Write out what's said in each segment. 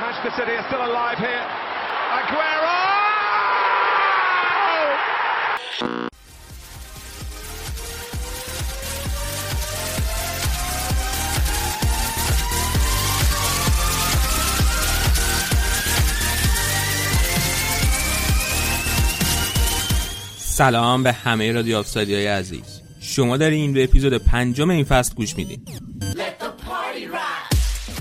Manchester City are still alive here. Aguero! سلام به همه رادیو آفسایدی های عزیز. شما دارین به اپیزود پنجم این فصل گوش میدین.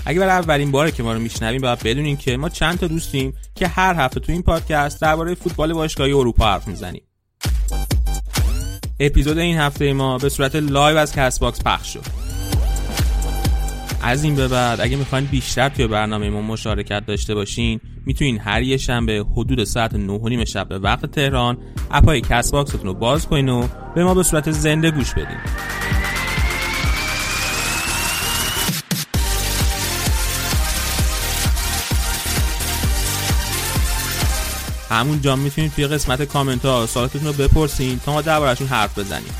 اگه برای اولین باره که ما رو میشنویم باید بدونین که ما چند تا دوستیم که هر هفته تو این پادکست درباره فوتبال باشگاهی اروپا حرف می‌زنیم. اپیزود این هفته ما به صورت live از Castbox پخش شد. از این به بعد اگه می‌خواین بیشتر توی برنامه ما مشارکت داشته باشین می‌تونین هر یه شنبه حدود ساعت 9 شب به وقت تهران app ای Castbox تون رو باز کنین و به ما به صورت زنده گوش بدین. همونجا می‌تونید توی قسمت کامنت ها سوالاتتون رو بپرسین تا ما دربارهشون حرف بزنیم.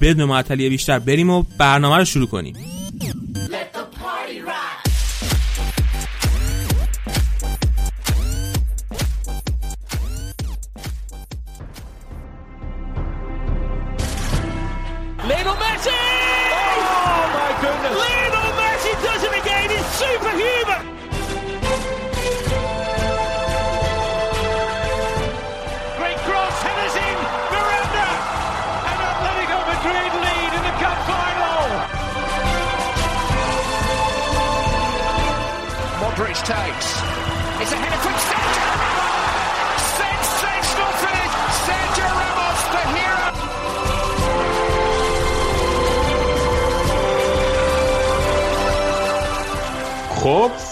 بدون معطلی بیشتر بریم و برنامه رو شروع کنیم.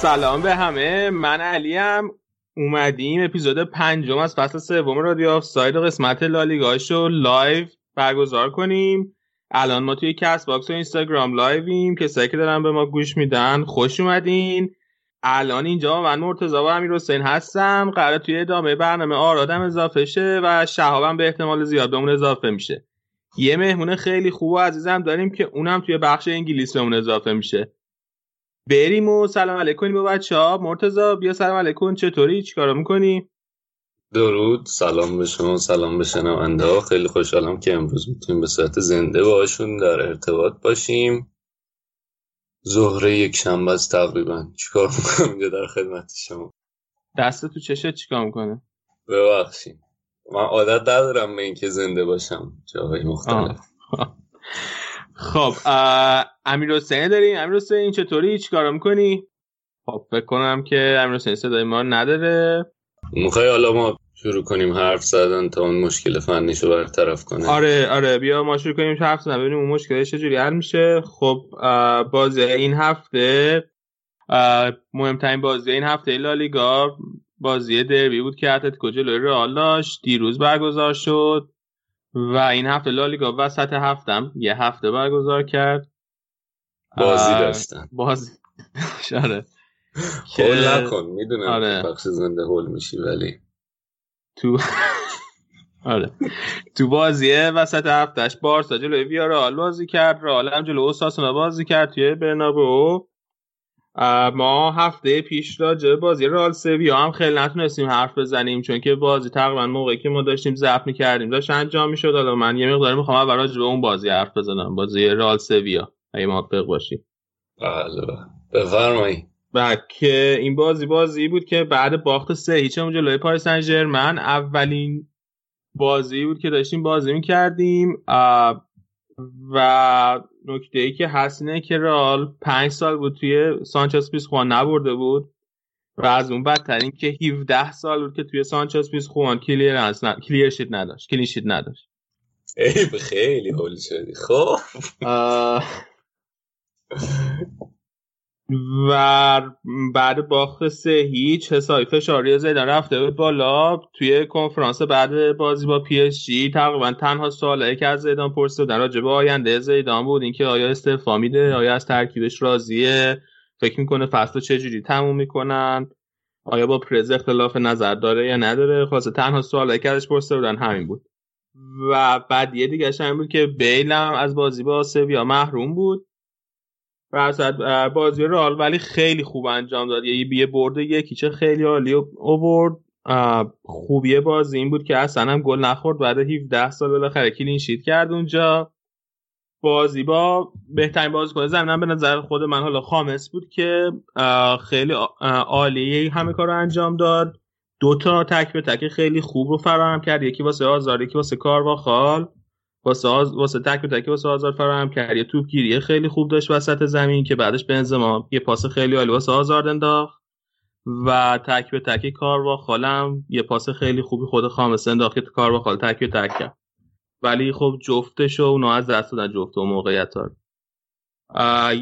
سلام به همه. من علیم. اومدیم اپیزود پنجم از فصل سوم رادیو آف ساید قسمت لالیگاش رو live برگزار کنیم. الان ما توی کست باکس و اینستاگرام live یم. کسایی که دارن به ما گوش میدن خوش اومدین. الان اینجا من مرتضی و امیر حسین هستم. قرار توی ادامه برنامه آرادم اضافه شه و شهابم به احتمال زیاد بهمون اضافه میشه. یه مهمون خیلی خوب و عزیزم داریم که اونم توی بخش انگلیس بهمون اضافه میشه. بریم و سلام علیکم با بچه ها. مرتزا بیا سلام علیکم. چطوری؟ چیکارا می‌کنی؟ درود. سلام به شما سلام به شنونده ها. خیلی خوشحالم که امروز می‌تونیم به صورت زنده باشون در ارتباط باشیم. ظهر یک شنبه است تقریبا. چیکار می‌کنم؟ اینجا در خدمت شما. دست تو چشه چیکار می‌کنه؟ ببخشید. من عادت ندارم به اینکه زنده باشم. جاهای مختلف. خب امیر حسین داریم امیر حسین چطوری؟ چیکارا می‌کنی؟ خب فکر کنم که امیر حسین صدای ما نداره. می‌خوای حالا ما شروع کنیم حرف زدن تا اون مشکل فنیشو برطرف کنه. آره آره بیا ما شروع کنیم حرف بزنیم ببینیم اون مشکلش چجوری حل میشه. خب بازی این هفته مهمترین بازی این هفته لالیگا بازی دربی بود که اتلتیکو جلوی رئال داشت دیروز برگزار شد. و این هفته لالیگا وسط هفتم یه هفته برگزار کرد. بازی داشتن. بازی. آره. هول نکن می‌دونم آره. بخش زنده هول میشی ولی. تو آره. تو بازی وسط هفتهش بارسا جلوی ویارال بازی کرد رئال هم جلو اوساسونا بازی کرد توی برنابو ما هفته پیش راجع بازی رئال سویا هم خیلی نتونستیم حرف بزنیم چون که بازی تقریبا موقعی که ما داشتیم ضبط می‌کردیم داشت انجام می‌شد. حالا من یه مقدار می‌خوام اول راجع به اون بازی حرف بزنم بازی رئال سویا اگه موافق باشی. بله بله. بفرمایید و که این بازی بازی بود که بعد باخت سه هیچ هم جلوی پاریس سن ژرمن اولین بازی بود که داشتیم بازی می‌کردیم و نکته ای که هست اینه که رئال پنج سال بود توی سانچز پیسخوان نبرده بود و از اون بدتر این که 17 سال بود که توی سانچز پیسخوان clearance ن... clear sheet نداشت clean sheet نداشت. ای خیلی هول شدی. خب. و بعد باخت سه هیچ حسابی فشاری زیدان رفته بود بالا. توی کنفرانس بعد بازی با پی اس جی تقریبا تنها سوالی که از زیدان پرسیدن راجع به آینده زیدان بود. اینکه آیا استعفا میده؟ آیا از ترکیبش راضیه؟ فکر می‌کنه فصل چجوری تموم می‌کنن؟ آیا با پرز اختلاف نظر داره یا نداره؟ خلاصه تنها سوالی که ازش پرسیده بودن همین بود. و بعد یه دیگه بود که بیل هم از بازی با سویا محروم بود. بازی رال ولی خیلی خوب انجام داد. یه یه برد یکی چه خیلی عالی اوورد خوبیه بازی این بود که اصلا هم گل نخورد. بعد 17 سال بالاخره کلین شیت کرد اونجا. بازی با بهترین بازیکن زمینم به نظر خود من حالا خامس بود که خیلی عالی همه کار رو انجام داد. دو تا تک به تک خیلی خوب رو فراهم کرد. یکی واسه آزار یکی واسه کارواخال واسه آز... واسه تک به تک واسه آزار فراهم کرد. یه توپ گیری خیلی خوب داشت وسط زمین که بعدش بنزما یه پاس خیلی عالی واسه آزار انداخت و تک به تک کارواخالم یه پاس خیلی خوبی خود خامس انداخت که کارواخال تک به تک کرد. ولی خب جفتش و اونا از دست دادن جفت و موقعیت ها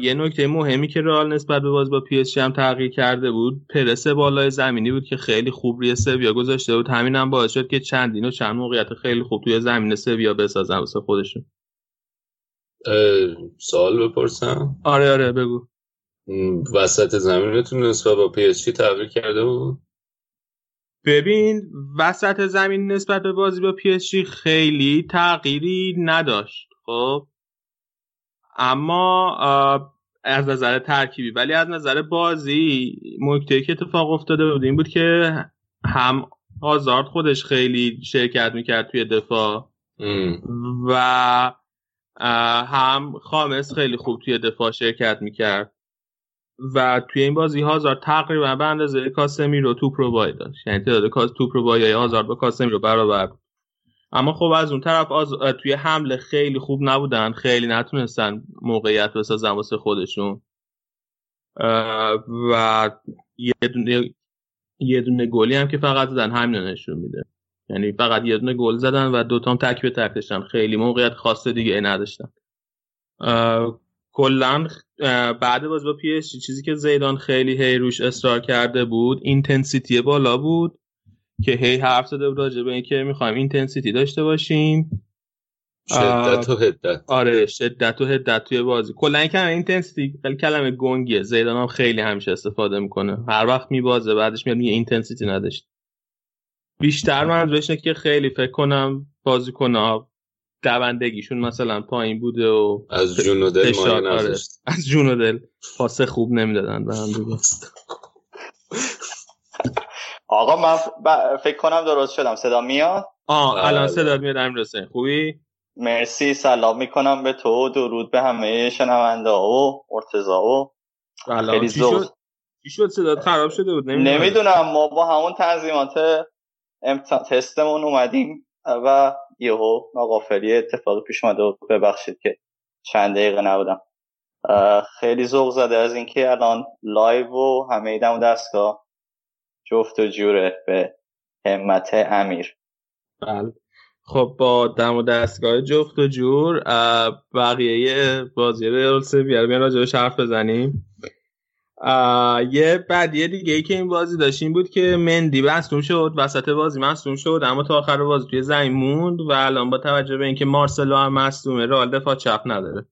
یه نکته مهمی که رئال نسبت به بازی با پی اس جی هم تغییر کرده بود پرس بالای زمینی بود که خیلی خوب روی سویا گذاشته بود. همین هم باعث شد که چندین و چند موقعیت خیلی خوب توی زمین سویا بسازن واسه خودشون. سوال بپرسم؟ آره آره بگو. وسط زمینتون نسبت به پی اس جی تغییر کرده بود؟ ببین وسط زمین نسبت به بازی با پی اس جی خیلی تغییری نداشت. خب؟ اما از نظر ترکیبی ولی از نظر بازی نکته که اتفاق افتاده بود این بود که هم آزارد خودش خیلی شرکت می‌کرد توی دفاع و هم خامس خیلی خوب توی دفاع شرکت می‌کرد و توی این بازی هازار تقریبا به اندازه کاسمی رو توپ رو داشت. یعنی تعداد توپ رو بای هازار با کاسمی رو برابر اما خب از اون طرف آز... توی حمله خیلی خوب نبودن. خیلی نتونستن موقعیت بسازن واسه خودشون. و یه دونه یه دونه گلی هم که فقط زدن همین نشون میده. یعنی فقط یه دونه گل زدن و دوتام تک به تک داشتن. خیلی موقعیت خاص دیگه نداشتن. کلا بعد باز با پیش چیزی که زیدان خیلی هی روش اصرار کرده بود intensity بالا بود. که هی حرف زده بود راجع به اینکه می‌خوایم intensity داشته باشیم. شدت و حدت آره شدت و حدت توی بازی. کلا این کلمه intensity خیلی کلمه گنگیه. زیدان هم خیلی همیشه استفاده می‌کنه. هر وقت میبازه بعدش میاد میگه intensity نداشت. بیشتر من که خیلی فکر کنم بازی کنه دوندگیشون مثلا پایین بوده و از جون و دل آره. از جون و دل پاسه خوب نمی‌دادن به هم دیگه. آقا من فکر کنم درست شدم. صدا میاد؟ آه الان بله. صدا میاد امیر خوبی؟ مرسی. سلام می‌کنم به تو. درود به همه شنونده و ارتزا و خیلی زود. چی شد؟ صدا خراب شده بود؟ نمی‌دونم. ما با همون تنظیمات تستمون اومدیم و یهو ناغافلی اتفاقی پیش اومده و ببخشید که چند دقیقه نبودم. خیلی ذوق زده از اینکه الان live و همه دم دستگاه. جفت و جوره به همت امیر. بله. خب با دم و دستگاه جفت و جور بقیه بازی رئال سویا رو راجعش حرف بزنیم. یه بعدیه دیگه ای که این بازی داشت این بود که مندی مصدوم شد وسط بازی مصدوم شد اما تا آخر بازی توی زمین موند و الان با توجه به اینکه مارسلو هم مصدومه رئال دفاع چپ نداره.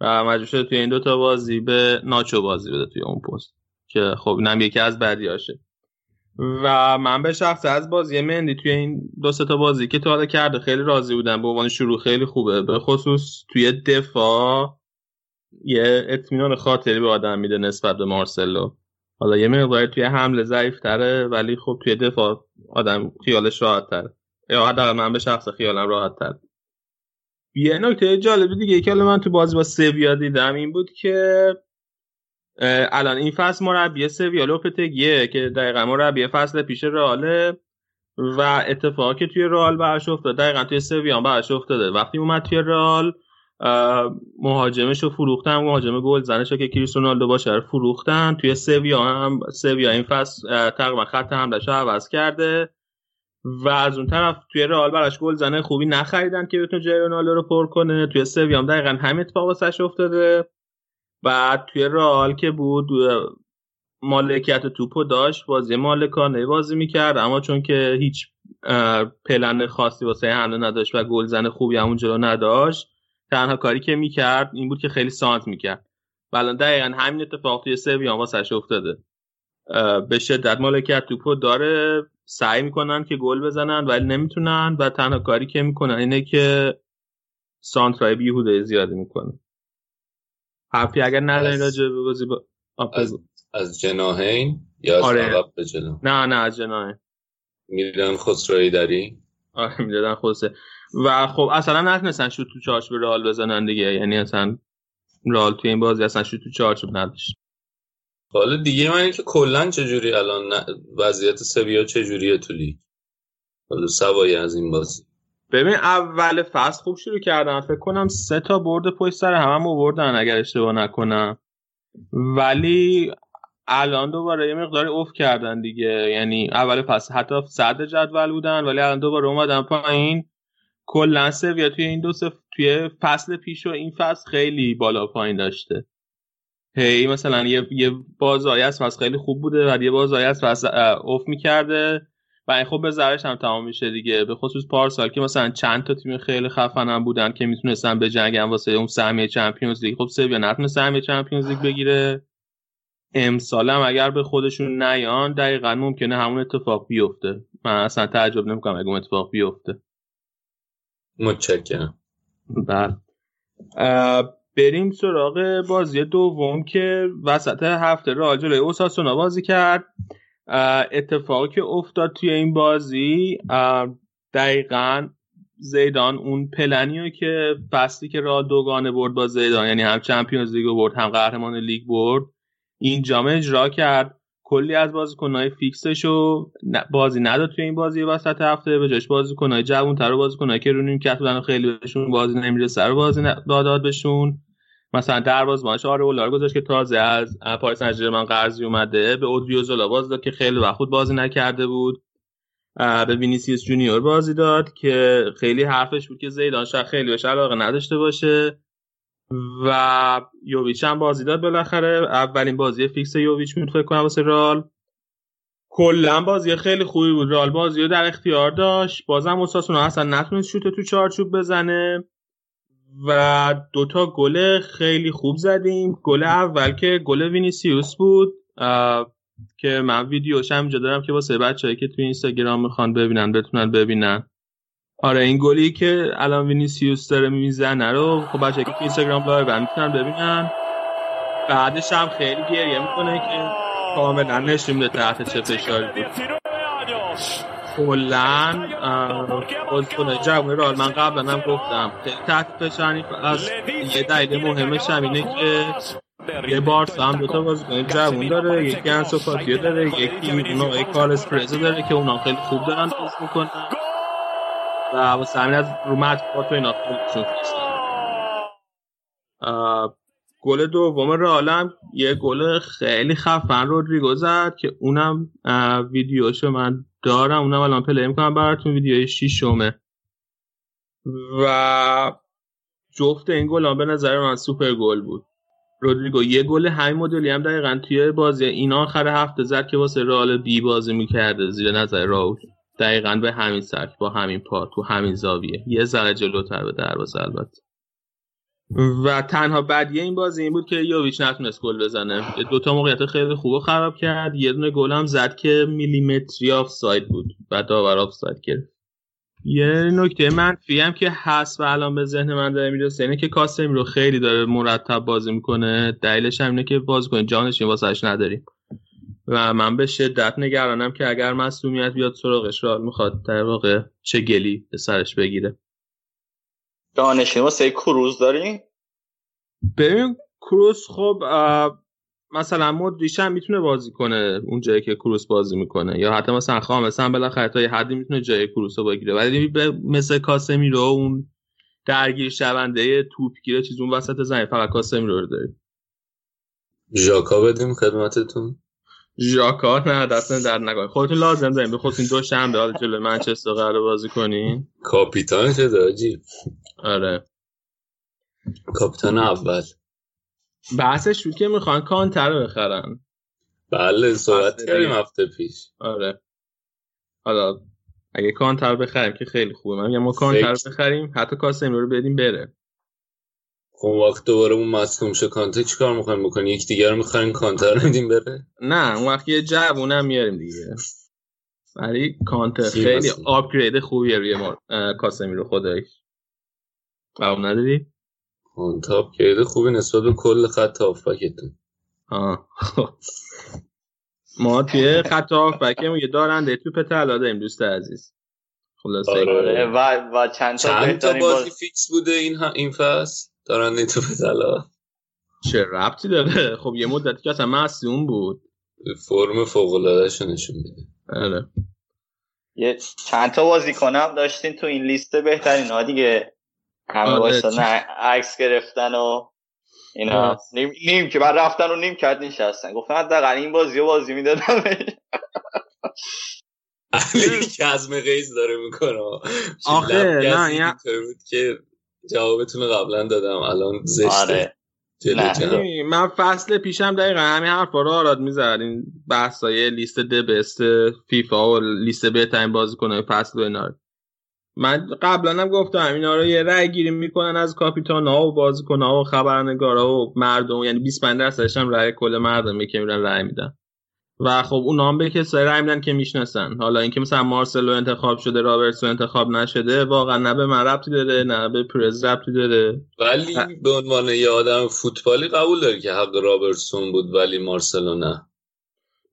و مجبور شده توی این دوتا بازی به ناچو بازی بده توی اون پست که خب اینم یکی از بعدیاشه و من به شخص از بازی مندی توی این دو تا بازی که تو کرده خیلی راضی بودم. به عنوان شروع خیلی خوبه. به خصوص توی دفاع یه اطمینان خاطری به آدم میده نسبت به مارسلو. حالا یه مقداری توی حمله ضعیف تره ولی خب توی دفاع آدم خیالش راحت تره یا حداقل من به شخص خیالم راحت تر یه نکته جالبی دیگه که من تو بازی با سویا دیدم این بود که الان این فصل مربی سویا لوپتگیه که دقیقا مربی فصل پیش رئاله و اتفاقی که توی رئال براش افتاده دقیقا توی سویا براش افتاده. وقتی اومد توی رئال مهاجمش رو فروختن مهاجم گل زنش که کریس رونالدو باشه رو فروختن. توی سویا هم سویا این فصل تقریبا خط حملش رو عوض کرده. و از اون طرف توی رئال براش گل زنه خوبی نخریدن که بتونه جای رونالدو رو پر کنه. توی سویا هم دقیقا همین اتفاق واسش افتاده. بعد توی رئال که بود مالکیت توپو داشت بازی مالکانه بازی می‌کرد اما چون که هیچ پلن خاصی واسه حمله نداشت و گلزن خوبی همون جلو نداشت تنها کاری که می‌کرد این بود که خیلی سانت می‌کرد. و دقیقا همین اتفاق توی سویان واسش افتاده. به شدت مالکیت توپو داره سعی می‌کنن که گل بزنن ولی نمی‌تونن و تنها کاری که می‌کنن اینه که سانترای بیهوده زیادی می‌کنه. حرفی اگر نداری راجع به بازی با... از, از جناهین یا از آره. به جلو نه نه از جناهین میدن خسروی داری؟ آره می‌دادن خسروی و خب اصلا نتونستن شوت تو چارچوب رئال بزنن دیگه. یعنی اصلا رئال تو این بازی اصلا شوت تو چارچوب نداشت. حالا دیگه من اینکه کلا چجوری الان وضعیت سویا چجوریه تو لیگ؟ حالا سوایی از این بازی. ببین اول فصل خوب شروع کردن. فکر کنم سه تا برد پشت سر هم بردن اگر اشتباه نکنم. ولی الان دوباره یه مقدار اوف کردن دیگه. یعنی اول فصل حتی صد جدول بودن ولی الان دوباره اومدن پایین. کلا سویا توی این دو سف... توی فصل پیش و این فصل خیلی بالا پایین داشته. هی مثلا یه یه بازایی از فصل خیلی خوب بوده و یه بازایی از فصل اوف می‌کرده. و این خب به ذرش هم تمام میشه دیگه. به خصوص پارسال که مثلا چند تا تیم خیلی خفن هم بودن که می‌تونستن به جنگن واسه اون سهمیه چمپیونز لیگ. خب سویا نتونه سهمیه چمپیونز لیگ بگیره. امسال هم اگر به خودشون نیان دقیقا ممکنه همون اتفاق بیفته. من اصلا تعجب نمی‌کنم اگه اون اتفاق بیفته. متشکرم. بله بریم سراغ بازی دوم که وسط هفته رئال جلوی اوساسونا بازی کرد. اتفاقی که افتاد توی این بازی دقیقا زیدان اون پلنیو که فصلی که رئال دوگانه برد با زیدان یعنی هم Champions League برد هم قهرمان لیگ برد اینجا هم اجرا کرد. کلی از بازیکنهای فیکسش رو بازی نداد توی این بازی وسط هفته به جاش بازیکنهای جوان‌تر و بازیکنایی که رو نیمکت بودن خیلی بهشون بازی نمی‌رسه رو بازی داد بهشون. مثلا دروازه‌ام آرئولا گذاشت که تازه از پاریس سن قرضی اومده. به اودریوزولا بازی داد که خیلی وقت بازی نکرده بود. به وینیسیوس جونیور بازی داد که خیلی حرفش بود که زیدان شاید خیلی بهش علاقه نداشته باشه. و یوویچ هم بازی داد بالاخره. اولین بازی فیکس یوویچ بود فکر کنم واسه رئال کلا بازی خیلی خوبی بود. رئال بازی رو در اختیار داشت. بازم اساسونا اصلا نتونست شوت تو چارچوب بزنه. و دوتا گل خیلی خوب زدیم. گل اول که گل وینیسیوس بود که من ویدیوش هم دارم که واسه بچه‌ای که توی اینستاگرام می‌خوان ببینن بتونن ببینن. آره این گلی که الان وینیسیوس داره می‌زنه رو خب بچه که اینستاگرام live هم می‌تونن ببینن. بعدش هم خیلی گریه می‌کنه که کاملا نشون میده تحت چه فشاری بود. کلا بازیکن جوان رال من قبلا هم گفتم. خیلی تحت از یه دلیل مهمش هم اینه که یه بارسا هم دوتا بازیکن جوون داره یکی انسو فاتیو داره یکی اون کارلس پرزو داره که اونا خیلی خوب دارن بازی می‌کنن. و واسه همین از رو مطبوعات و اینا خودشون گل دوم رئال یه گل خیلی خفن رودریگو زد که اونم ویدیوشو من دارم اونم الان play می‌کنم براتون ویدیوی شیشمه و جفت این گل به نظر من سوپر گل بود. رودریگو یه گل همین مدلی هم دقیقا توی بازی این آخر هفته زد که واسه رئال B بازی می‌کرده زیر نظر رائول دقیقا به همین سبک با همین پا تو همین زاویه. یه ذره جلوتر به دروازه البته. و تنها بدیه این بازی این بود که یوویچ نتونست گل بزنه. دوتا موقعیت خیلی خوب خراب کرد. یه دونه گل هم زد که میلیمتری آف ساید بود و داور آف ساید کرد یه نکته منفی هم که هست و الان به ذهن من داره می‌رسه اینه که کاسمیرو خیلی داره مرتب بازی می‌کنه. دلیلش هم اینه که بازیکن جانشین واسه‌ش نداریم. و من به شدت نگرانم که اگر مصدومیت بیاد سراغش را می‌خواد در واقع چه گلی به سرش بگیره. دانشی واسه کروز داریم؟ ببین کروز خب مثلا مدریش هم می‌تونه بازی کنه اون جایی که کروس بازی می‌کنه. یا حتی مثلا خواهم مثلا بالاخره تا یه حدی می‌تونه جای کروس رو بگیره. ولی مثل کاسمی رو اون درگیر شونده توپگیره چیز اون وسط زمین فقط کاسمی رو داریم. ژاکا بدیم خدمتتون. ژاکا؟ نه دست در نگاه. خودتون لازم داریم. بخواستین دو شنبه حال جلوی منچستر قرار بازی کنین. کاپیتان شده آجی. آره. کاپیتان اول. بحثش بود که می‌خوان کانتر رو بخرن. بله صحبت بسته کردیم دیگه. هفته پیش. آره. حالا اگه کانتر بخریم که خیلی خوبه. من میگم ما کانتر فکر- بخریم حتی کاسمیرو رو بدیم بره. خب اون وقت دوباره اون مصدوم شه کانته چیکار می‌خوایم بکنیم؟ یک دیگر رو می‌خوایم کانتر رو بدیم بره؟ نه اون وقت یه جوون هم میاریم دیگه. ولی کانته خیلی؟ upgrade خوبیه روی ما کاسمیرو خدایش قبول نداری؟ کانته upgrade خوبی نسبت به کل خط هافبکتون. آه. ما توی خط هافبکمون یه دارنده توپ طلا داریم دوست عزیز. خلاصه آره. آره و و چند تا چند تا بازی باز فیکس بوده این ها این فصل؟ دارنده توپ طلا چه ربطی داره؟ خب یه مدتی که اصلا مصدوم بود. فرم فوق العاده نشون میده. آره. یه چند تا بازیکنم داشتین تو این لیست بهترین ها دیگه. همه آره، وایسادن چه- عکس گرفتن و اینا. نیم, نیم که بعد رفتن و نیم کرد نشستن. گفتن حداقل این بازی رو بازی می‌دادم علی کزم قیز داره می‌کنه. آخه، نه، این- بود که جوابتون قبلا دادم الان زشته. آره. نه. من فصل پیشم دقیقا همین حرفا رو آراد می‌زد. این بحثای لیست دبست فیفا و لیست بهترین بازیکنهای فصل و اینا رو. من قبلا هم گفتم اینا رو یه رأی گیری می‌کنن از کاپیتان ها و بازیکن ها و خبرنگارا و مردم. یعنی 25 درصدش هم رأی کل مردمه که میرن رأی میدن. و خب اونا هم به کسایی رأی میدن که می‌شناسن. حالا اینکه مثلا مارسلو انتخاب شده رابرتسو انتخاب نشده واقعا نه به من ربطی داره نه به پرز ربطی داره. ولی به عنوان یه آدم فوتبالی قبول داری که حق رابرتسون بود ولی مارسلو نه؟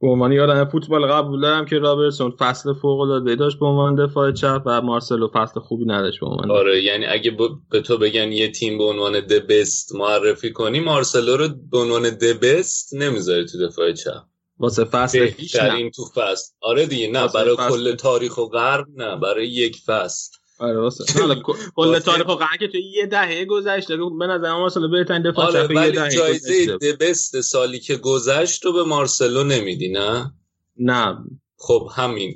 به عنوان یه آدم فوتبال قبول دارم که رابرتسون فصل فوق العاده داشت به عنوان دفاع چپ و مارسلو فصل خوبی نداشت به عنوان آره یعنی اگه ب- به تو بگن یه تیم به عنوان د بست معرفی کنی مارسلو رو به عنوان د بست نمی‌ذاری تو دفاع چپ. واسه فصل پیش نه. تو فصل. آره دیگه نه برای فصل. کل تاریخ و قرن نه برای یک فصل. آره واسه حالا کل تاریخ واقعا که توی یه دهه گذشته به نظر من مارسلو بهترین دفاع آره چپ یه ولی دهه جایزه گذشته. د بست سالی که گذشت رو به مارسلو نمیدی نه؟ نه. خب همین.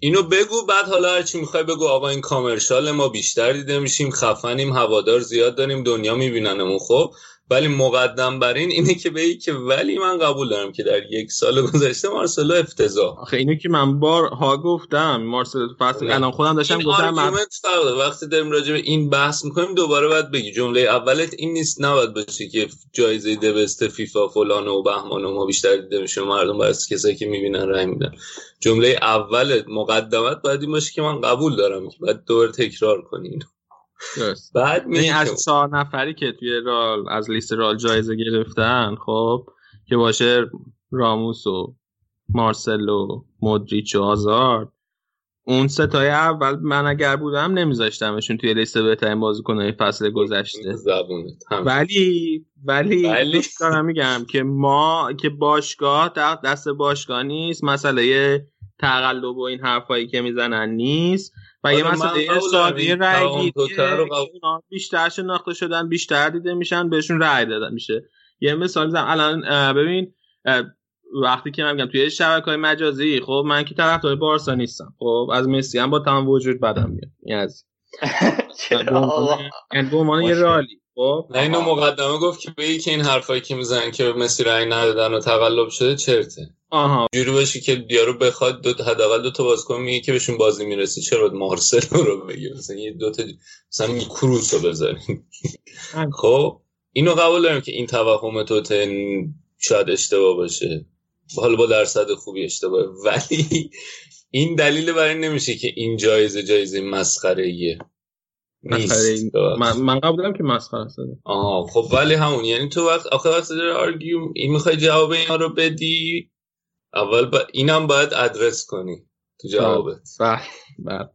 اینو بگو بعد حالا هرچی می‌خوای بگو. آقا این کامرشال ما بیشتر دیده میشیم. خفنیم هوادار زیاد داریم دنیا میبیننمون خب؟ ولی مقدم بر این اینه که بگی که ولی من قبول دارم که در یک سال گذشته مارسلو افتضاح آخه اینو که من بارها گفتم مارسلو فصل نه. الان خودم داشتم گفتم من. وقتی داریم راجع به این بحث می‌کنیم دوباره باید بگی جمله اولت این نیست نباید باشه که جایزه دبست فیفا فلان و بهمان و ما بیشتر دیده میشه مردم از کسایی که می‌بینن رای میدن جمله اولت مقدمت باید این باشه که من قبول دارم که باید دوباره تکرار کنین درست. بعد این از چهار نفری که توی رال از لیست رال جایزه گرفتن خب که باشه راموس و مارسلو مودریچ و آزارد اون ستای اول من اگر بودم نمیذاشتمشون توی لیست بهترین بازیکنهای فصل گذشته. ولی ولی ولی- دارم میگم که ما که باشگاه دست باشگاه نیست مسئله تقلب و این حرفایی که می‌زنن نیست. و یه مسئله این رأی بیشتر شناخته شدن بیشتر دیده میشن بهشون رأی داده میشه. یه مثال می‌زنم. الان ببین وقتی که من میگم توی شبکه های مجازی خب من که طرفدار بارسا نیستم. خب از مسی هم با تمام وجود بدم میاد. این از به عنوان- یعنی به یه. رالی. خب؟ نه اینو مقدمه گفت که بگی که این حرفایی که می‌زنن که به مسی رای ندادن و تقلب شده چرته. آها. جوری باشه که یارو بخواد دو تا حداقل دو تا بازیکن میگه که بهشون بازی می‌رسه. چرا مارسلو رو بگی مثلا یه دو تا مثلا کروس رو بذاریم. خب اینو قبول داریم که این توهم تو تن شاید اشتباه باشه. حالا با درصد خوبی اشتباه. ولی این دلیل برای نمیشه که این جایزه جایزه مسخره ایه این- من, من قبول دارم که مسخره است. آها خب ولی همون. یعنی تو وقت آخه وقتی داره آرگیو این می‌خوای جواب اینا رو بدی؟ اول با اینم باید ادرس کنی تو جوابت. بله بله.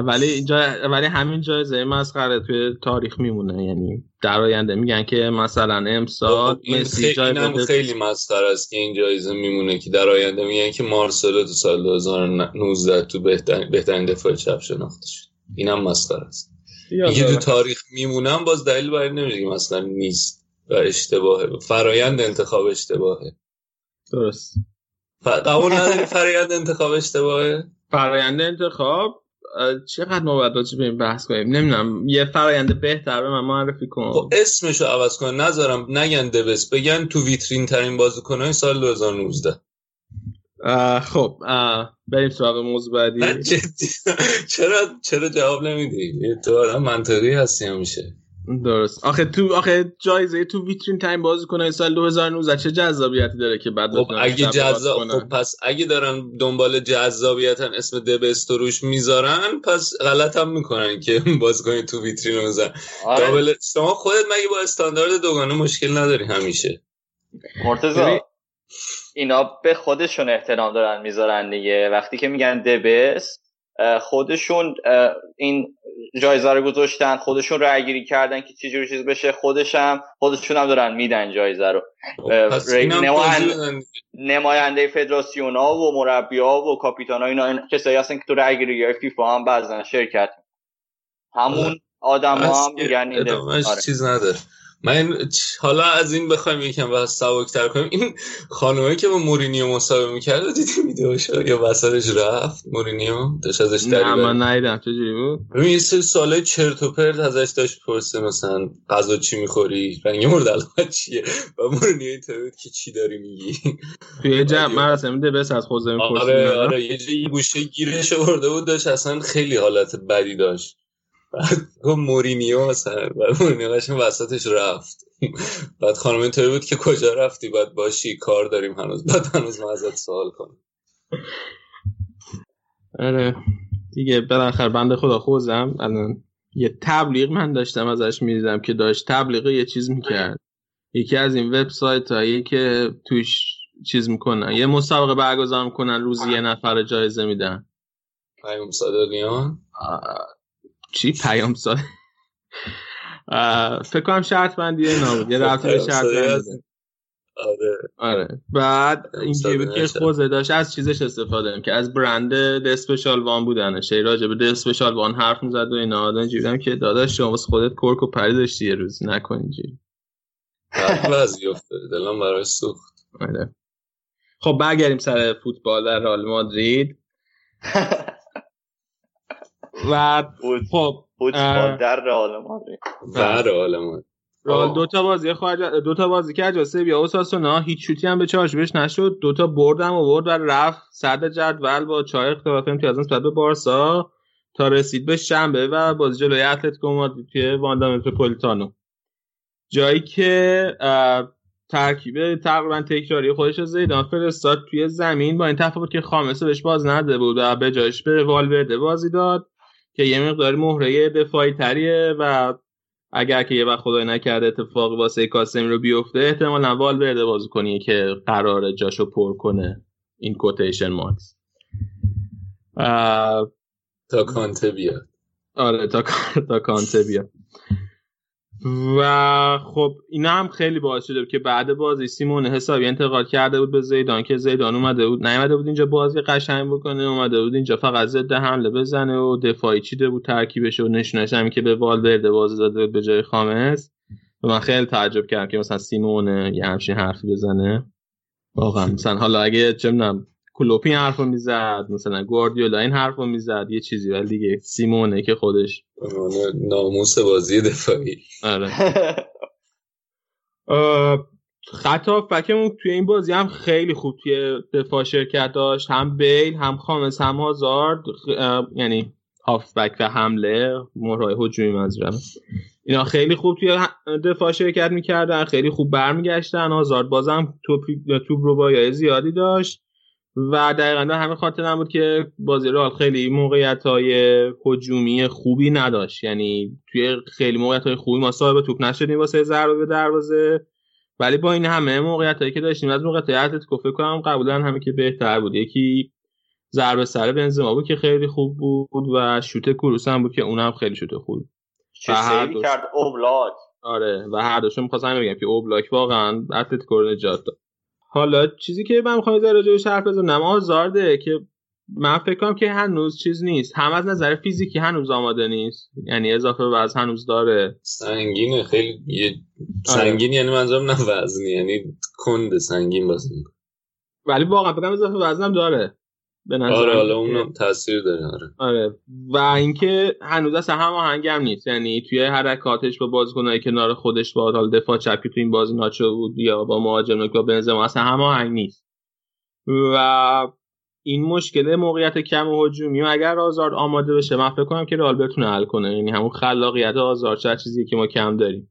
ولی اینجا ولی همین جایزه مسخره توی تاریخ میمونه. یعنی در آینده میگن که مثلا امسال مسی اینم بده. خیلی مسخره است که این جایزه میمونه که در آینده میگن که مارسلو تو سال 2019 تو بهترین بهترین دفاع چپ شناخته شد. اینم مسخره است. اینکه تو. تاریخ میمونم باز دلیل برای نمیشه که مثلا نیست و اشتباهه. فرایند انتخاب اشتباهه. درست. قبول نداری فرایند انتخاب اشتباهه؟ فرایند انتخاب چقدر ما باید راجع به این بحث کنیم نمی‌دونم یه فرایند بهتر به من معرفی کن. خب اسمشو عوض کن. نذارم نگن دوست بگن تو ویترین ترین بازیکنای سال 2019 خب بریم سراغ موضوع بعدی. چرا چرا جواب نمیدی؟ تو آدم منطقی هستی همیشه. درست. آخه تو آخه جایزه تو ویترین تایم بازی کنه سال 2019 چه جذابیتی داره که بعد خب اگه جذاب خب پس اگه دارن دنبال جذابیتن اسم دبست روش می‌ذارن پس غلط هم می‌کنن که بازیکن تو ویترین رو می‌ذارن آره. شما خودت مگه با استاندارد دوگانه مشکل نداری همیشه؟ مرتضی اینا به خودشون احترام دارن می‌ذارن دیگه. وقتی که میگن دبست خودشون این جایزه رو گذاشتن خودشون رأی گیری کردن که چجوری چیز بشه خودشم خودشون هم دارن میدن جایزه رو. نماینده فدراسیون ها و مربی ها و کاپیتان ها اینا کسایی هستن که تو رأی گیری فیفا هم بعضا شرکت همون آدم ها هم میگن این آره. چیز نداره. من حالا از این بخوایم یکم بحث سبکتر کنیم. این خانومه که با مورینیو مصاحبه می‌کرد دیدی ویدیوشو یا وسطش رفت مورینیو؟ داشت ازش نه من ندیدم. چجوری بود؟ ببین یه سری سوالای چرت و پرت ازش داشت پرسه مثلا غذا چی می‌خوری؟ رنگ مورد علاقه چیه؟ و مورینیو اینطوری که چی داری میگی؟ توی جمع مراسم ده بس از خوزه می‌پرسید آره آره یه جایی گوشه گیرش آورده بود داشت اصلا خیلی حالت بدی داشت. بعد مورینیو مثلا بعد مورینیو قشنگ وسطش رفت. بعد خانم اینطوری بود که کجا رفتی؟ بعد باشی کار داریم هنوز. بعد هنوز ما ازت سوال کنم آره. دیگه بالاخره بنده خدا خوزم. الان یه تبلیغ من داشتم ازش می‌دیدم که داشت تبلیغ یه چیز می‌کرد. یکی از این وبسایت هایی که توش چیز می‌کنن یه مسابقه برگزار می‌کنن روزی یه نفر جایزه میدن. پیام صادقیان چی؟ پیام ساده فکر کنم شرط بندی بود. یه رفته شرط بندی آره. آره. بعد اینجوری بود که خوزه داشت از چیزش استفاده که از برند دسپشال وان بودنه شی راجع به دسپشال وان حرف می‌زد و اینا. آدم اینجوری که داداش شما واسه خودت کرک و پری داشتی یه روز نکن اینجوری. بعضی افتاده. دلم برای سوخت. آره. خب برگردیم سر فوتبال در رئال مادرید. و خب در رئال مادرید در رئال مادرید رئال دو تا بازی خواهد دو تا بازی کرد جاسه بیا اوساسونا هیچ شوتی هم به چارچوبش نشد. دو تا بردم آورد و رفت صد جدول با چهار اختلاف امتیاز نسبت به بارسا تا رسید به شنبه و بازی جلوی اتلتیکو مادرید توی واندا متروپولیتانو جایی که ترکیب تقریبا تکراری خودش زیدان فرستاد توی زمین با این تفاوت که خامسه بهش باز نده بود و به جایش به والورده بازی داد. که یه مقدار مهره دفاعی تریه و اگر که یه وقت خدای نکرده اتفاقی واسه کاسمی رو بیفته احتمالا والورده بازی کنی که قرار جاشو پر کنه این کوتیشن ماکس. تا کانته بیاد. آره تا, تا کانته بیاد. و خب اینا هم خیلی باعث شده که بعد بازی سیمون حسابی انتقال کرده بود به زیدان که زیدان اومده بود نیومده بود اینجا بازی قشنگ بکنه اومده بود اینجا فقط ضد حمله بزنه و دفاعی چیده بود ترکیبش و نشونش هم که به والورده بازی داده بود به جای خامس. و من خیلی تعجب کردم که مثلا سیمونه یه همچین حرفی بزنه. واقعا مثلا حالا اگه چه کلوپی حرفو می‌زد مثلا گواردیولا این حرفو می‌زد یه چیزی ولی دیگه سیمونه که خودش ناموس بازی دفاعی. آره. خطا فکرمون توی این بازی هم خیلی خوب توی دفاع شرکت داشت. هم بیل هم خامس هم هازارد. یعنی هافبک و حمله مهرای هجومی منظورم اینا خیلی خوب توی دفاع شرکت می‌کردن خیلی خوب برمیگشتن. هازارد بازم توپ توپ رو با زیادی داشت. و دقیقا همه خاطر بود که بازی رال خیلی موقعیت های هجومی خوبی نداشت. یعنی توی خیلی موقعیت های خوبی ما صاحب توپ نشدیم واسه ضربه به دروازه. ولی با این همه موقعیت هایی که داشتیم از موقعیت اتلتیکو فکر کنم قبولا همه که بهتر بود. یکی ضربه سر بنزما بود که خیلی خوب بود و شوت کروس هم بود که اونم خیلی شوت خوب. چه کرد اوبلاک. آره و هر دوشون می‌خواستم بگم که اوبلاک واقعا اتلتیکو رو نجات داد. حالا چیزی که من می‌خوام در راجعش حرف بزنم آزارده که من فکر کنم که هنوز چیز نیست. هم از نظر فیزیکی هنوز آماده نیست. یعنی اضافه وزن هنوز داره. سنگینه خیلی آره. سنگین یعنی منظورم نه وزنی یعنی کند سنگین بازی ولی واقعا فکر اضافه وزنم داره. به نظر آره حالا اونم تاثیر داره آره. آره. و اینکه هنوز اصلا هم آهنگم نیست. یعنی توی حرکاتش با بازیکنای کنار خودش با حال دفاع چپی تو این بازی ناچو بود یا با مهاجم با بنزما اصلا هم آهنگ نیست. و این مشکل موقعیت کم و هجومی و اگر آزار آماده بشه من فکر کنم که رئال بتونه حل کنه. یعنی همون خلاقیت آزار چه چیزی که ما کم داریم.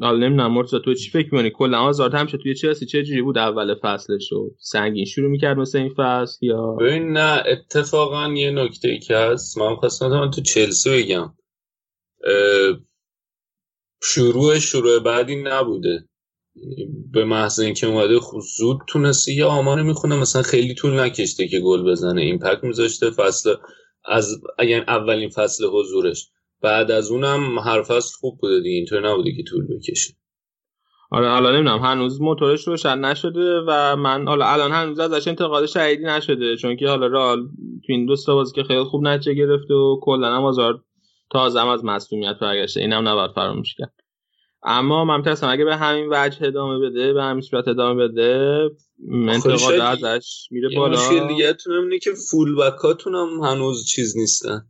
حالا نمی‌دونم مرتضی تو چی فکر می‌کنی؟ کلا آزارد همیشه توی چلسی چه جوری بود اول فصلش و سنگین شروع می‌کرد مثل این فصل یا؟ ببین نه اتفاقا یه نکته ای که هست. من خواستم تو چلسی بگم. شروع شروع بعدی نبوده. به محض اینکه اومده زود تونسته یه آمار می‌خونه مثلا خیلی طول نکشته که گل بزنه. ایمپکت میذاشته فصل از اگر اولین فصل حضورش. بعد از اونم هر فصل خوب بوده دیگه اینطور نبوده که طول بکشه. آره حالا نمی‌دونم هنوز موتورش روشن نشده و من حالا الان هنوز ازش انتقاد شهیدی نشده چون که حالا رال تو این دوستا بازی که خیلی خوب نتیجه گرفته و کلا هم آزار تازه از مصونیت برگشته. اینم نباید فراموش کرد. اما من میترسم اگه به همین وجه ادامه بده به همین صورت ادامه بده انتقاد ازش میره بالا. مشکل دیگه اینه که فول بکاتون هم هنوز چیز نیستن.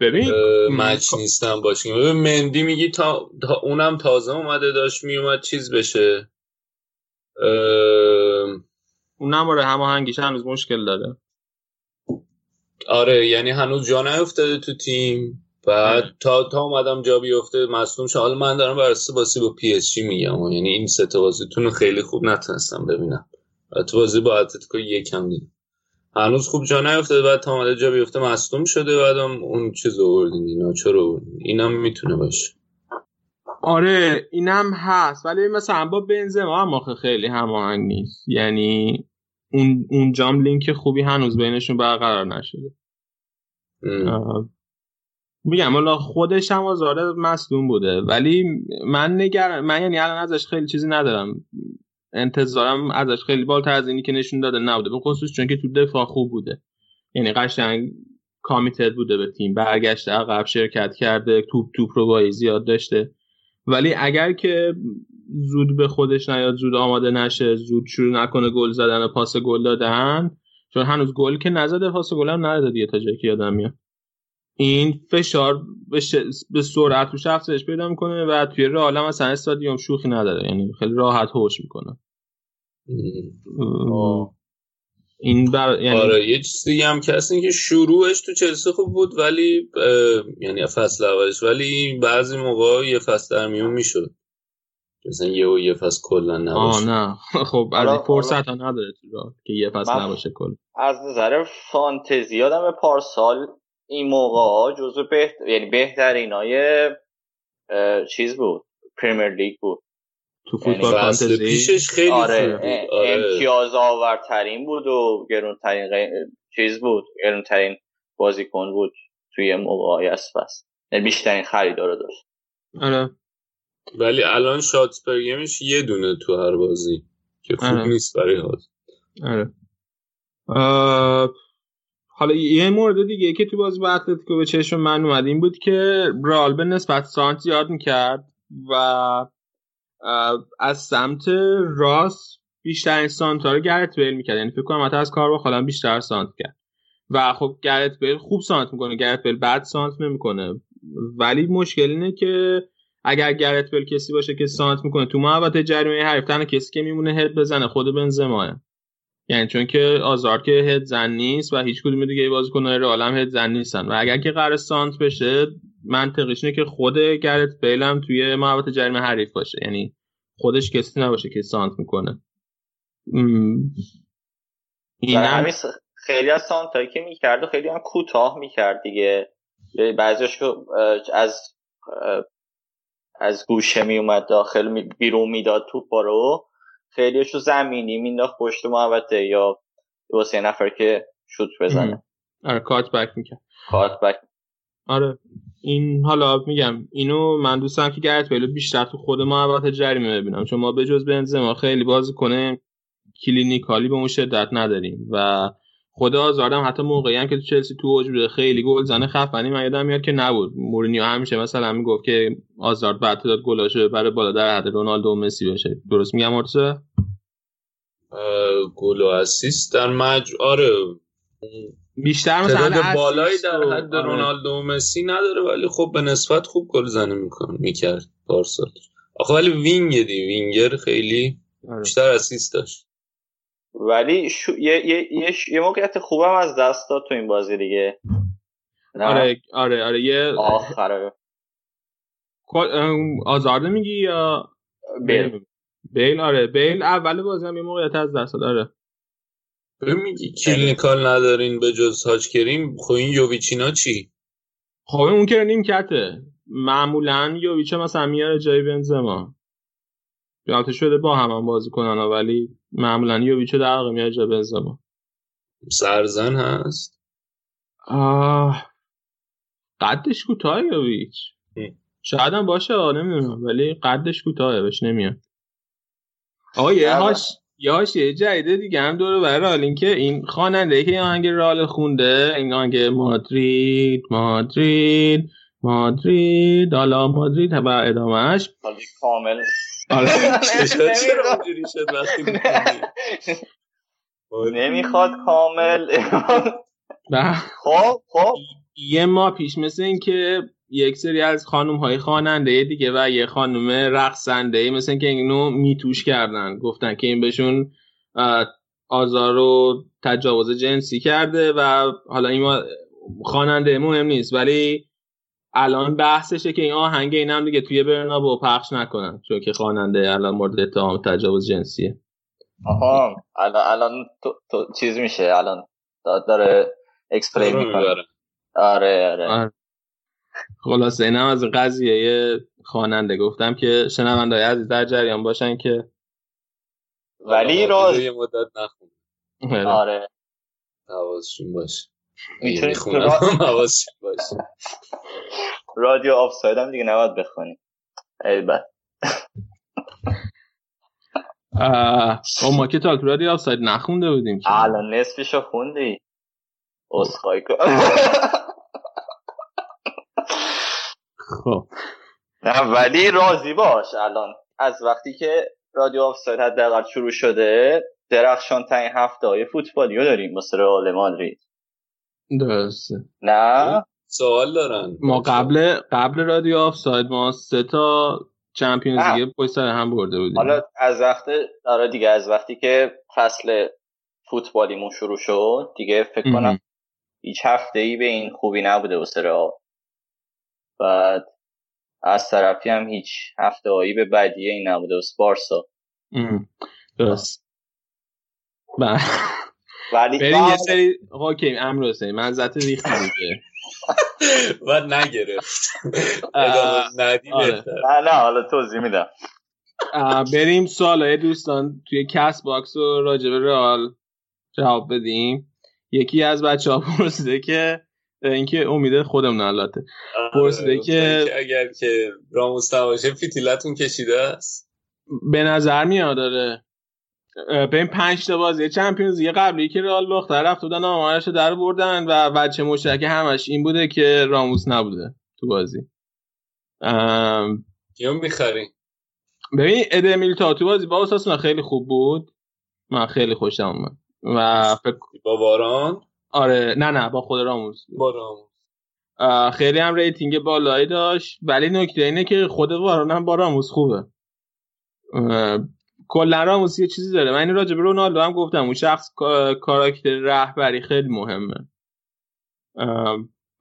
ببین مچ نیستن باشیم. ببین مندی میگی تا, تا اونم تازه اومده داشت میومد چیز بشه. اونم آره هماهنگیش هنوز مشکل داره. آره یعنی هنوز جا نیفتاده تو تیم. بعد تا تا اومدم جا بیفته مصدوم شد حالا من دارم بر اساس بازی با پی اس جی میگم. یعنی این سه تا بازیتون خیلی خوب نتونستم ببینم. تو بازی با اتلتیکو یکم دیدم. هنوز خوب جا نیفتاده بعد تا جا بیفته مصدوم شده بعدم اون چیز آوردین اینا چرا اینم می‌تونه باشه. آره اینم هست ولی مثلا با بنزما هم خیلی هماهنگ نیست. یعنی اون اون جام لینک خوبی هنوز بینشون برقرار نشده. میگم حالا خودش هم آزاره مصدوم بوده ولی من نگر من یعنی الان ازش خیلی چیزی ندارم. انتظارم ازش خیلی بالاتر از اینی که نشون داده نبوده. به خصوص چون که تو دفاع خوب بوده. یعنی قشنگ کامیتد بوده به تیم. برگشته عقب شرکت کرده توپ توپ رو بایی زیاد داشته. ولی اگر که زود به خودش نیاد زود آماده نشه زود شروع نکنه گل زدن و پاس گل دادن چون هنوز گل که نزده پاس گل هم نداده تا جایی که یادم میاد. این فشار به, ش... به سرعت روش افزایش پیدا می‌کنه و توی رئال مثلا استادیوم شوخی نداره. یعنی خیلی راحت هوش می‌کنه. این بر... یعنی... آره یه چیزی هم که هست که شروعش تو چلسی خوب بود ولی یعنی فصل اولش ولی بعضی موقع یه فصل در میون می‌شد. مثلا یه و یه فصل کلا نباشه. نه. خب از این فرصت ها نداره تو که یه فصل نباشه کل از نظر فانتزی آدم پارسال این موقع جزو بهت... یعنی بهترین های چیز بود پریمیر لیگ بود. تو یعنی فوتبال فانتزی؟ پیشش خیلی آره, آره. امتیاز آورترین بود و گرونترین چیز بود گرونترین بازیکن بود توی موقعی از فصل یعنی بیشترین خریدار داشت. آره. ولی الان shot game ش یه دونه تو هر بازی که خوب آره. نیست برای هازارد آره. حالا یه مورد دیگه که تو بازی با اتلتیکو به چشم من اومد این بود که بیل به نسبت سانتر زیاد می‌کرد و از سمت راست بیشتر سانت ها رو گرت بیل می‌کرد. یعنی فکر کنم حتی از کار با خالم بیشتر سانت کرد. و خب گرت بیل خوب سانت می‌کنه. گرت بیل بد سانت نمی‌کنه. ولی مشکل اینه که اگر گرت بیل کسی باشه که سانت می‌کنه تو محوطه جریمه حریف تنها کسی که میمونه هد بزنه خود بنزماه. یعنی چون که آزار که هد زن نیست و هیچ کدوم دیگه بازیکن‌های رئال هم هد زن نیستن. و اگر که قرار سانت بشه منطقیش اینه که خود گرت بیل هم توی محوطه جریمه حریف باشه. یعنی خودش کسی نباشه که سانت می‌کنه. اینم خیلی از سانتایی که می‌کرد و خیلی هم کوتاه می‌کرد دیگه. بعضیش از از گوشه میومد داخل بیرون می‌داد توپ رو. خیلیش رو زمینی مینداخت پشت محوطه یا واسه نفر که شوت بزنه. آره کات بک می‌کرد. کات بک. آره این حالا میگم اینو من دوستم که گرت بیلو بیشتر تو خود محوطه جریمه ببینم. چون ما به جز بنزما خیلی بازی کنه clinical ی به اون شدت نداریم. و خدا آزاردم حتی موقعی هم که تو چلسی تو اوج خیلی گل زنه خفنی من یادم میاد که نبود. مورینیو همیشه مثلا می‌گفت که آزارد باید گلاشو برای بالا در حد رونالدو و مسی بشه. درست میگم مرتضی؟ گل و assist در مجموع آره. بیشتر مثلا بالایی در حد آره. رونالدو و مسی نداره ولی خب به نسبت خوب گل زنی میکن می‌کرد پارسال آخه ولی وینگ دی وینگر خیلی آره. بیشتر assist داشت. ولی شو... یه, یه, یه, یه موقعیت خوبم از دست داد تو این بازی دیگه. نه؟ آره آره آره یه آخره. آزارده میگی یا بیل. بیل. آره بیل. اول بازی هم یه موقعیت از دست داد آره. میگی clinical ندارین به جز حاج کریم خب این یوویچ اینا چی؟ خب اون که نیمکته. معمولا یوویچ مثلا میاره جای بنزما. البته شده با هم, هم بازی کنن ولی معمولا یوویچ در واقع میاره جای بنزما. سرزن هست؟ آه قدش کوتاه یوویچ. ام. شاید هم باشه آه، نمی‌دونم ولی قدش کوتاهه بهش نمیاد. آقا یه هاش یه هاش یه جدیده دیگه هم دوره برای رال این که این خواننده که این آهنگ رال خونده این آهنگ مادرید مادرید مادرید حالا مادرید و ادامهش کامل آره. چرا. اونجوری شد وقتی؟ نمی‌خواد کامل. و خب خب. یه ماه پیش مثل این که یک سری از خانوم های خواننده دیگه و یه خانوم رقصنده مثل این که اینو میتوش کردن. گفتن که این بهشون آزار و تجاوز جنسی کرده و حالا این ما- خواننده مهم نیست. ولی الان بحثشه که این آهنگ این هم دیگه توی برنابو پخش نکنن چون که خواننده الان مورد اتهام تجاوز جنسیه. آها الان الان تو, تو چیز میشه الان دا- داره explain رو می‌کنه. آره آره. آره. خلاصه این هم از قضیه یه خواننده. گفتم که شنوندای عزیز در جریان باشن که ولی آره، راز- یه مدت نخون. آره. حواسشون باشه. می‌تونی می‌خونم تو را- حواسشون باشه. رادیو آفساید هم دیگه نباید بخونی. ای بد اه، خب ما که تا تو رادیو آفساید نخونده بودیم که. الان نصفشو خوندی. اسخای کن. خب. نه ولی راضی باش الان. از وقتی که رادیو آفساید حداقل شروع شده درخشان ترین هفته های فوتبالی رو داریم واسه رئال مادرید. درسته نه سوال دارن ما قبل قبل رادیو آفساید ما سه تا چمپیونز. لیگ پشت سر هم برده بودیم حالا از وقت آره دیگه از وقتی که فصل فوتبالیمون شروع شد دیگه فکر کنم. هیچ هفته ای به این خوبی نبوده واسه بعد از طرفی هم هیچ هفته هایی به بدیه این نبوده واسه بارسا مهم. درست. ولی بریم یه سری okay امیر حسین مزه ات ریختی دیگه. و نگرفت. ندی آره. بهتر. نه نه حالا توضیح میدم. بریم سوالای دوستان. توی کست باکس و راجب رئال جواب بدیم. یکی از بچه ها پرسیده که اینکه امید خودمون البته. پرسیده آره، که- گفتن اگر که راموس نباشه فیتیلتون کشیده است؟ به نظر میاد داره به این پنج تا بازی Champions League قبلی که رئال باخت رفت بودن آمارش در آوردن و وجه مشترک همش این بوده که راموس نبوده تو بازی. ام، کیو می‌خرین ببین ادر میلیتائو تو بازی با اوساسونا خیلی خوب بود. من خیلی خوشم اومد. و فکر با واران؟ آره نه نه با خود راموس. با راموس. خیلی هم rating بالایی داشت. ولی نکته اینه که خود واران هم با راموس خوبه. کلا راموس یه چیزی داره. من این راجع به رونالدو هم گفتم. اون شخص کا- کاراکتر رهبری خیلی مهمه.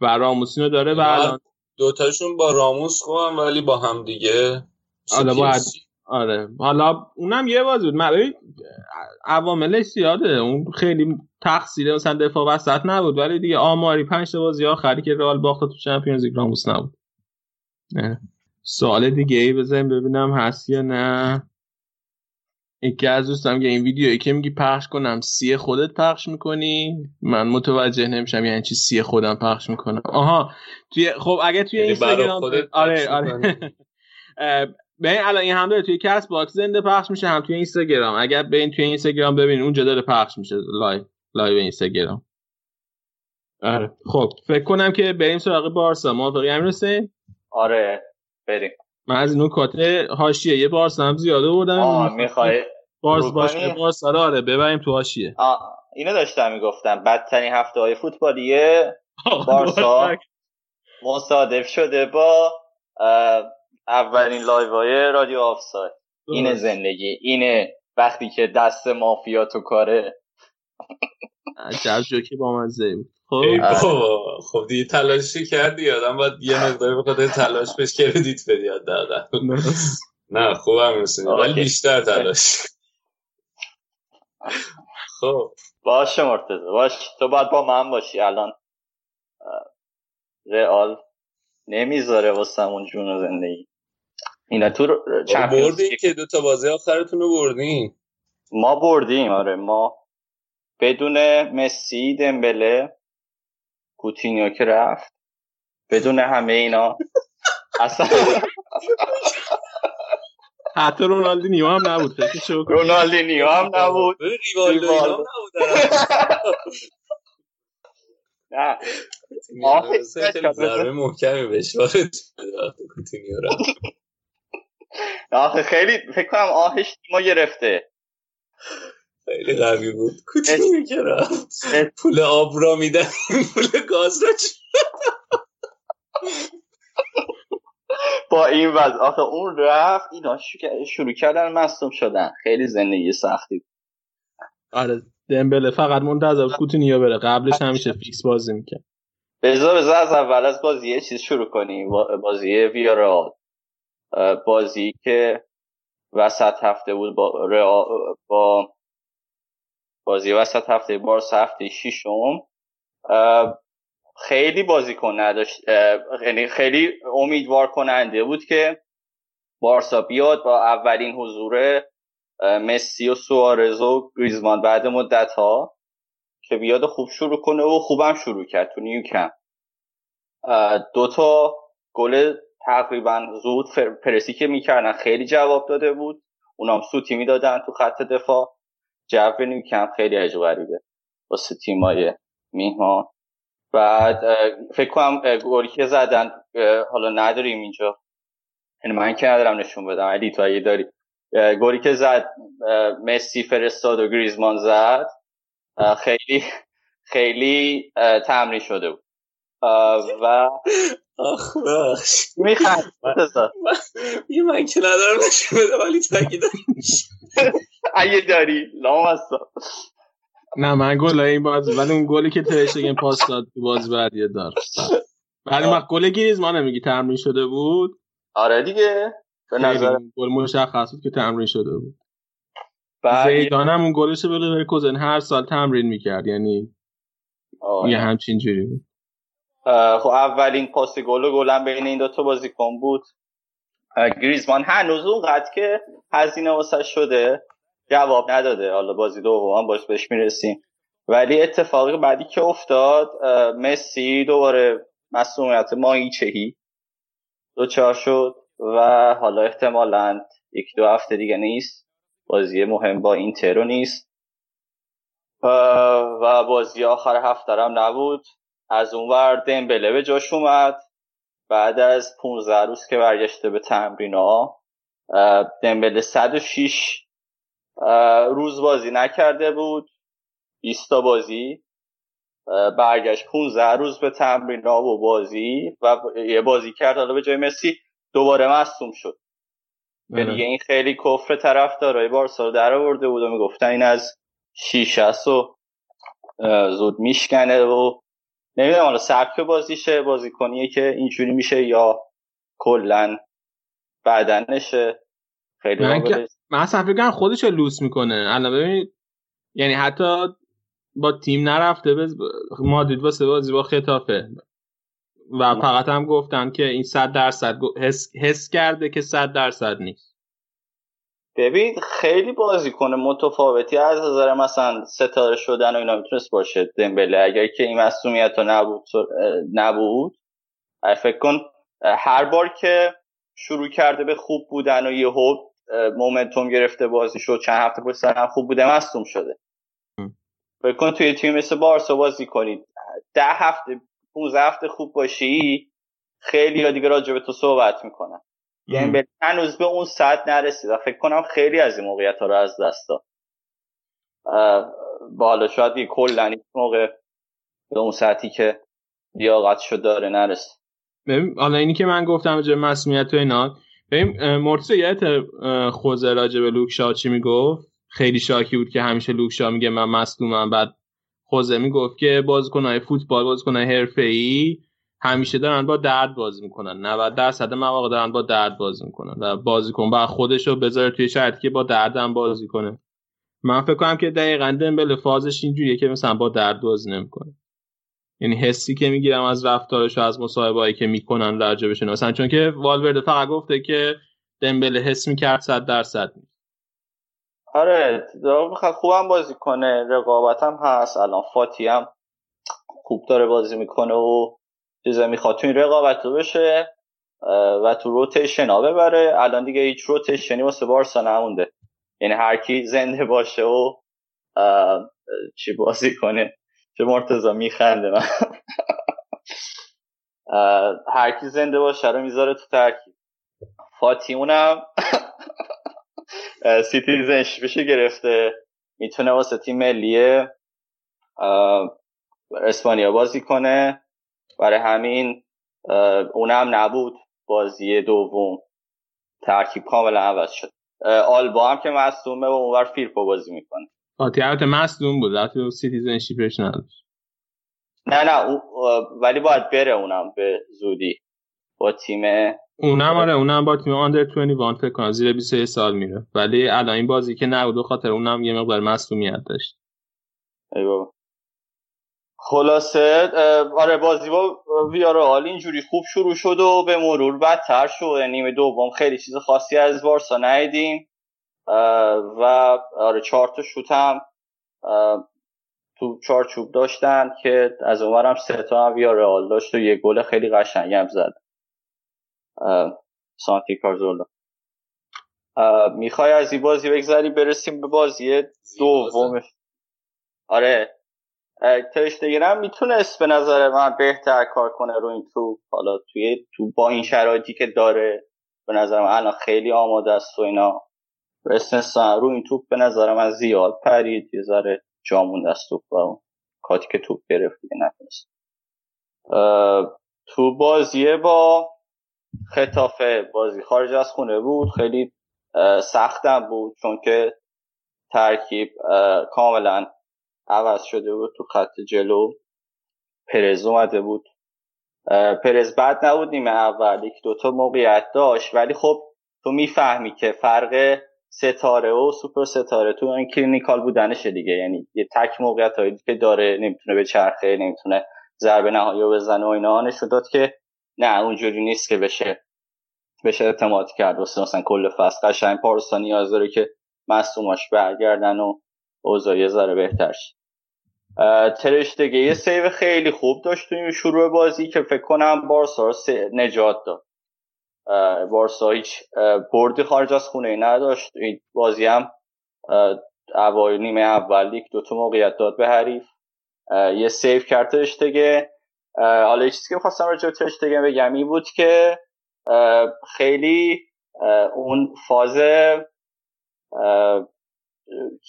و راموس اینو داره و الان دوتاشون با راموس خوبن ولی با هم دیگه. حالا باید- آره. حالا اونم یه بازی بود. من عواملش زیاده. اون خیلی تقصیر مثلا دفاع وسط نبود. ولی دیگه آماری پنج تا بازی آخری که رئال باخت تو چمپیونز لیگ راموس نبود. سوال دیگه ای بزنیم ببینم هست یا نه. یکی از دوستم که این ویدیویی که میگی پخش کنم سی خودت پخش می‌کنی؟ من متوجه نمیشم یعنی چی سی خودم پخش می‌کنم. آها توی خب اگه توی یعنی اینستاگرام آره آره. ببین الان این هم داره توی کست باکس زنده پخش میشه هم توی اینستاگرام. اگر برین توی اینستاگرام ببین اونجا داره پخش میشه لایو لایو اینستاگرام. آره خب فکر کنم که بریم سراغ بارسا. موافقی امیر حسین؟ آره بریم. من از این نکات حاشیه یه بارسا هم زیاد آوردم آه می‌خوای بارس باشه بارس آره آره ببریم تو حاشیه اینو داشتم می‌گفتم. بدترین هفته های فوتبالی بارسا مصادف شده با اولین live های رادیو آفساید. اینه زندگی. اینه وقتی که دست مافیا تو کاره. عجب جوکی با مزه بود. خب. خب دیگه تلاشی کردی؟ آدم باید یه مقدار بخاطر تلاش بهش credit بدی نه خوبم میسونی ولی بیشتر تلاش. خب. باشه مرتضی باش. تو باید با من باشی. الان رئال نمی‌ذاره واسمون جون و زندگی. اینا تو بردیم که دو تا بازی آخرتون رو بردیم ما بردیم آره. ما بدون مسی دمبله کوتینیو که رفت بدون همه اینا اصلا حتی رونالدینیو هم نبود فکر رونالدینیو هم نبود. ریوالدو هم نبود نه. محکمی بهش کوتینیو رفت. آخه خیلی فکر کنم آهش ما گرفته. خیلی قوی بود. کوتینیو که رفت. پول آب را میدن. پول گاز را با این وضع. آخه اون رفت اینا شروع کردن مصوم شدن. خیلی زندگی سختی آره دمبله فقط منتظر کوتینیو بره. قبلش همیشه فیکس بازی می‌کرد. بذار بذار از اول از بازی یه چیز شروع کنیم. بازی ویارال. بازی که وسط هفته بود با, با بازی وسط هفته بارس هفته ششم خیلی بازیکن نداشت یعنی خیلی امیدوار کننده بود که بارسا بیاد با اولین حضور مسی و سوارز و گریزمان بعد مدت ها که بیاد خوب شروع کنه و خوبم شروع کرد تو نیوکم دوتا گل تقریبا زود پرسی که می‌کردن خیلی جواب داده بود. اونام سوتی می‌دادن تو خط دفاع. جو نیوکم خیلی عجب غریبه واسه تیمای میهمان. بعد فکر کنم گلی که زدن حالا نداریم اینجا. یعنی من که ندارم نشون بدم. علی تو اگه داری. گلی که زد مسی فرستاد و گریزمان زد خیلی خیلی تمرین شده بود. و آخ بخش. میخند یه من که ندارم نشون بدم ولی تو اگه داری اگه داری لام هستا نه من گل این بازی ولی اون گلی که ترشتگن پاس داد تو بازی بعدی دار. ولی من گل گریزمان نمیگی تمرین شده بود؟ آره دیگه به نظر گل مشخص بود که تمرین شده بود. زیدان هم اون گلش به لورکوزن هر سال تمرین می‌کرد یعنی یه همچین جوری بود. خب اولین پاس گل و گلم بین این دوتا بازیکن بود. گریزمان هنوز اونقدر که هزینه واسه شده. جواب نداده. حالا بازی دوم باش بهش می‌رسیم. ولی اتفاقی بعدی که افتاد مسی دوباره مسئولیت ماهیچهی دوچار شد و حالا احتمالا یک دو هفته دیگه نیست. بازی مهم با اینترو نیست. و بازی آخر هفته هم نبود. از اون ور دمبله به جاش اومد. بعد از 15 روز که برگشته به تمرین ها دمبله 106 روز بازی نکرده بود. 20 بازی. برگشت 15 روز به تمرین و بازی و یه بازی کرد. حالا به جای مسی دوباره مصوم شد. به بله. دیگه این خیلی کفر طرف دارای بارسا رو در آورده بود و می‌گفتن این از شیش و زود میشکنه و نمی‌دونم حالا سبک بازیشه. بازیکنیه که اینجوری میشه یا کلا بدنشه. خیلی من اصلا فکر خودش رو لوس می‌کنه. الان ببینید یعنی حتی با تیم نرفته به مادرید واسه بازی با خطافه. و فقط هم گفتن که این صد درصد حس, حس کرده که صد درصد نیست. ببین خیلی بازی کنه متفاوتی از نظر مثلا ستاره شدن و اینا می‌تونست باشه دمبله. اگر که این مسئولیت نبود نبود فکر کن هر بار که شروع کرده به خوب بودن و یه مومنتوم گرفته بازی شد چند هفته پشت سر خوب بوده مصدوم شده. فکر کن توی تیم مثل بارسا بازی کنید. ده هفته 15 هفته خوب باشی خیلی ها دیگه راجع به تو صحبت می‌کنن. دمبله هنوز به اون سطح نرسید و فکر کنم خیلی از این موقعیت ها رو از دست داد. بالا شاید یه کلا این موقع به اون سطحی که لیاقت شد داره نرسید. حالا اینی که من گفتم جه مسئولیت و اینا ببین مرتضی یادت خوزه راجع به لوکشا چی می‌گفت؟ خیلی شاکی بود که همیشه لوکشا میگه من مصدومم. بعد خوزه می‌گفت که بازیکنهای فوتبال بازیکنهای حرفه‌ای همیشه دارن با درد بازی می‌کنن. 90 درصد مواقع دارن با درد بازی می‌کنن و بازیکن با خودش رو بذاره توی شرطی که با دردم بازی کنه. من فکر کنم که دقیقا دمبل فازش اینجوریه که مثلا با درد بازی نمی‌کنه. یعنی حسی که می‌گیرم از رفتارش و از مصاحبه‌ای که می‌کنن راجبش مثلا چون که والورده فقط گفته که دمبل حس می‌کرد 100 درصد آره خوبم بازی کنه. رقابتم هست. الان فاتی هم خوب داره بازی می‌کنه و چیزا می‌خواد. تو این رقابت رو بشه و تو روتیشن ها ببره. الان دیگه هیچ روتیشنی واسه بارسا نمونده. یعنی هر کی زنده باشه و چی بازی کنه. چه مرتضا میخنده. من هر کی زنده باشه رو می‌ذاره تو ترکیب. فاتیمونم بشه گرفته. می‌تونه واسه تیم ملی اسپانیا بازی کنه. برای همین اونم نبود بازی دوم. ترکیب کاملا عوض شد. آلبا هم که مصدومه و اونور فیرپو بازی می‌کنه. فاتی البته مصدوم بود البته citizenship ش نداشت. نه نه ولی باید بره اونم به زودی با تیم. اونم آره اونم با تیم under 21 فکر کنم زیر 21 سال میره. ولی الان این بازی که نبود خاطر اونم یه مقدار مصدومیت داشت. ای بابا. خلاصه آره بازی با ویارال اینجوری خوب شروع شد و به مرور بدتر شد. یعنی نیمه دوم خیلی چیز خاصی از بارسا ندیدیم. و آره چهار تا شوت هم تو چارچوب داشتن که از اونورم سه تا هم ویارال داشت و یه گل خیلی قشنگی هم زد. سانتی کارزولا. می‌خوای از این بازی بگذاری برسیم به بازی دوم آره. ترشتگرم می‌تونست به نظر من بهتر کار کنه رو این تو. حالا توی تو با این شرایطی که داره به نظر من الان خیلی آماده است و اینا. رسنسان رو این توپ به نظر من زیاد پرید. یه ذره جامون دست توپ و کاتی که توپ گرفت دیگه نتونست. تو بازیه با خطافه بازی خارج از خونه بود. خیلی سختم بود چون که ترکیب کاملا عوض شده بود تو خط جلو. پرز اومده بود. پرز بد نبود نیمه اول. یک دوتا موقعیت داشت. ولی خب تو می‌فهمی که فرق ستاره و سوپر ستاره تو این clinical بودنشه دیگه. یعنی یه تک موقعیت هایی که داره نمی‌تونه بچرخه نمی‌تونه ضربه نهایی رو بزنه و اینا. نشون داد که نه اونجوری نیست که بشه بشه اعتماد کرد. واسه مثلا کل فصل قشنگ پارسا نیاز داره که مصوماش برگردن و اوضاع یه ذره بهتر شه ترشتگه یه سیو خیلی خوب داشت توی شروع بازی که فکر کنم بارسا نجات داد. بارسا هیچ بردی خارج از خونه نداشت. این بازی هم اوایل نیمه اول یک دوتا موقعیت داد به حریف. یه save کرد ترشتگن حالا یه چیزی که خواستم راجع به ترشتگن بگم این بود که خیلی اون فاز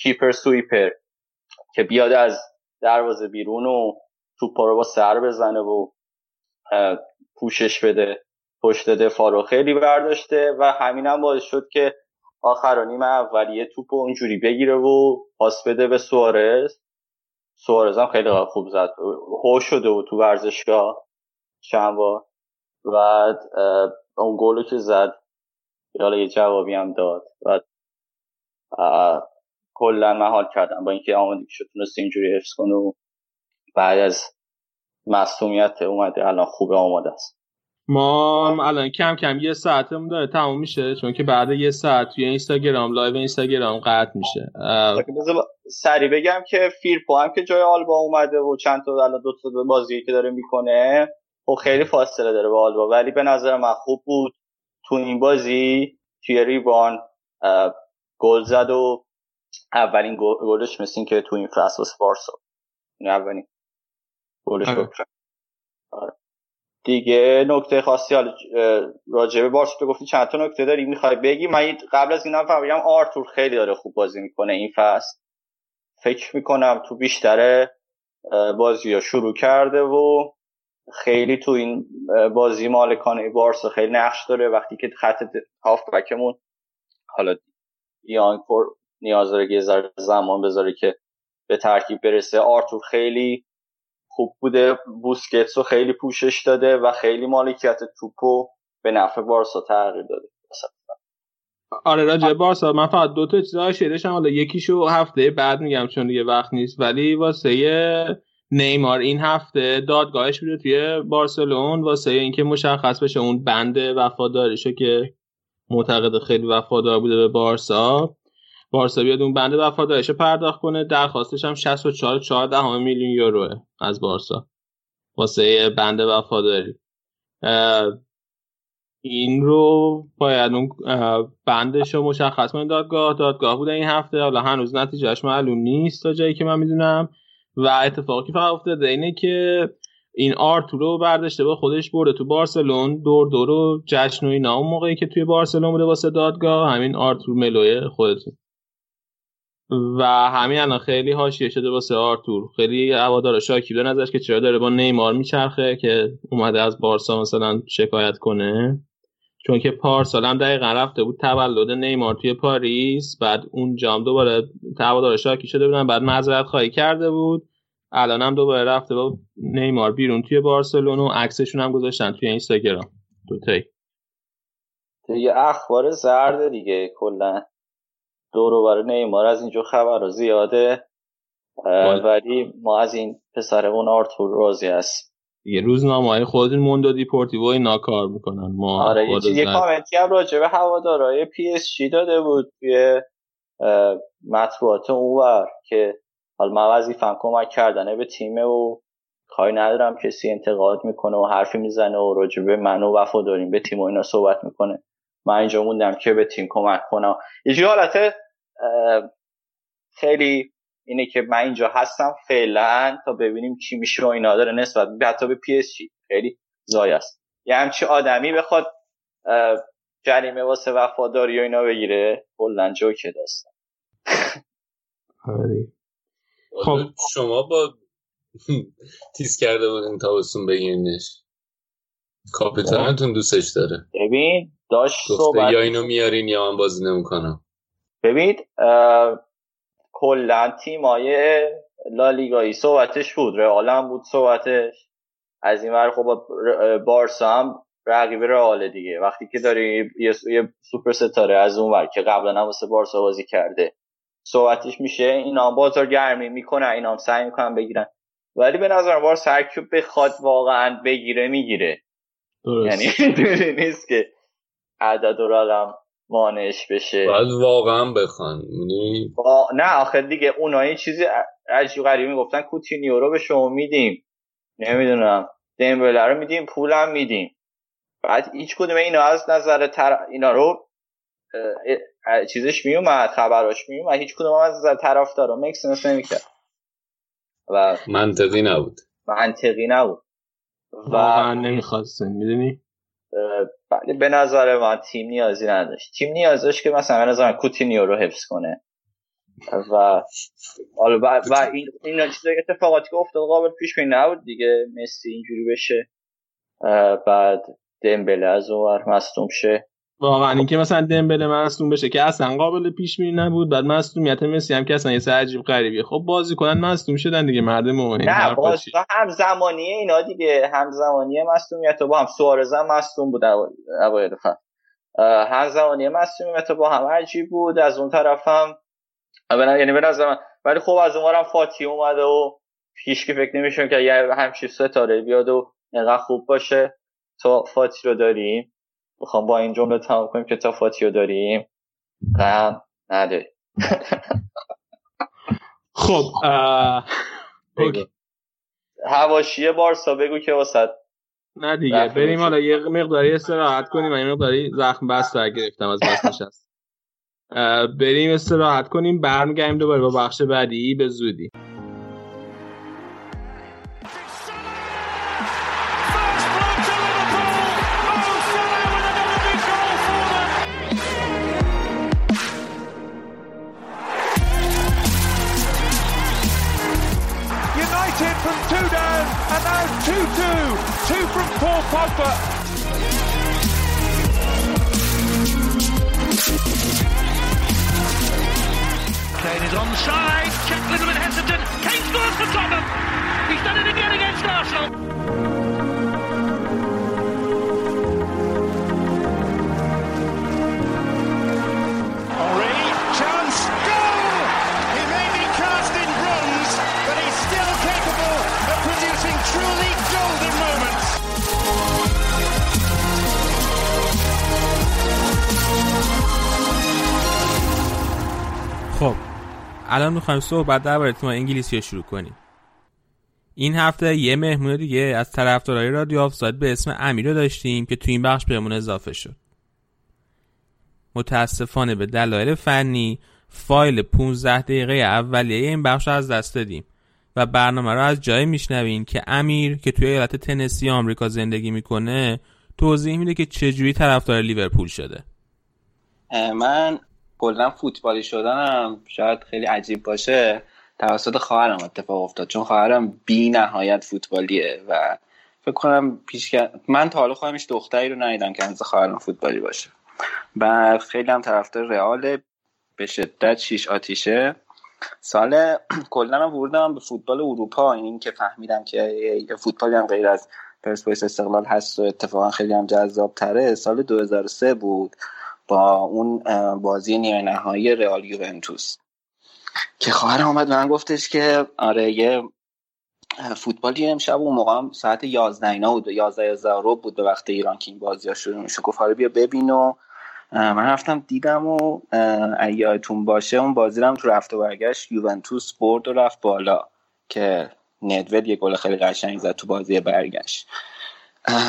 keeper sweeper که بیاد از دروازه بیرون و توپ رو با سر بزنه و پوشش بده. پشت دفاع رو خیلی برداشته و همین هم باعث شد که آخر نیمه اول یه توپ اونجوری بگیره و پاس بده به سوارز. سوارز هم خیلی خوب زد. هو شده و تو ورزشگاه چند بار. بعد اون گلو که زد حالا یه جوابی هم داد. بعد کلا من حال کردم با اینکه آماده شد تونست اینجوری حفظ کنه و بعد از مصدومیت اومده الان خوبه آماده است. ما الان کم کم یه ساعتمون داره تموم میشه چون که بعد یه ساعت توی اینستاگرام live اینستاگرام قطع میشه سری بگم که فیرپو هم که جای آلبا اومده و چند تا الان دو تا بازی که داره می‌کنه و خب خیلی فاصله داره با آلبا ولی به نظر من خوب بود تو این بازی توی ریبان گل زد و اولین گلش مثل که تو این فصل واسه بارسا اولین گلش آره. آره. دیگه نکته خاصی حالا راجع به بارسا تو گفتی چند تا نکته داری می‌خوای بگی؟ من قبل از اینم فهمیدم آرتور خیلی داره خوب بازی می‌کنه این فصل. فکر می‌کنم تو بیشتر بازی ها شروع کرده و خیلی تو این بازی مالکانه بارسا خیلی نقش داره. وقتی که خط هافبکمون حالا یانکور نیاز داره یه زمان بذاره که به ترکیب برسه. آرتور خیلی خوب بوده. بوسکتس رو خیلی پوشش داده و خیلی مالکیت توپو به نفع بارسا تغییر داده. آره راجع بارسا من فقط دو تا چیزا شیرشم حالا یکیشو هفته بعد میگم چون دیگه وقت نیست ولی واسه نیمار این هفته دادگاهش بوده توی بارسلون واسه اینکه مشخص بشه اون بند وفاداریشو که معتقد خیلی وفادار بوده به بارسا. بارسا بیاد اون بند وفاداریشو پرداخت کنه. درخواستش هم 64 14 میلیون یوروه از بارسا. واسه بند وفاداری. این رو باید اون بندش رو مشخص کنه. دادگاه دادگاه بوده این هفته. حالا هنوز نتیجهش معلوم نیست تا جایی که من می‌دونم. و اتفاقی فقط افتاده اینه که این آرتورو برداشته با خودش برده تو بارسلون. دور دور جشن و اینا. اون موقعی که توی بارسلون بوده واسه دادگاه. همین آرتور ملوی خودتون. و همین الان خیلی حاشیه شده واسه آرتور. خیلی هوادارا شاکی بودن ازش که چرا داره با نیمار میچرخه که اومده از بارسا مثلا شکایت کنه. چون که پارسال هم دقیقا رفته بود تولد نیمار توی پاریس بعد اون جام دوباره هوادارا شاکی شده بودن بعد معذرت خواهی کرده بود. الان هم دوباره رفته با نیمار بیرون توی بارسلون و عکسشون هم گذاشتن توی اینستاگرام. دو تایی یه اخبار زرد دیگه کلا. دورو برای نیمار از اینجا خبر زیاده. ولی ما از این پسرمون آرتور راضی هست یه روزنامه های خودتون موندو دیپورتیو اینا کار می‌کنن. ما آره یه کامنتی هم راجع به هوادارهای پی اس جی داده بود توی مطبوعات اونور که حالا من وظیفم کمک کردنه به تیمه و کاری ندارم کسی انتقاد می‌کنه و حرفی می‌زنه و راجع به من و وفاداریم به تیم و اینا صحبت می‌کنه. من اینجا موندم که به تیم کمک کنم. یه حالت خیلی اینه که من اینجا هستم فعلا تا ببینیم چی میشه و اینا داره نسبت به حتی به پی اس جی خیلی ضایع است. یه همچی آدمی بخواد جریمه واسه وفاداری و اینا بگیره کلا جوکه داستان. آره. خب. شما با تیز کرده بودین تابستون بگیرینش. کاپیتانتون دوستش داره. ببین داشت صحبت یا اینو میارین یا من بازی نمی‌کنم. ببین کلا تیمای لالیگایی صحبتش بود رئال بود صحبتش. از این ور خب بارسا هم رقیب رئال دیگه. وقتی که داری یه, سوپر ستاره از اون ور که قبلا هم واسه بارسا بازی کرده صحبتش میشه. اینا بازار گرمی می‌کنن اینا هم سعی می‌کنن بگیرن. ولی به نظر بار سرکیو بخواد واقعا بگیره می‌گیره. یعنی نیست که عدد و رقم مانعش بشه. باید واقعا بخوان با... نه آخر دیگه اونا این چیزی عجیب غریبی می‌گفتن کوتینیو رو به شما میدیم. نمی‌دونم. دمبله رو میدیم پولم میدیم. بعد هیچ کدوم اینا از نظر تر... اینا رو چیزش میومد خبراش میومد هیچ کدوم از نظر طرفدارا. مکس نمی‌کرد. و منطقی نبود. منطقی نبود. واقعا نمی‌خواستن می‌دونی؟ بله به نظر من تیم نیازی نداشت. تیم نیاز که مثلا نظر کوتینیو رو حفظ کنه. و حالا و, و این این چیزای اتفاقاتی که افتاد قابل پیش بینی نبود دیگه. مسی اینجوری بشه. بعد دمبله از اون مصدوم شه. واقعا اینکه مثلا دمبله مصدوم بشه که اصلا قابل پیش بینی نبود بعد مصدومیت مسی هم که اصلا یه عجیب غریبیه. خب بازی کنن مصدوم شدن دیگه مرد مومن نه باز هم زمانیه اینا دیگه. هم زمانیه مصدومیت با هم سوارز هم مصدوم بود اوایل هم زمانیه مصدومیت با هم عجیب بود. از اون طرف هم یعنی به نظر ولی خب از اونورم فاتی اومده و پیش که فکر نمیشون که یه همچین ستاره بیاد و اینقدر خوب باشه. تا فاتی رو داریم. می‌خوام با این جمله تمام کنیم که تا فاتیو داریم. غم نداریم. خب هواشی بارسا بگو که واسه نه دیگه بریم حالا یه مقداری استراحت کنیم من مقداری زخم بست رو گرفتم از بس نشست بریم استراحت کنیم برمیگردیم دوباره با بخش بعدی. به زودی. Pogba. Kane is onside. Check, little bit hesitant. Kane scores for Tottenham. الان می‌خوایم صحبت درباره تیم انگلیسی رو شروع کنیم. این هفته یه مهمون دیگه از طرفدارای رادیو آفساید به اسم امیر داشتیم که تو این بخش بهمون اضافه شد. متاسفانه به دلایل فنی فایل 15 دقیقه اولیه این بخش از دست دادیم و برنامه رو از جایی میشنوین که امیر که توی ایالت تنسی آمریکا زندگی می‌کنه توضیح میده که چجوری طرفدار لیورپول شده. من کلا فوتبالی شدنم شاید خیلی عجیب باشه توسط خواهرم اتفاق افتاد. چون خواهرم بی نهایت فوتبالیه و فکر کنم پیش من تا حالا هیچ دختری رو ندیدم که از خواهرم فوتبالی باشه. و خیلی هم طرفدار رئال به شدت شیش آتیشه. سال کلا هم ورودم به فوتبال اروپا. این که فهمیدم که فوتبالی هم غیر از پرسپولیس استقلال هست و اتفاقا خیلی هم جذاب تره سال 2003 بود. با اون بازی نیمه نهایی رئال یوونتوس. که خواهرم آمد من گفتش که آره یه فوتبالی امشب اون موقع هم ساعت 11 اینا بود 11 11 رو بود به وقت ایران که این بازی ها شروع میشه گفت آره بیا ببین و من رفتم دیدم و یادتون باشه اون بازی هم تو رفت و برگشت یوونتوس برد و رفت بالا که ندوید یه گل خیلی قشنگ زد تو بازی برگشت.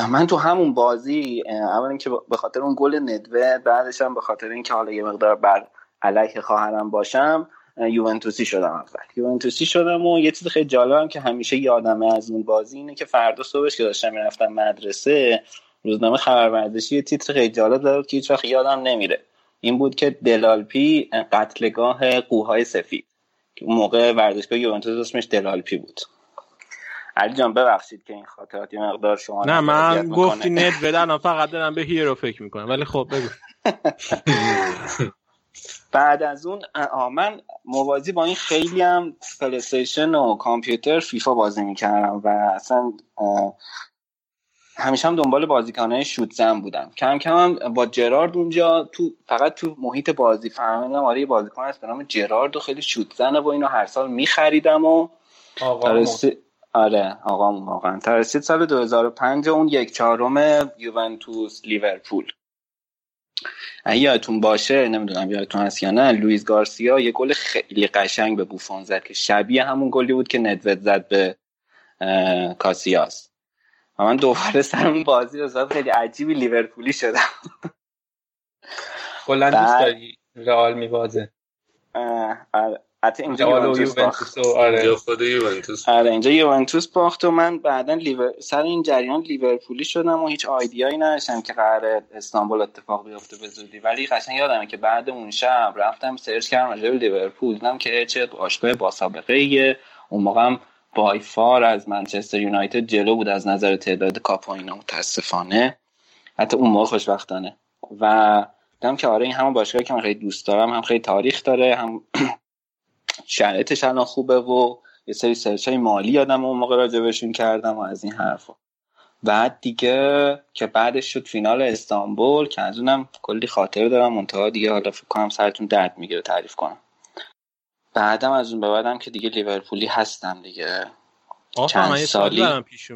من تو همون بازی اول اینکه به خاطر اون گل ندوه بعدش هم به خاطر اینکه حالا یه مقدار بر علیه خواهرم باشم یوونتوسی شدم اول. یوونتوسی شدم و یه چیز خیلی جالبم که همیشه یادمه از اون بازی اینه که فردا صبحش که داشتم می‌رفتم مدرسه روزنامه خبر ورزشی یه تیتر خیلی جالب داد که هیچ وقت یادم نمیره. این بود که دلالپی قتلگاه قوهای سفید. که اون موقع ورزشگاه یوونتوس اسمش دلالپی بود. علی جان ببخشید که این خاطرات یه مقدار شما نه من گفتی نت بدن فقط دارم به هیرو فکر می‌کنم ولی خب بگو. بعد از اون من موازی با این خیلی هم پلیستیشن و کامپیوتر فیفا بازی می‌کردم و اصلا همیشه هم دنبال بازیکنهای شوت زن بودم. کم کم هم با جرارد اونجا تو فقط تو محیط بازی فهمیدم آره بازیکن هست به نام جرارد و خیلی شوت زنه و اینو هر سال میخریدم و آقا آره آقا واقعا. تا رسید سال 2005 اون یک چهارم یوونتوس لیورپول. اگه یادتون باشه نمی‌دونم یادتون هست یا نه لوئیس گارسیا یه گل خیلی قشنگ به بوفون زد که شبیه همون گلی بود که ندوت زد به کاسیاس. و من دوباره سر اون بازی رو خیلی عجیبی لیورپولی شدم. کلا دوست داری رئال میبازه. حتی اینجا یوونتوس باخت. آره. خود یوونتوس. آره اینجا یوونتوس باخت و من بعدا لیور... سر این جریان لیورپولی شدم و هیچ idea یی نداشتم که قراره استانبول اتفاق بیفته به زودی. ولی قشنگ یادمه که بعد اون شب رفتم search کردم راجع به لیورپول. دیدم که چه باشگاه با سابقه ایه اون موقع هم by far از منچستر یونایتد جلو بود از نظر تعداد کاپ و اینا متاسفانه. حتی اون موقع خوشبختانه. و دیدم که آره این همون باشگاهی که من خیلی دوست دارم هم خیلی تاریخ داره هم شرایطش الان خوبه و یه سری سرچ های مالی یادم اون موقع راجبشون کردم و از این حرفا. بعد دیگه که بعدش شد فینال استانبول که از اونم کلی خاطر دارم. منتها دیگه حالا فکر کنم سرتون درد می‌گیره تعریف کنم. بعدم از اون به بعدم که دیگه لیورپولی هستم دیگه. چند سالی؟ پیش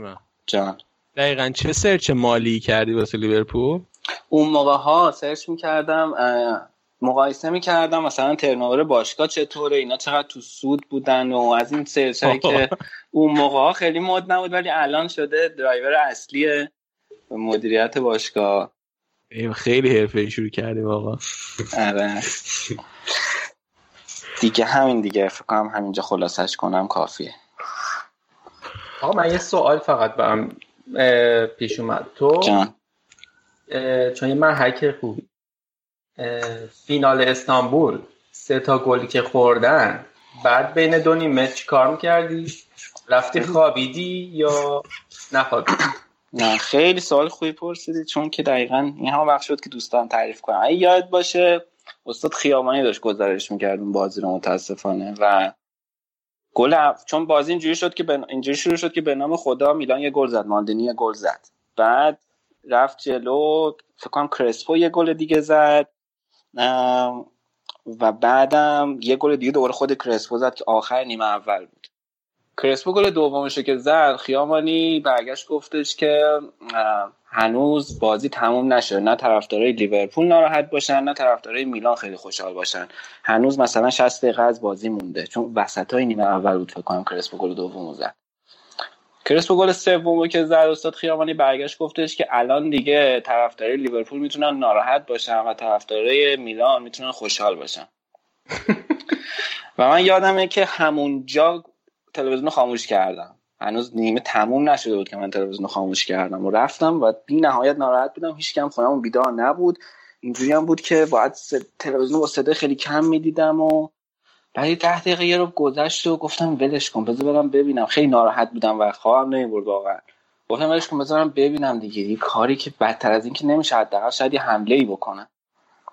جان. دقیقا چه search مالی کردی واسه لیورپول؟ اون موقع ها search می‌کردم مقایسه می‌کردم مثلا turnover باشگاه چطوره اینا چقدر تو سود بودن و از این search که اون موقع خیلی مد نبود ولی الان شده درایور اصلی مدیریت باشگاه. خیلی حرفه‌ای شروع کردیم آقا. آره. دیگه همین دیگه فکر کنم همینجا خلاصش کنم کافیه. آقا من یه سوال فقط هم پیش اومد. تو؟ جان. چون یه مرحک خوبی فینال استانبول سه تا گلی که خوردن بعد بین دو نیمه چی کار می‌کردی؟ رفتی خوابیدی یا نخوابیدی؟ نه خیلی سوال خوبی پرسیدی چون که دقیقا این هم وقت شد که دوستان تعریف کنم اگه یاد باشه استاد خیابانی داشت گزارش می‌کرد اون بازی رو متاسفانه و گل چون بازی اینجوری شد که بن... اینجوری شروع شد که به نام خدا میلان یه گل زد ماندنی یه گل زد بعد رفت جلو فکر کنم کرسپو یه گل دیگه زد و بعدم یه گل دیگه دوباره خود کرسپو زد که آخر نیمه اول بود. کرسپو گل دومش که زد خیامانی برگشت گفتش که هنوز بازی تموم نشده نه طرفدارای لیورپول ناراحت باشن نه طرفدارای میلان خیلی خوشحال باشن. هنوز مثلا 60 دقیقه از بازی مونده. چون وسطای نیمه اول بود فکر کنم کرسپو گل دوم زد. کرسپو گل سوم که زد استاد خیامانی برگشت گفتش که الان دیگه طرفدارای لیورپول می‌تونن ناراحت باشن و طرفدارای میلان می‌تونن خوشحال باشن. و من یادمه که همونجا تلویزیون خاموش کردم. هنوز نیمه تموم نشده بود که من تلویزیون خاموش کردم و رفتم و بی نهایت ناراحت بودم. هیچ کم خونم بیدار نبود. اینجوری هم بود که باید تلویزیون با صدای خیلی کم می‌دیدم و بعد ده دقیقه یه رو گذشت و گفتم ولش کن بذار برم ببینم. خیلی ناراحت بودم و خواهم نمی‌برد واقعا. گفتم ولش کن بذارم ببینم دیگه. یه کاری که بدتر از این که نمیشه حداقل شاید یه حمله ای بکنم.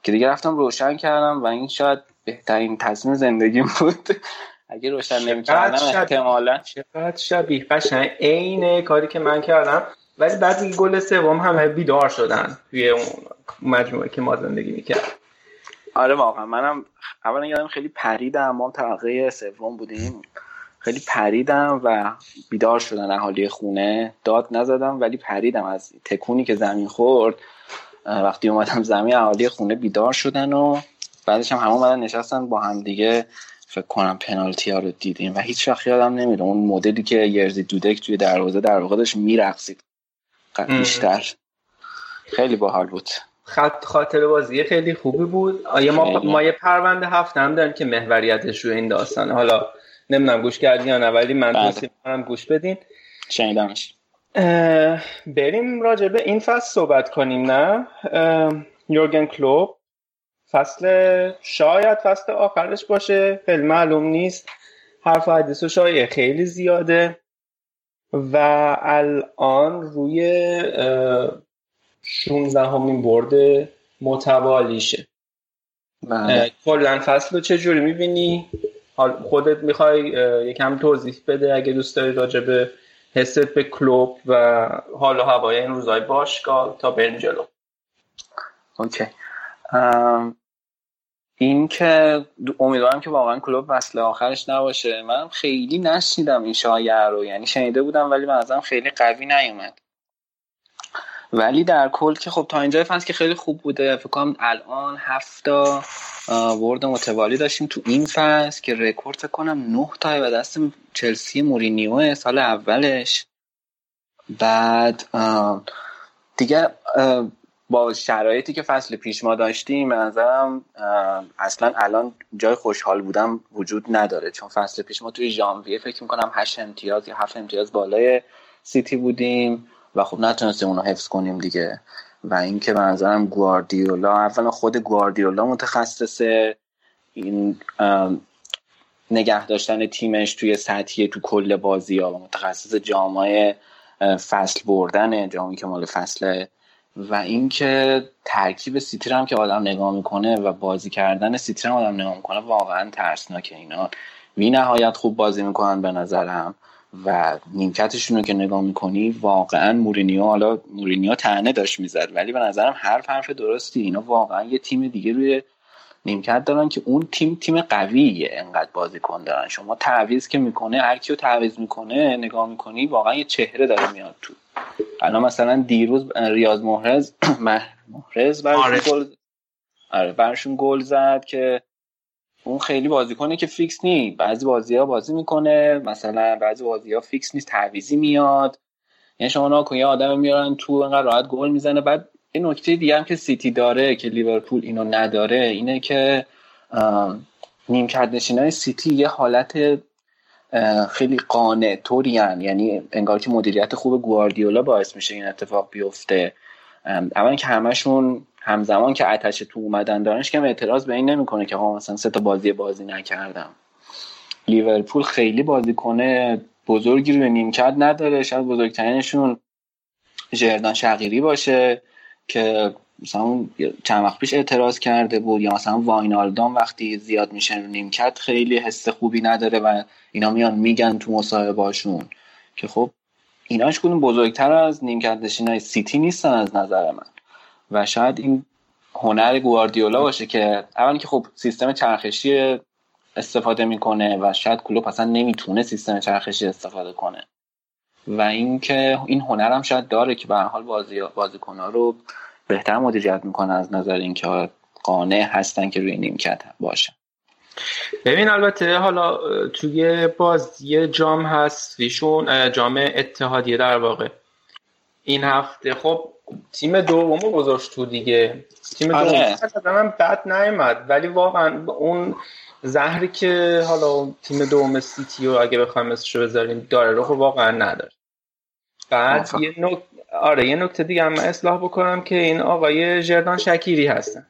که دیگه رفتم روشن کردم و این شاید بهترین تصمیم زندگیم بود. اگه روشن نمی‌کردم احتمالا. چقدر شبیه قشنگ. عین کاری که من کردم. ولی بعد گل سوم همه بیدار شدن توی اون مجموعه که ما زندگی می‌کرد آره واقعا. منم اولا یادم خیلی پریدم. ما طبقه سوم بودیم. خیلی پریدم و بیدار شدن اهالی خونه. داد نزدم ولی پریدم. از تکونی که زمین خورد وقتی اومدم زمین اهالی خونه بیدار شدن و بعدش هم همون بعد نشستن با هم دیگه. فکر کنم پنالتی ها رو دیدیم. و هیچ وقت یادم نمیره. اون مدلی که یرزی دودک توی دروازه در واقع داشت میرقصید. بیشتر. خیلی باحال بود. خط خاطر بازی خیلی خوبی بود. آیا ما, ما یه پرونده هفته هم داریم که محوریتش رو این داستانه. حالا نمی‌دونم گوش کردی یا نه ولی من توصیه هم گوش بدین. شنیدمش. بریم راجع به این فصل صحبت کنیم نه؟ یورگن کلوب. فصل شاید فصل آخرش باشه. خیلی معلوم نیست. حرف حدیث و شایع خیلی زیاده. و الان روی 16 همین برد متوالیشه بله. کلا فصل رو چجوری می‌بینی؟ خودت می‌خوای یکم توضیح بده اگه دوست داری راجع به حست به کلوب و حال و هوای این روزای باشگاه تا بریم جلو. اوکی. این که امیدوارم که واقعا کلوب وصل آخرش نباشه. من خیلی نشنیدم این شایعه رو. یعنی شنیده بودم ولی من خیلی قوی نیومد. ولی در کل که خب تا اینجای فصل که خیلی خوب بوده فکر کنم الان هفتا ورد متوالی داشتیم تو این فصل که رکورد کنم نه تا به دست چلسی مورینیو سال اولش. بعد دیگه با شرایطی که فصل پیش ما داشتیم نظرم اصلا الان جای خوشحال بودم وجود نداره. چون فصل پیش ما توی ژانویه فکر می‌کنم هشت امتیاز یا هفت امتیاز بالای سیتی بودیم. و خب نتونستیم اونو حفظ کنیم دیگه. و اینکه به نظرم گواردیولا اولا خود گواردیولا متخصص این نگه داشتن تیمش توی سطحی تو کل بازی ها و متخصص جام فصل بردن جامیه که مال فصل و اینکه ترکیب سیتی هم که آدم نگاه می‌کنه و بازی کردن سیتی هم آدم نگاه می‌کنه واقعا ترسناکه اینا. وی نهایت خوب بازی می‌کنن به نظرم. و نیمکتشون رو که نگاه می‌کنی واقعا مورینیو حالا مورینیو تنه داشت می‌زد ولی به نظرم حرف حرف درستی. اینا واقعا یه تیم دیگه روی نیمکت دارن که اون تیم تیم قویه انقدر بازیکن دارن. شما تعویض که می‌کنه هر کیو تعویض می‌کنه نگاه می‌کنی واقعا یه چهره داره میاد تو. الان مثلا دیروز ریاض محرز محرز برشون آره. گل آره برشون گل زد که اون خیلی بازیکنه که فیکس نی بعضی بازی ها بازی می‌کنه مثلا بعضی بازی ها فیکس نیست تعویضی میاد. یعنی شما نگاه کن یه آدم میارن تو انقدر راحت گل می‌زنه. بعد این نکته دیگه هم که سیتی داره که لیورپول اینو نداره اینه که نیمکت نشینای سیتی یه حالت خیلی قانع طورین یعنی انگار که مدیریت خوب گواردیولا باعث میشه این اتفاق بیفته. اولا که همشون همزمان که اتش تو اومدن دارنش که اعتراض به این نمی‌کنه که ها مثلا سه تا بازی بازی نکردم. لیورپول خیلی بازی کنه بزرگی روی نیمکت نداره. شاید بزرگترینشون جردان شقیری باشه که مثلا چند وقت پیش اعتراض کرده بود. یا مثلا واینالدام وقتی زیاد میشه نیمکت خیلی حس خوبی نداره و اینا میان میگن تو مصاحبهاشون که خب ایناش کدوم بزرگتر از نیمکت نشینای سیتی نیستن از نظر من. و شاید این هنر گواردیولا باشه که اول که خب سیستم چرخشی استفاده می‌کنه و شاید کلوب اصلا نمی‌تونه سیستم چرخشی استفاده کنه. و اینکه این هنرم شاید داره که به حال بازی بازیکن‌ها رو بهتر مدیریت می‌کنه از نظر اینکه قانع هستن که روی نیمکت باشن ببین البته حالا توی بازی جام هست ایشون جام اتحادیه در واقع. این هفته خب تیم دومو گذاشت تو دیگه. تیم آره. دوم من بد نیومد. ولی واقعا اون زهری که حالا تیم دوم سیتی رو اگه بخوایم اسمشو بذاریم داره رو خب واقعا نداره. بعد. یه نک... آره یه نکته دیگه هم من اصلاح بکنم که این آقای جردان شکیری هستن.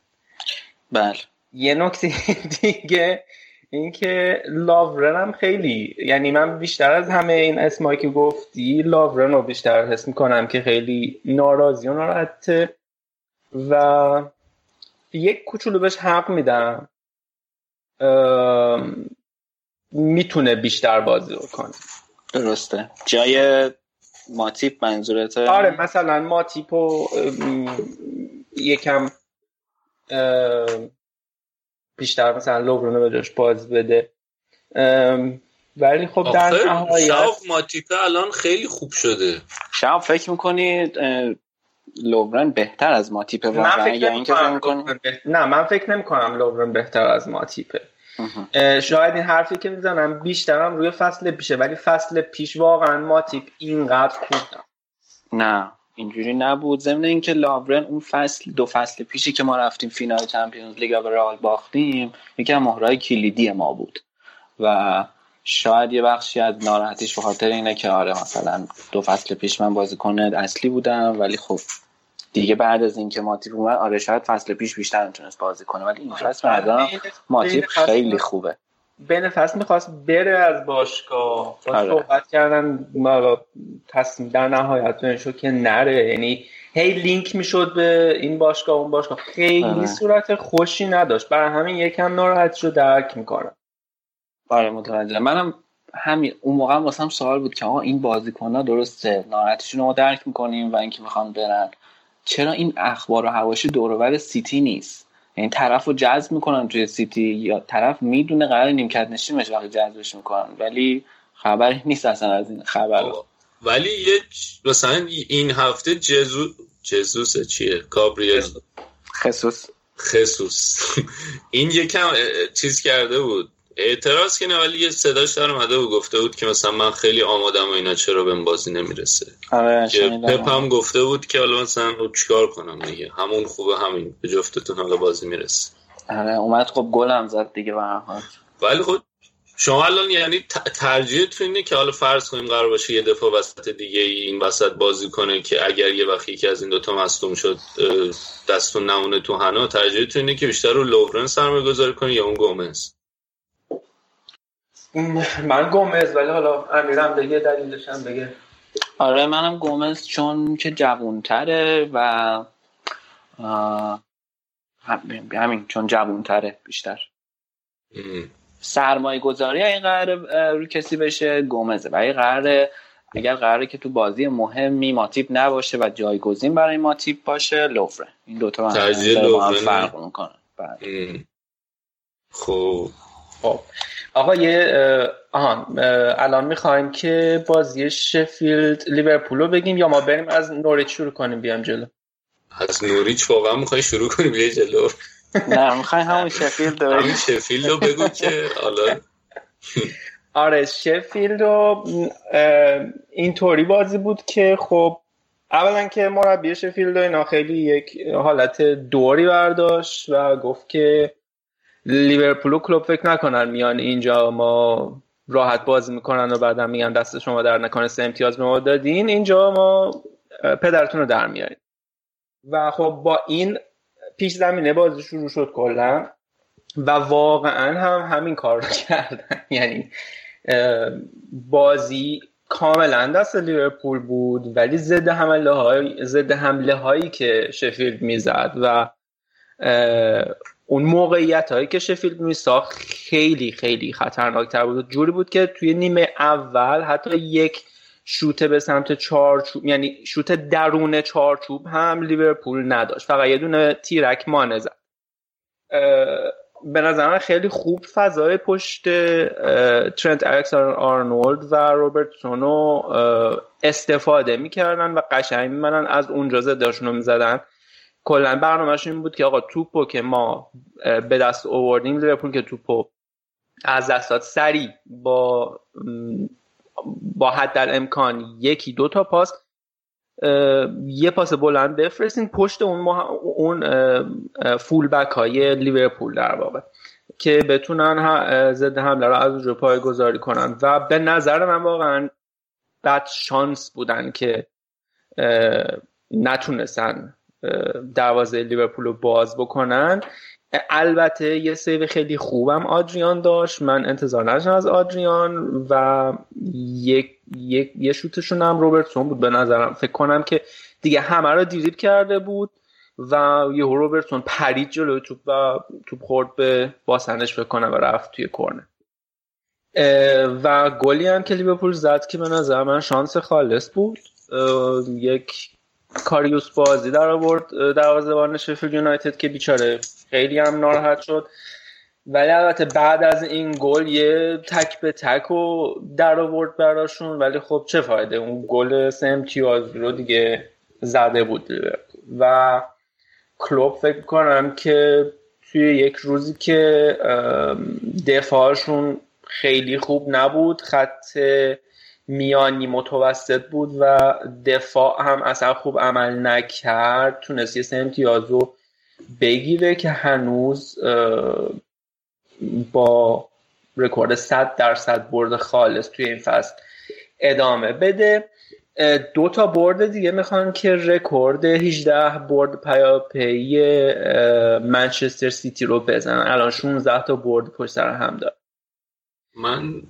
بله. یه نکته دیگه اینکه لاورن هم خیلی یعنی من بیشتر از همه این اسمایی که گفتی لاورن رو بیشتر حس می‌کنم که خیلی ناراضی و ناراحته و یک کوچولو بهش حق میدم. می‌تونه بیشتر بازی رو کنه. درسته. جای ماتیپ منظورته؟ آره مثلا ما تیپو ام، یکم بیشتر مثلا لوبرونو به جاش باز بده. ولی خب در نهایت ماتیپه الان خیلی خوب شده. شب فکر می‌کنی لوورن بهتر از ماتیپه من واقعا؟ فکر یا اینکه نه من فکر نمی کنم لوبرون بهتر از ماتیپه. شاید این حرفی که می‌زنم بیشترم روی فصل پیشه ولی فصل پیش واقعا ماتیپ اینقدر خوب نه. اینجوری نبود. ضمن اینکه لاورن اون فصل دو فصل پیشی که ما رفتیم فینال چمپیونز لیگ و به رئال باختیم یکی از مهرهای کلیدی ما بود. و شاید یه بخشی از ناراحتیش به خاطر اینه که آره مثلا دو فصل پیش من بازیکن اصلی بودم ولی خب دیگه بعد از اینکه ماتیپ اومد آره شاید فصل پیش بیشتر می‌تونست بازی کنه ولی این فصل بین- ماتیپ فصل- خیلی خوبه. بین فصل می‌خواست بره از باشگاه. با آره. صحبت کردن ما تصمیم در نهایت شد که نره. یعنی هی لینک می‌شد به این باشگاه اون باشگاه. خیلی آره. صورت خوشی نداشت. برای همین یکم ناراحت رو درک می‌کنم آره متوجه. منم همین اون موقع هم واسم سوال بود که آقا این بازیکن ها درسته؟ ناراحتیشون رو ما درک می‌کنیم و اینکه می‌خوان برن. چرا این اخبار و حواشی دورور سیتی نیست؟ یعنی طرف رو جذب می‌کنن توی سیتی یا طرف می‌دونه قرار نیمکت نشین بشه وقتی جذبش می‌کنن. ولی خبری نیست اصلا از این خبر. ولی یه مثلا این هفته جزو جزوس چیه؟ کابریل. خصوص. خصوص. این یکم چیز کرده بود. اعتراض که نه ولی یه صداش در اومده بود گفته بود که مثلا من خیلی آمادم و اینا چرا بهم بازی نمی‌رسه؟ آره که. پپ هم گفته بود که حالا مثلا خب چیکار کنم دیگه؟ همون خوبه همین. به جفتتون حالا بازی می‌رسه. آره اومد خب گل هم زد دیگه به هر ولی خب شما الان یعنی ترجیحتون اینه که حالا فرض کنیم قرار باشه یه دفعه وسط دیگه ای این وسط بازی کنه که اگر یه وقت یکی از این دوتا مصدوم شد دستون نمونه تو حنا ترجیحتون اینه که بیشتر رو لوورن سرمایه گذاری کنی یا اون گومز؟ من گومز ولی حالا امیرم بگه دلیلش هم بگه. آره منم گومز چون که جوونتره و هم- همین چون جوونتره بیشتر. سرمایه گذاری این قرار رو کسی بشه گومزه. و اگه قراره اگر قراره که تو بازی مهمی ماتیپ نباشه و جایگزین برای ماتیپ باشه لوفره. این دوتا ترجیح لوفرنه. فرق می‌کنه. بله. خب. خب. آقا یه آهان الان می‌خوایم که بازی شفیلد لیورپول رو بگیم یا ما بریم از نوریچ شروع کنیم بیام جلو؟ از نوریچ واقعا می‌خوای شروع کنیم یه جلو؟ نه می‌خوای همون شفیلد رو همین شفیلد رو بگو که حالا آره شفیلد رو اینطوری بازی بود که خب اولا که مربی شفیلد و اینا خیلی یک حالت دوری برداشت و گفت که لیورپول و کلوب فکر نکنن میان اینجا ما راحت بازی می‌کنن و بعدا میگن دست شما در نکنه سه امتیاز به ما دادین. اینجا ما پدرتون رو در میاریم. و خب با این پیش زمینه بازی شروع شد کلا و واقعا هم همین کار رو کردن. یعنی بازی کاملا دست لیورپول بود ولی ضد حمله های ضد حمله هایی که شفیلد می‌زد و اون موقعیت هایی که شفیلد میساخت خیلی خیلی خطرناک تر بود. جوری بود که توی نیمه اول حتی یک شوت به سمت چارچوب یعنی شوت درون چارچوب هم لیورپول نداشت. فقط یه دونه تیرک مانه زد. به نظر خیلی خوب فضای پشت ترنت الکساندر آرنولد و روبرتسون رو استفاده می‌کردن و قشنگ میمنن از اونجا زداشون رو می‌زدن. کلا برنامهشون این بود که آقا توپو که ما به دست آوردیم لیورپول که توپو از دستات سریع با با حد در امکان یکی دو تا پاس یه پاس بلند بفرستین پشت اون. اون فول بک های لیورپول در واقع که بتونن ضد حمله رو از اونجا پای گذاری کنن و به نظر من واقعا بد شانس بودن که نتونستن دروازه لیورپول رو باز بکنن. البته یه سیو خیلی خوبم آدریان داشت. من انتظار نداشتم از آدریان و یک یک یه شوتشون هم روبرتسون بود به نظرم. فکر کنم که دیگه همه رو دیریب کرده بود و یه روبرتسون پرید جلوی توپ و توپ خورد به باسنش فکر کنم و رفت توی کرنه و گلی هم که لیورپول زد که به نظر من شانس خالص بود. یک کاریوس بازی در آورد دروازه‌بان شفیلد یونایتد که بیچاره خیلی هم ناراحت شد. ولی البته بعد از این گل یه تک به تک و در آورد براشون ولی خب چه فایده؟ اون گل سه امتیاز رو دیگه زده بود و کلوب فکر کنم که توی یک روزی که دفاعشون خیلی خوب نبود خط میانی متوسط بود و دفاع هم اصلا خوب عمل نکرد. تونست یه سه امتیاز رو بگیره که هنوز با رکورد 100 درصد برد خالص توی این فصل ادامه بده. دو تا برد دیگه می‌خوان که رکورد 18 برد پیاپی منچستر سیتی رو بزنن. الان 16 تا برد پشت سر هم داره من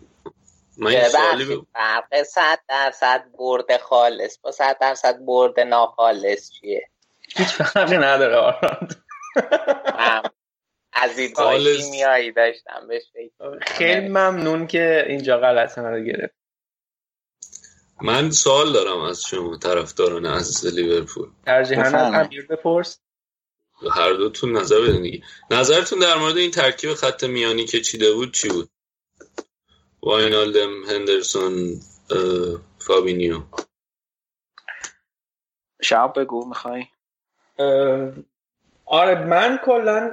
من یه سوالی. فرق 100 درصد برد خالص با 100 درصد برد ناخالص چیه؟ هیچ فرقی نداره آراند از دیدگاه شیمیایی داشتم بهش خیلی ممنون که اینجا غلط رو گرفت. من سوال دارم از شما طرفداران عزیز لیورپول. ترجیحاً از امیر بپرس. هر دوتون نظر بدین دیگه. نظرتون در مورد این ترکیب خط میانی که چیده بود چی بود؟ واینالدم هندرسون فابینیو شب بگو می‌خوای؟ آره من کلا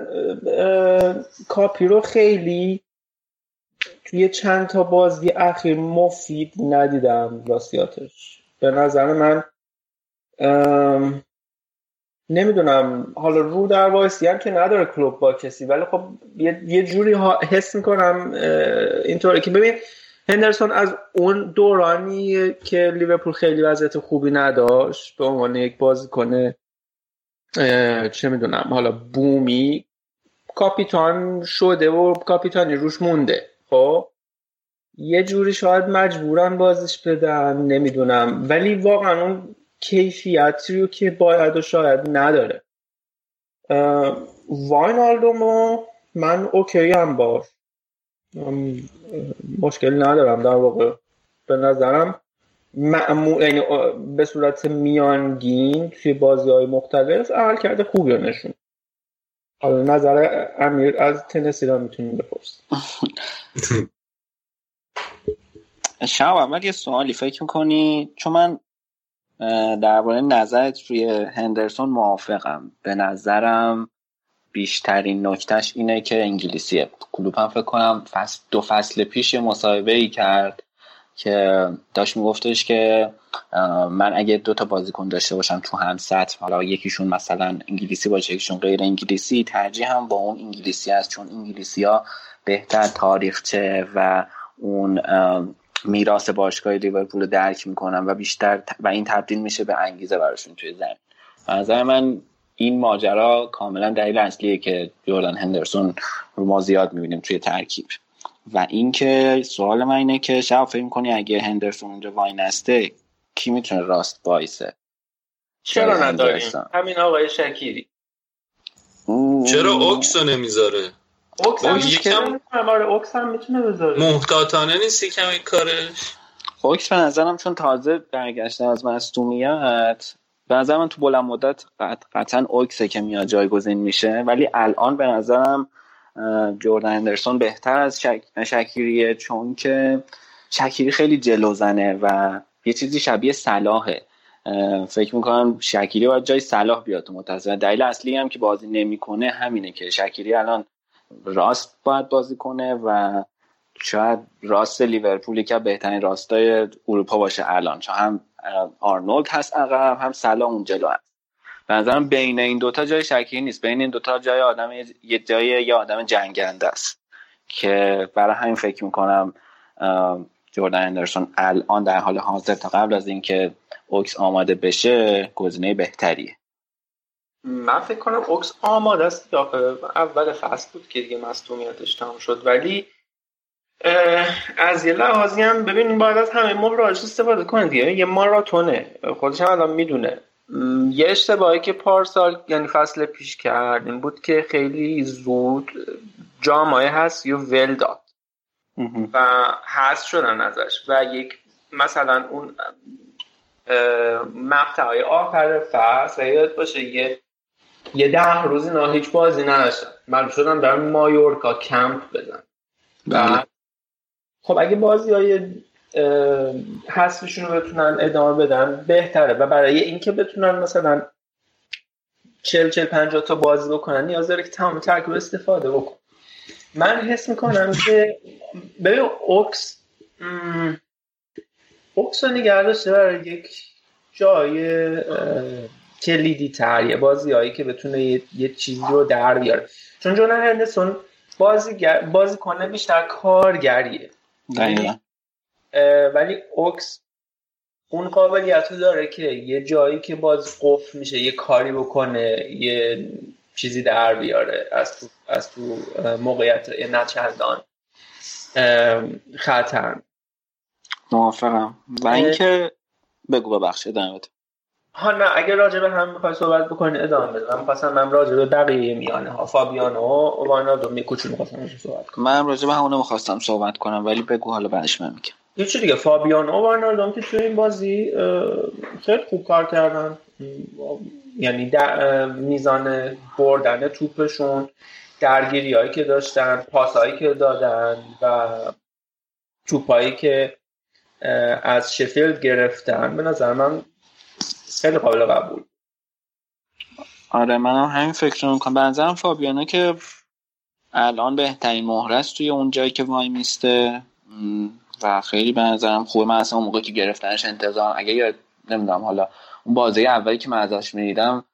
کاپی رو خیلی توی چند تا بازی اخیر مفید ندیدم راستیاتش به نظر من نمی‌دونم. حالا رو در وایسی هم که نداره کلوب با کسی ولی خب یه, یه جوری حس می‌کنم اینطوره که ببین هندرسون از اون دورانی که لیورپول خیلی وضعیت خوبی نداشت به عنوان یک بازیکن چه می‌دونم حالا بومی کاپیتان شده و کاپیتانی روش مونده. خب؟ یه جوری شاید مجبورن بازش بدن نمی‌دونم. ولی واقعا اون کیفیتی رو که باید و شاید نداره. واینالدومو من اوکی هم باش. مشکل ندارم در واقع. به نظرم معمول یعنی به صورت میانگین توی بازی های مختلف عمل کرده خوبی رو نشون. حالا نظر امیر از تنسی را می‌تونیم بپرس شب اول یه سوالی فکر می‌کنی؟ چون من درباره نظرت روی هندرسون موافقم. به نظرم بیشترین نکتهش اینه که انگلیسیه. کلوب هم فکر کنم فصل دو فصل پیش یه مصاحبه ای کرد که داشت میگفتش که من اگه دو تا بازیکن داشته باشم تو هم سطح حالا یکیشون مثلا انگلیسی باشه یکیشون غیر انگلیسی ترجیح هم با اون انگلیسی است. چون انگلیسی ها بهتر تاریخچه و اون میراث باشگاه لیورپول رو درک می‌کنن و بیشتر و این تبدیل میشه به انگیزه براشون توی زمین. نظر من این ماجرا کاملا دلیل اصلیه که جردن هندرسون رو ما زیاد می‌بینیم توی ترکیب. و اینکه سوال من اینه که شب فکر کنی اگه هندرسون اونجا وای نسته کی می‌تونه راست وایسه؟ چرا نداریم؟ همین آقای شکیری. چرا اوکسو نمی‌ذاره؟ اوکس هم یکم آره اوکس هم می‌تونه بذاره. محتاطانه نیست یکم این کارش؟ اوکس به نظرم چون تازه برگشته از مصدومیت به نظر من تو بلند مدت قطعا اوکسه که میاد جایگزین میشه. ولی الان به نظرم جوردن اندرسون بهتر از شک... شکیریه چون که شکیری خیلی جلو زنه و یه چیزی شبیه صلاحه. فکر می‌کنم شکیری باید جای صلاح بیاد تو متاسفانه دلیل اصلی هم که بازی نمی‌کنه همینه که شکیری الان راست باید بازی کنه و شاید راست لیورپولی که بهترین راستای اروپا باشه الان. چون هم آرنولد هست عقب هم سلا اون جلو هست. به بین این دوتا جای شکی نیست. بین این دوتا جای آدم یه جای یه آدم جنگنده است. که برای همین فکر می‌کنم جوردن اندرسون الان در حال حاضر تا قبل از اینکه اوکس آماده بشه گزینه بهتریه. من فکر کنم اوکس آماده است. اول فصل بود که دیگه مصدومیتش تمام شد. ولی از یه لحاظی هم ببینیم باید از همه مهراج استفاده کنه دیگه. یه ماراتونه. خودش هم الان می‌دونه. یه اشتباهی که پارسال یعنی فصل پیش کرد این بود که خیلی زود جامعه هست یا ول داد. و هست شدن ازش. و یک مثلا اون مقطع های آخر فصل یاد باشه یه یه ده روزی نه هیچ بازی نداشتن معلوم شدن در مایورکا کمپ بزن و خب اگه بازی های حذفشون رو بتونن ادامه بدن بهتره. و برای اینکه بتونن مثلا چل چل پنجاه تا بازی بکنن نیاز داره که تمام ترکیب استفاده بکن. من حس می‌کنم که ببین اوکس اوکس رو نگه داشته برای یک جای کلیدی تر یه بازی هایی که بتونه یه, یه چیزی رو در بیاره. چون جون هندسون بازی, بازی کنه بیشتر کارگریه. ولی اوکس اون قابلیت رو داره که یه جایی که باز قفل میشه یه کاری بکنه یه چیزی در بیاره از تو, از تو موقعیت نچندان خطر. موافقم. و اینکه بگو ببخشید دمت ها نه اگه راجع به هم می‌خوای صحبت بکنی ادامه بده. من خواستم من راجع به بقیه میانه ها فابیانو و واینالدو میکوچو می‌خواستم صحبت کنم. من راجع به همونه می‌خواستم صحبت کنم ولی بگو حالا بعدش من میگم. یه چی دیگه فابیانو و واینالدو که توی این بازی خیلی خوب کار کردن. یعنی میزان بردن توپشون درگیری هایی که داشتن پاس هایی که دادن و توپ هایی که از شفیلد گرفتن. به نظر من خیلی قابل قبول آره من هم همین فکر رو می‌کنم. به نظرم فابیانو که الان بهترین مهره است توی اون جایی که وای میسته. و خیلی به نظرم خوبه. من اصلا اون موقع که گرفتنش انتظار اگه یاد نمی‌دونم حالا اون بازی اولی که من ازش می‌دیدم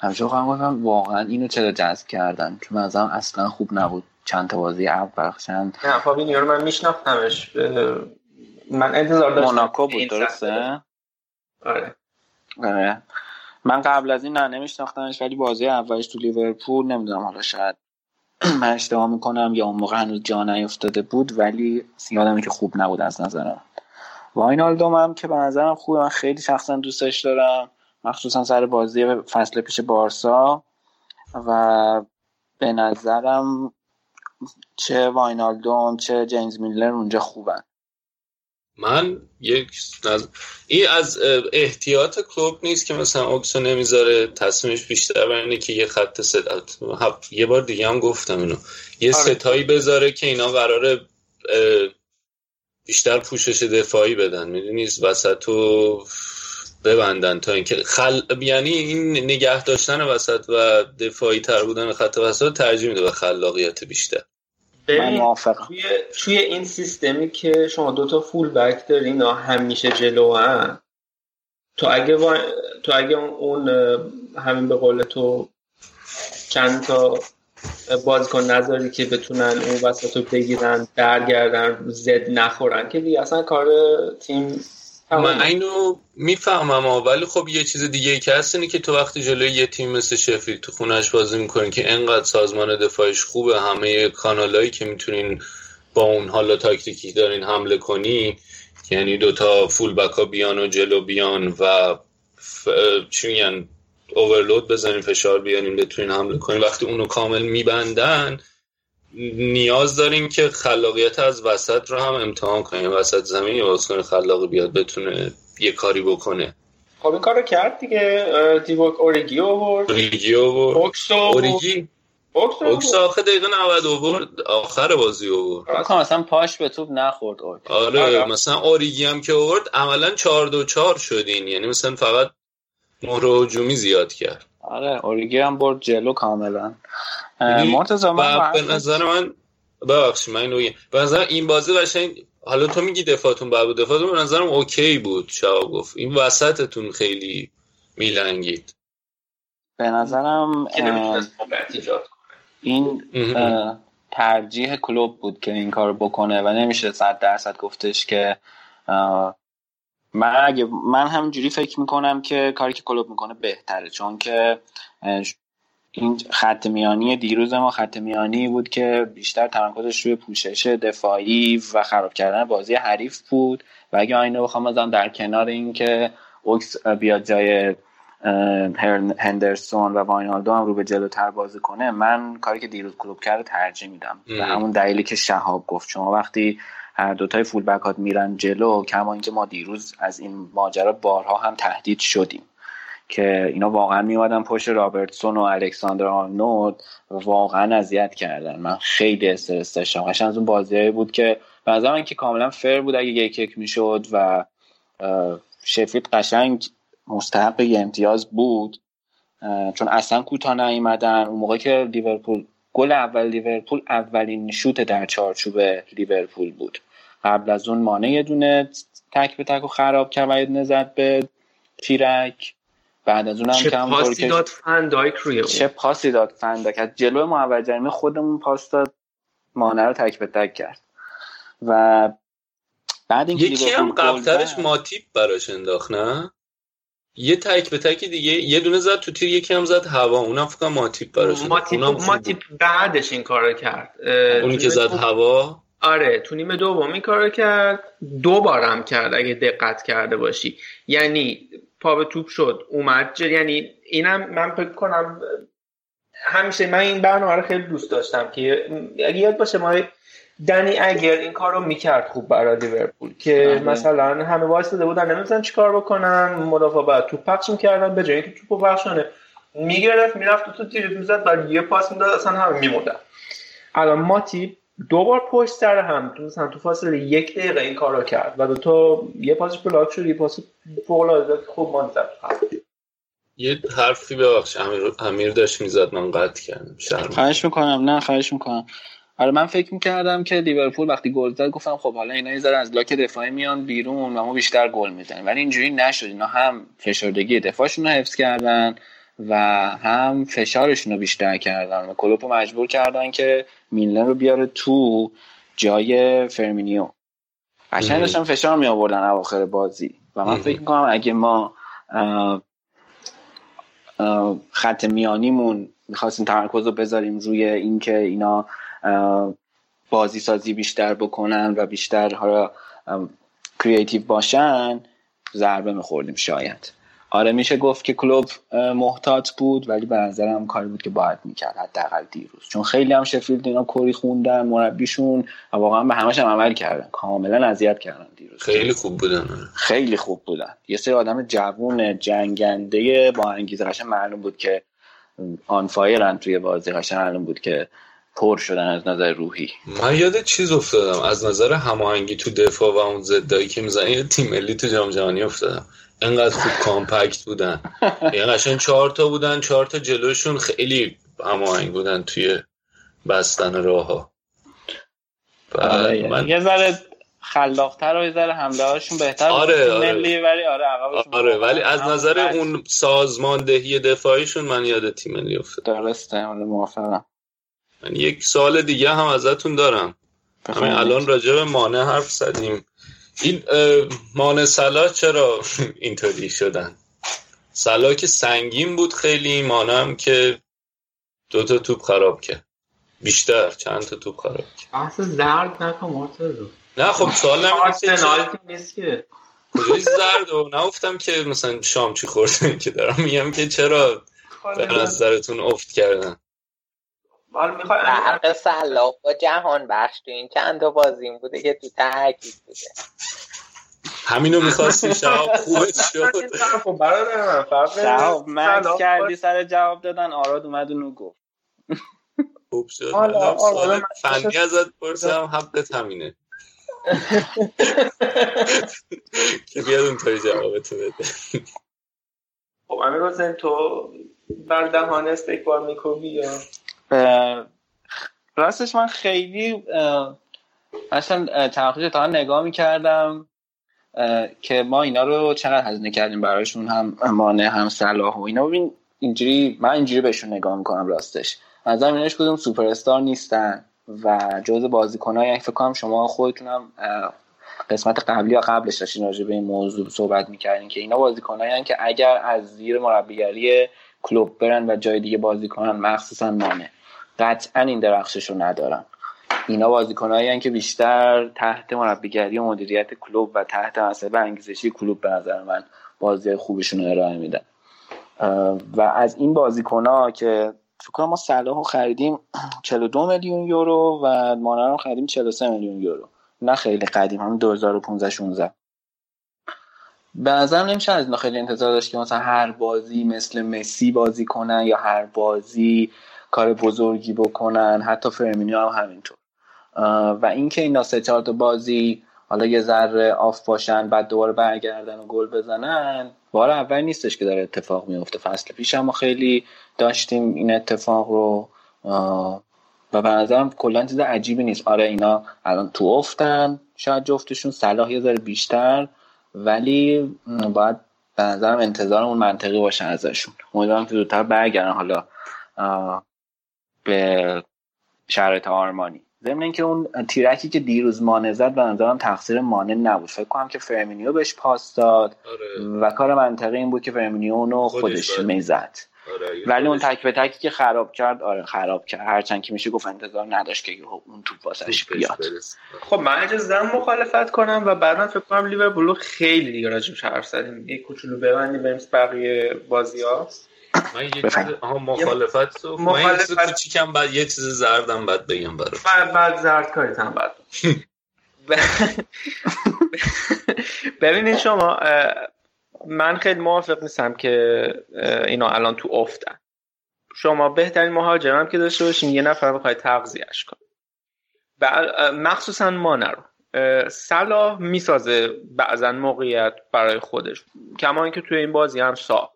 همیشه خواهم گفتم واقعا اینو چرا جذب کردن؟ چون من اصلا خوب نبود. چند تا بازی اول چند نه فابینیو رو من میشناختمش. من انتظار داشتم موناکو بود درسته؟ آره. من قبل از این نه نمیشناختمش ولی بازی اولش تو لیورپول نمی‌دونم حالا شاید من اشتباه می‌کنم یا اون موقع هنوز جا نیفتاده بود ولی یادمه که خوب نبود از نظرم. واینالدوم هم که به نظرم خوبه من خیلی شخصا دوستش دارم مخصوصا سر بازی فصل پیش بارسا و به نظرم چه واینالدوم چه جیمز میلر اونجا خوبن. من یک نظر... این از احتیاط کلوب نیست که مثلا اوکسو نمی‌ذاره تصمیمش بیشتر بر که یه خط ست یه بار دیگه هم گفتم اینو. یه آره. ستایی بذاره که اینا قراره بیشتر پوشش دفاعی بدن. می‌دونی؟ وسط و ببندن تا اینکه خل... یعنی این نگه داشتن وسط و دفاعی تر بودن خط وسط ترجیح میده به خلاقیت بیشتر. من توی, توی این سیستمی که شما دوتا فول بک دارین همیشه جلو هم تو اگه, تو اگه اون همین به قول تو چند تا بازیکن نظری که بتونن اون وسط رو بگیرن برگردن زد نخورن که دیگه اصلا کار تیم من اینو می‌فهمم ولی خب یه چیز دیگه که هست اینه که تو وقتی جلوی یه تیم مثل شفیل تو خونش بازی می‌کنین که انقدر سازمان دفاعش خوبه همه کانالایی که می‌تونین با اون حالا تاکتیکی دارین حمله کنی یعنی دوتا فول بکا بیان و جلو بیان و ف... چی میگن اوورلود بزنین فشار بیانین بتونین حمله کنین. وقتی اونو کامل میبندن نیاز داریم که خلاقیت از وسط رو هم امتحان کنیم. وسط زمین یه کنه خلاقی بیاد بتونه یه کاری بکنه. خب این کارو کرد دیگه دیوک اوریگی آورد. اوریگی آورد. اوریگی. اوکس آخه دقیقه 90 اوورد آخر بازی اوورد فکر اصلا پاش به توپ نخورد اوک آره, آره. مثلا اوریگی هم که اوورد عملا 4 2 4 شدین یعنی مثلا فقط مهره هجومی زیاد کرد. آره اوریگی هم برد جلو کاملا. یعنی مرتضی من به نظر من ببخشید من اینو به نظر این بازی قشنگ حالا تو میگی دفاعتون بعد دفاعتون به نظرم اوکی بود شما گفت. این وسطتون خیلی میلنگید. به نظرم این ترجیح کلوب بود که این کار بکنه و نمیشه صد درصد گفتش که من اگه من همینجوری فکر می‌کنم که کاری که کلوب می‌کنه بهتره چون که این خط میانی دیروز ما خط میانی بود که بیشتر تمرکزش روی پوشش دفاعی و خراب کردن بازی حریف بود. و اگه اینو بخوام بزنم در کنار این که اوکس بیاد جای هندرسون و واینالدو هم رو به جلوتر بازی کنه من کاری که دیروز کلوب کرده ترجیح میدم. و همون دلیلی که شهاب گفت. شما وقتی هر دوتای فول بکات میرن جلو کما اینکه ما دیروز از این ماجرا بارها هم تهدید شدیم که اینا واقعا میومدن پشت رابرتسون و الکساندر آرنولد واقعا اذیت کردن. من خیلی استرس داشتم. قشنگ از اون بازیایی بود که به من که کاملا فر بود اگه یک یک می‌شد و شفید قشنگ مستحق امتیاز بود. چون اصلا کوتاه نیومدن. اون موقع که لیورپول گل اول لیورپول اولین شوت در چارچوب لیورپول بود. قبل از اون مانع یه دونه تک به تک و خراب کرد و یه زد به تیرک. بعد از اونم چه پاسی داد فندایک روی اون. چه پاسی داد فندایک؟ از جلو محور جریمه خودمون پاس داد مانع رو تک به تک کرد. و بعد اینکه یکی هم قبلترش ماتیپ براش انداخت نه؟ یه تک به تک دیگه یه دونه زد تو تیر یکی هم زد هوا. اونم فکر ماتیپ براش ماتیپ, ماتیپ بعدش این کارو کرد. اونی که زد هوا. آره تو نیمه دوم این کارو کرد. دو بارم کرد اگه دقت کرده باشی. یعنی پا به توپ شد اومد یعنی اینم من فکر کنم همیشه من این برنامه رو خیلی دوست داشتم که اگه یاد باشه ما دنی اگر این کار رو می‌کرد خوب برای لیورپول که آره. مثلا همه وایساده بودن نمی‌دونن چیکار بکنن. مدافع بعد توپ پخش می‌کردن به جایی که توپو بخشانه می‌گرفت می‌رفت تو تیر می‌زد بعد یه پاس می‌داد اصلا همه میموندن الان ماتی دو بار پشت سر هم تو مثلا تو فاصله یک دقیقه این کارو کرد و تو یه پاسش بلاک شد یه پاس فوق العاده خوب مان زد یه حرفی ببخش امیر, امیر داشت می‌زد من قطع کردم. خواهش می‌کنم نه خواهش می‌کنم. آره من فکر می‌کردم که لیورپول وقتی گل زد گفتم خب حالا اینا یه از لاک دفاعی میان بیرون و ما بیشتر گل می‌زنیم. ولی اینجوری نشد اینا هم فشردگی دفاعشون رو حفظ کردن. و هم فشارشون رو بیشتر کردن و کلوپ رو مجبور کردن که میلن رو بیاره تو جای فرمینیو. قشنگ داشتن فشار می آوردن اواخر بازی و من فکر می‌کنم اگه ما خط میانیمون می‌خواستیم تمرکز رو بذاریم روی اینکه اینا بازی سازی بیشتر بکنن و بیشتر حالا کریتیو باشن ضربه میخوردیم شاید. آره میشه گفت که کلوب محتاط بود ولی به نظرم کاری بود که باید می‌کرد حداقل دیروز. چون خیلی هم شفیلد اینا کوری خوندن مربیشون و واقعا به همش هم عمل کردن. کاملا اذیت کردن دیروز. خیلی خوب بودن. خیلی خوب بودن. یه سری آدم جوون جنگنده با انگیزه قشنگ معلوم بود که آن فایرن توی بازی قشنگ معلوم بود که پر شدن از نظر روحی. من یاد چیز افتادم. از نظر هماهنگی تو دفاع و اون زدایی که می‌زنن یه تیم ملی تو جام جهانی افتادم. انقدر خوب کامپکت بودن. یعنی قشنگ چهار تا بودن چهار تا جلوشون خیلی هماهنگ بودن توی بستن راه ها آره من... یه ذره خلاقتر و یه ذره حمله هاشون بهتر آره آره. ملی ولی آره آره ولی از نظر اون سازماندهی دفاعیشون من یاد تیم ملی افتاد. درسته آره موافقم. من یک سال دیگه هم ازتون دارم. همین الان راجع به مانع حرف زدیم. این مانع سلا چرا اینطوری شدن؟ سلا که سنگین بود خیلی مانم که دو تا توپ خراب کرد. بیشتر چند تا توپ خراب کرد. اصلا زرد نکن نه خب سوال نیست که. کجای زرد؟ و نفتم که مثلا شام چی خوردن که دارم میگم که چرا به نظرتون افت کردن. حالا می‌خوای فرق سلاف با جهان بخش تو این چند تا بازی بوده که تو تحقیق بوده. همینو می‌خواستی؟ شهاب خوبت شد. خب برادر من کردی سر جواب دادن آراد اومد اونو گفت خوب شد. سوال فنی ازت پرسم حقت همینه. که بیاد اونطوری جوابتو بده. خب امیر حسین تو بر دهان استکبار میکوبی یا؟ راستش من خیلی اصلا تنقیش تا نگاه می‌کردم که ما اینا رو چقدر هزینه کردیم برایشون هم مانع هم صلاح و اینا. ببین اینجوری من اینجوری بهشون نگاه می‌کنم راستش. از ایناش کدوم سوپر استار نیستن و جز بازیکنایی یعنی فکر کنم شما خودتونم قسمت قبلی یا قبلش داشتین راجع به این موضوع صحبت می‌کردین که اینا بازیکنایی که اگر از زیر مربیگری کلوب برن و جای دیگه بازی کنن مخصوصا مانه. قطعا این درخشش رو ندارن اینا بازیکنایی که بیشتر تحت مربیگری و مدیریت کلوب و تحت مسئله انگیزشی کلوب به نظر من بازی خوبشون رو ارائه میدن. و از این بازیکن که فکر کنم ما صلاح رو خریدیم 42 میلیون یورو و مانر رو خریدیم 43 میلیون یورو. نه خیلی قدیم هم 2015 16 به نظرم نمیشه از اینا خیلی انتظار داشت که مثلا هر بازی مثل مسی بازی کنن یا هر بازی کار بزرگی بکنن حتی فرمینیو هم همینطور. و اینکه اینا سه چهار بازی حالا یه ذره آف باشن بعد دوباره برگردن و گل بزنن بار اول نیستش که داره اتفاق میفته فصل پیش ما خیلی داشتیم این اتفاق رو. و به نظرم کلا چیز عجیبی نیست. آره اینا الان تو افتن شاید جفتشون صلاح یه ذره بیشتر ولی باید به نظرم انتظارمون منطقی باشه ازشون. امیدوارم که زودتر برگردن. حالا به شرایط آرمانی. ضمن اینکه اون تیرکی که دیروز مانه زد به نظرم تقصیر مانه نبود. فکر کنم که فرمینیو بهش پاس داد آره. و کار منطقی این بود که فرمینیو اونو خودش, خودش می‌زد. آره ولی اون تک به تکی که خراب کرد آره خراب کرد. هرچند که میشه گفت انتظار نداشت که اون توپ واسش بیاد. خب من اجازه مخالفت کنم و بعدا فکر کنم لیورپول خیلی دیگه راجبش حرف زدیم یه کوچولو ببندیم بریم بقیه بازی ها من آها مخالفت تو. مخالفت. چیکم بعد یه چیز زردم بعد بگم برات. بعد بعد زرد کاریت هم بعد. ببینید شما من خیلی موافق نیستم که اینا الان تو افتن. شما بهترین مهاجرم که داشته باشین یه نفر بخوای تغذیهش کن مخصوصا ما نرو. صلاح می‌سازه بعضا موقعیت برای خودش. کما اینکه توی این بازی هم ساخت.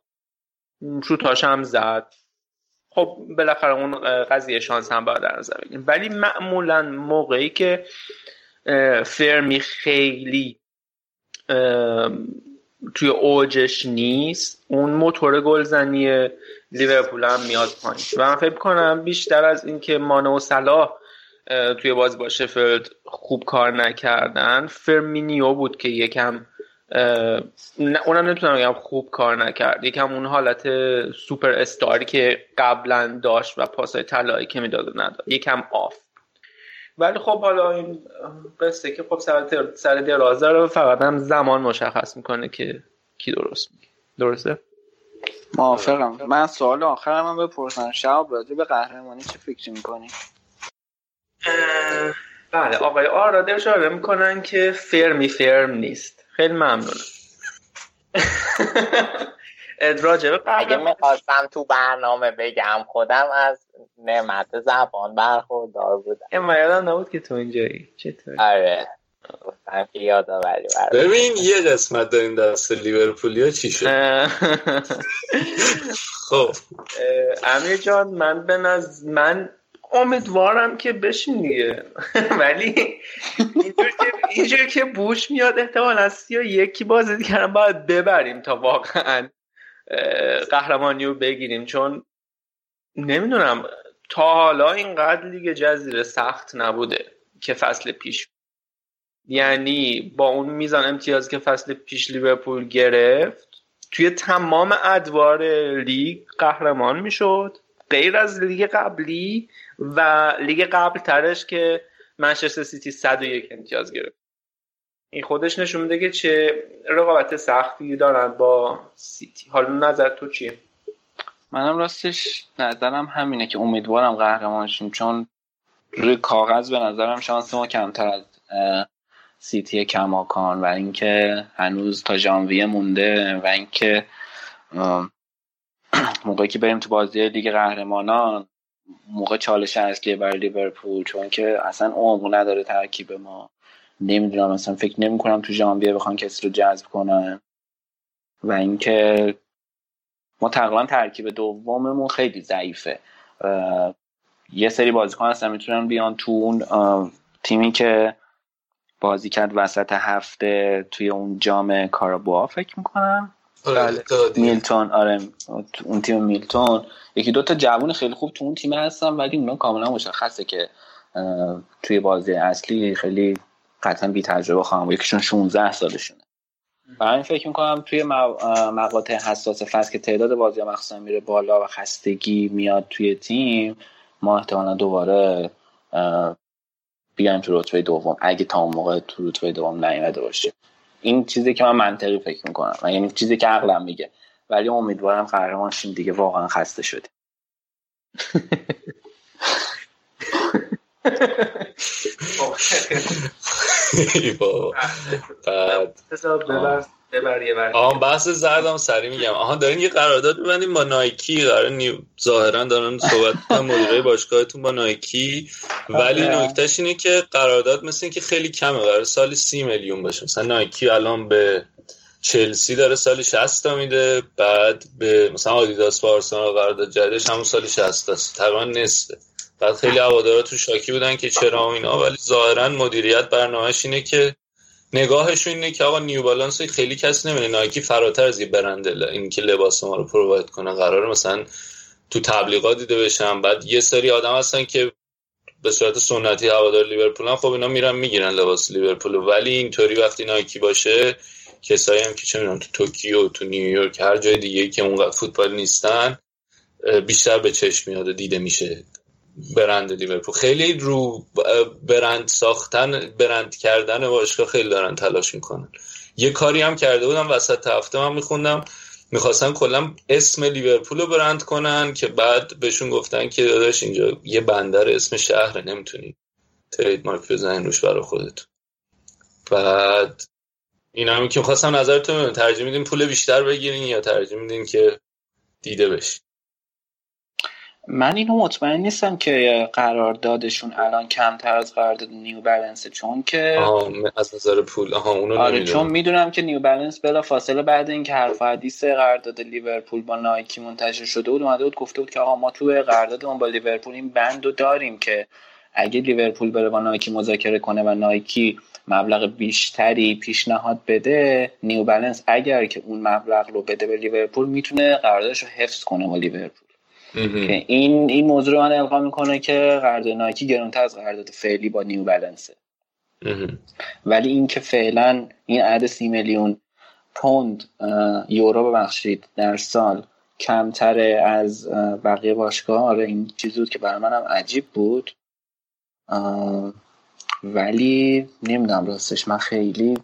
شوتاش هم زد. خب بالاخره اون قضیه شانس هم باید در نظر بگیریم. ولی معمولا موقعی که فرمی خیلی توی اوجش نیست اون موتور گلزنی لیورپول هم میاد پایین. و من فکر کنم بیشتر از اینکه مانه و صلاح توی بازی با شفیلد خوب کار نکردن فرمینیو بود که یکم اونم نمی‌تونم بگم خوب کار نکرد. یکم اون حالت سوپر استاری که قبلا داشت و پاسای طلایی که می‌داد نداد. یکم off. ولی خب حالا این قصه که خب سر, سر درازه رو فقط هم زمان مشخص می‌کنه که کی درست میگه. درسته؟ موافقم من سوال آخرم هم بپرسم. شب راجع به قهرمانی چه فکری می‌کنی؟ بله آقای آراده اشاره می‌کنن که فرمی فرم نیست. خیلی ممنونم راجبه اگه می‌خواستم تو برنامه بگم خودم از نعمت زبان برخوردار بودم. اما یادم نبود که تو اینجایی. چطور آره. ببین یه قسمت داریم دست لیورپولیا. چی شد؟ خب. امیر جان من به نظر من امیدوارم که بشین دیگه. ولی اینجور که بوش میاد احتمال است یا یکی بازی دیگه باید ببریم تا واقعا قهرمانی رو بگیریم. چون نمی‌دونم تا حالا اینقدر لیگ جزیره سخت نبوده که فصل پیش. یعنی با اون میزان امتیاز که فصل پیش لیورپول گرفت توی تمام ادوار لیگ قهرمان می‌شد. غیر از لیگ قبلی و لیگ قبل ترش که منچستر سیتی 101 امتیاز گرفت. این خودش نشون میده که چه رقابت سختی دارن با سیتی. حالا نظر تو چیه؟ منم راستش نظرم همینه که امیدوارم قهرمان شیم چون روی کاغذ به نظرم شانس ما کمتر از سیتی کماکان و اینکه هنوز تا ژانویه مونده و اینکه موقعی که بریم تو بازی لیگ قهرمانان موقع چالش اصلی برای لیورپول چون که اصلا عمق نداره ترکیب ما. نمی‌دونم مثلا فکر نمی کنم تو ژانویه بخوان کسی رو جذب کنن. و اینکه ما تقریبا ترکیب دوممون خیلی ضعیفه. یه سری بازیکن هستن می‌تونن بیان تو اون تیمی که بازی کرد وسط هفته توی اون جام کارابوا فکر می‌کنم. آره بله. میلتون آره. اون تیم میلتون. یکی دو تا جوون خیلی خوب تو اون تیم هستن ولی اونا کاملا مشخصه که توی بازی اصلی خیلی قطعا بی تجربه خواهم بود. یکیشون 16 سالشونه. برای فکر می‌کنم توی مقاطع حساس فصل که تعداد بازی مخصوصا میره بالا و خستگی میاد توی تیم ما احتمالا دوباره بیایم تو رتبه دوم. اگه تا اون موقع تو رتبه دوم نیامده باشیم. این چیزی که من منطقی فکر می‌کنم و یعنی چیزی که عقلم میگه. ولی امیدوارم قهرمان شیم دیگه. واقعا خسته شدیم. آها بحث زردم سری میگم. آها دارین یه قرارداد میبندیم با نایکی. قرار نیو ظاهرا دارن صحبت کنن مدیره باشگاهتون با نایکی. ولی آره. نکتهش اینه که قرارداد مثل اینکه خیلی کمه. قرار سالی سی میلیون باشه. مثلا نایکی الان به چلسی داره سالی 60 تا میده. بعد به مثلا آدیداس با آرسنال قرارداد جدیدش همون سالی 60 است. تقریبا نصفه. بعد خیلی هوادارا تو شاکی بودن که چرا و اینا. ولی ظاهرا مدیریت برنامهش اینه که نگاهشون اینه که آقا نیو بالانس خیلی کسی نمیده نایکی فراتر از یه برنده این که لباس ما رو provide کنه. قراره مثلا تو تبلیغات دیده بشن بعد یه سری آدم هستن که به صورت سنتی هوادار لیورپولن خب اینا میرن می‌گیرن لباس لیورپول ولی اینطوری وقتی نایکی باشه کسایی هم که چه می‌دونم تو توکیو تو نیویورک هر جای دیگه که اونقدر فوتبال نیستن بیشتر به چشم میاد و دیده میشه. برند لیورپول. خیلی رو برند ساختن برند کردن باشگاه خیلی دارن تلاش می‌کنن. یه کاری هم کرده بودم وسط هفته من میخوندم. می‌خواستن کلا اسم لیورپول رو برند کنن که بعد بهشون گفتن که داداش اینجا یه بندر اسم شهر نمی‌تونی ترید مارک بزنین روش برای خودت. بعد این همین که خواستم نظرتون ترجیح میدین پول بیشتر بگیرین یا ترجیح میدین که دیده بشین. من اینو مطمئن نیستم که قراردادشون الان کمتر از قرارداد نیو بلنسه چون که از نظر پول آها اونو آره نمی‌دونم. چون می‌دونم که نیو بلنس بلا فاصله بعد اینکه حرف حدیث قرارداد لیورپول با نایکی منتشر شده بود اومده بود گفته بود که آقا ما تو قراردادمون با لیورپول این بند رو داریم که اگه لیورپول بره با نایکی مذاکره کنه و نایکی مبلغ بیشتری پیشنهاد بده نیو بلنس اگر که اون مبلغ رو بده به لیورپول می‌تونه قراردادش رو حفظ کنه با لیورپول که این این موضوع رو من القا می‌کنه که قرارداد نایکی گرونتر از قرارداد فعلی با نیو بلنسه. ولی اینکه فعلا این عدد سی میلیون پوند یورو ببخشید در سال کمتره از بقیه باشگاه آره این چیزی بود که برای منم عجیب بود. ولی نمی‌دونم راستش. من خیلی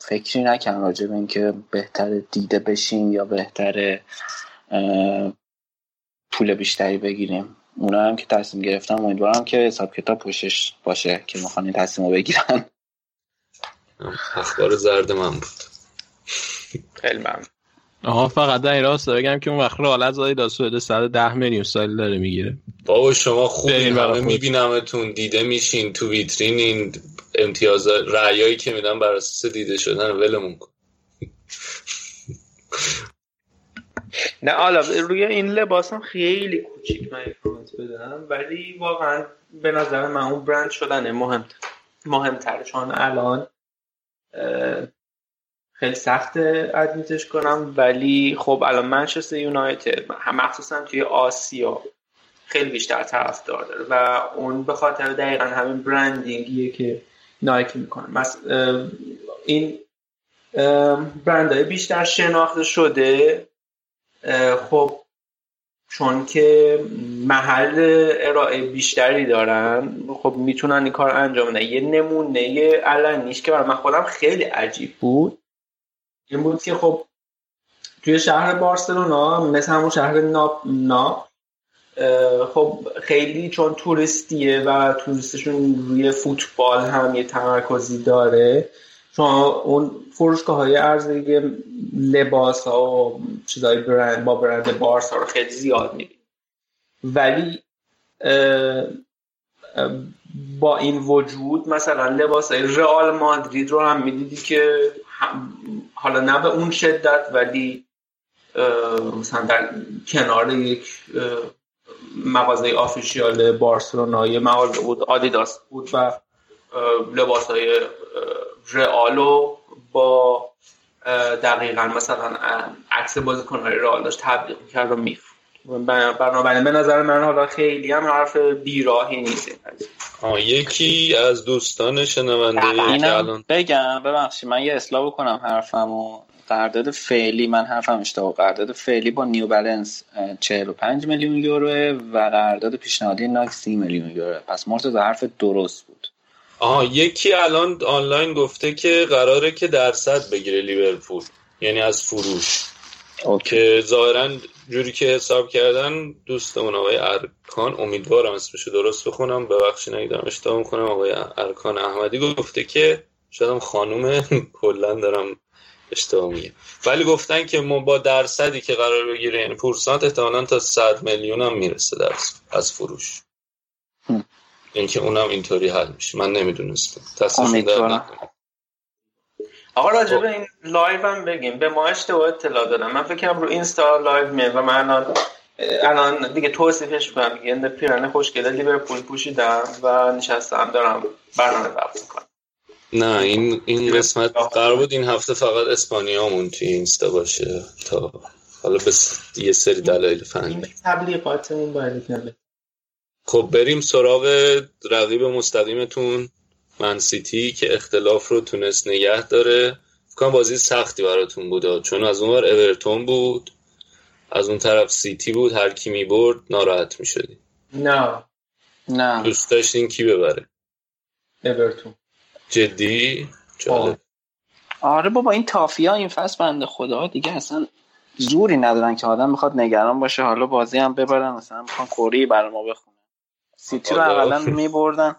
فکری نکردم راجع به اینکه بهتر دیده بشیم یا بهتر پول بیشتری بگیریم. اونا هم که تصمیم گرفتن امیدوارم که حساب کتاب پوشش باشه که می‌خوان این تصمیم رو بگیرن. اخبار زرد من بود. خیلی ممنون. آها فقط در این راست بگم که اون وقت رالت زادی دا سوئد 110 میلیون سال داره می‌گیره. بابا شما برای همه. میبینمتون دیده میشین تو ویترین این امتیاز رعیایی که میدن بر اساس دیده شدن ولمون کن. نه حالا روی این لباسم خیلی کوچیک من کامنت بدم ولی واقعا به نظر من اون برند شدن مهم مهمتر چون الان خیلی سخت ادمیتش کنم ولی خب الان منچستر یونایتد. هم مخصوصا توی آسیا خیلی بیشتر طرفدار داره و اون به خاطر دقیقا همین برندینگیه که نایکی می‌کنه. اه، این برندهای بیشتر شناخته شده. خب چون که محل ارائه بیشتری دارن خب می‌تونن این کار انجام بدن. یه نمونه علنیش که برای من خودم خیلی عجیب بود. این بود که خب توی شهر بارسلونا مثل همون شهر ناپ اه، خب خیلی چون توریستیه و توریستشون روی فوتبال هم یه تمرکزی داره. چون اون فروشگاه های ارزی لباس ها و چیزای برند با برند بارسا رو خیلی زیاد می‌بینی. ولی با این وجود مثلا لباس رئال مادرید رو هم می‌دیدی که حالا نه به اون شدت ولی مثلا در کنار یک مغازه آفیشیال بارسلونا یه مغازه بود آدیداس بود و لباس های رئالو با دقیقا مثلا عکس بازیکن های رئال داشت تبلیغ کرد و میفروخت. بنابراین به نظر من حالا خیلی هم حرف بیراهی نیست یکی از دوستان شنونده که الان بگم ببخشید من یه اصلاح بکنم حرفمو. قرارداد فعلی من حرفم اشتباه قرارداد فعلی با نیو بالانس 45 میلیون یورو و قرارداد پیشنهادی ناک 30 میلیون یورو پس مرتضی حرف درست بود. آها یکی الان آنلاین گفته که قراره که درصد بگیره لیورپول یعنی از فروش. که ظاهرا جوری که حساب کردن دوستمون آقای ارکان امیدوارم اسمشو درست بخونم ببخشید اگه دارم اشتباه می‌کنم آقای ارکان احمدی گفته که شاید خانوم کلا دارم اشتباه میگه ولی گفتن که ما با درصدی که قرار بگیره یعنی پورسانت احتمالا تا 100 میلیون هم می‌رسه درصد از فروش. اینکه اونم اینطوری حل میشه. من نمی‌دونستم. تصمیم آقا راجع به این live هم بگیم. به ما اشتباه اطلاع دادم من فکرم رو اینستا live میاد و من الان الان دیگه توصیفش کنم. یه پیرهن خوشگله لیورپول پوشیدم و نشستم. دارم برنامه ضبط می‌کنم. نه این این قسمت قرار بود این هفته فقط اسپانیامون توی اینستا باشه تا حالا به یه سری دلایل فنی. تبلیغاتمون باید خب بریم سراغ رقیب مستقیمتون من سیتی که اختلاف رو تونست نگه داره. فکرم بازی سختی براتون بود. چون از اونور اورتون بود از اون طرف سیتی بود هر کی می برد ناراحت می شدی نه. نه. دوست داشتین کی ببره؟ اورتون. جدی؟ جالب. آره بابا این تافیا این فصل بنده خدا. دیگه اصلا زوری ندارن که آدم می‌خواد نگران باشه. حالا بازی هم ببرن مثلا می‌خوان کوری برای ما بخونه سیتی رو اولا میبردن.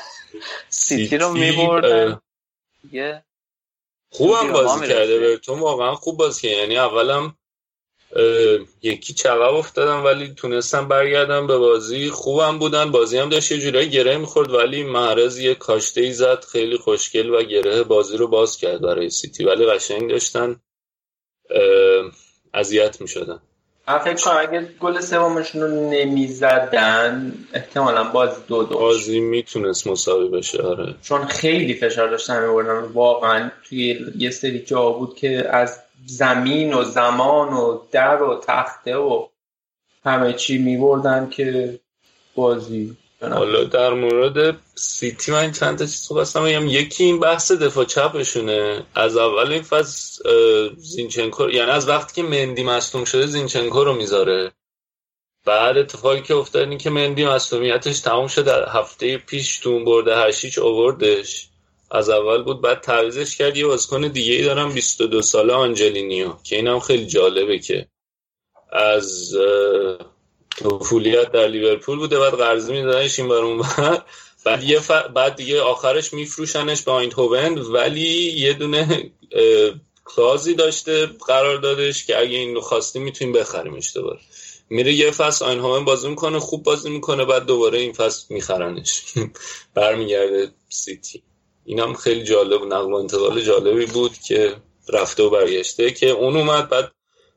سیتی رو میبردن. دیگه خوبم بازی کرده برتون واقعا خوب بازی کرد. یعنی اولم یکی چقب افتادم ولی تونستم برگردم به بازی. خوبم بودن. بازی هم داشت یه جورایی گره می‌خورد ولی محرز یه کاشته ای زد. خیلی خوشگل و گره بازی رو باز کرد برای سیتی. ولی قشنگ داشتن اذیت می‌شدن. من فکر کنم اگه گل سومشون رو نمی‌زدن احتمالا بازی دو دو. بازی می‌تونست مساوی بشه آره. چون خیلی فشار داشتن میبردن. واقعا توی یه سری جا بود که از زمین و زمان و در و تخته و همه چی میبردن که بازی حالا در مورد سیتی من چند تا چیز خواستم بگم یکی این بحث دفاع چپشونه. از اول این فاز زینچنکو یعنی از وقتی که مندی مصدوم شده زینچنکو رو می‌ذاره. بعد اتفاقی که افتاد این که مندی مصدومیتش تموم شد. در هفته پیش تون برده هشیچ اووردش. از اول بود بعد تعویضش کرد. یه بازیکن دیگه ای دارم 22 ساله آنجلینیو که اینم خیلی جالبه که از طفولیت در لیورپول بوده بعد قرضی میدادنش این بر بعد یه بعد دیگه آخرش میفروشنش به آیندهوون ولی یه دونه clause ی داشته قرار دادش که اگه اینو خواستی می‌تونیم بخریمش دوباره میره یه فصل آیندهوون بازی می‌کنه خوب بازی می‌کنه بعد دوباره این فصل میخرنش. برمیگرده سیتی. اینم خیلی جالب نقل و انتقال جالبی بود که رفته و برگشته که اون اومد بعد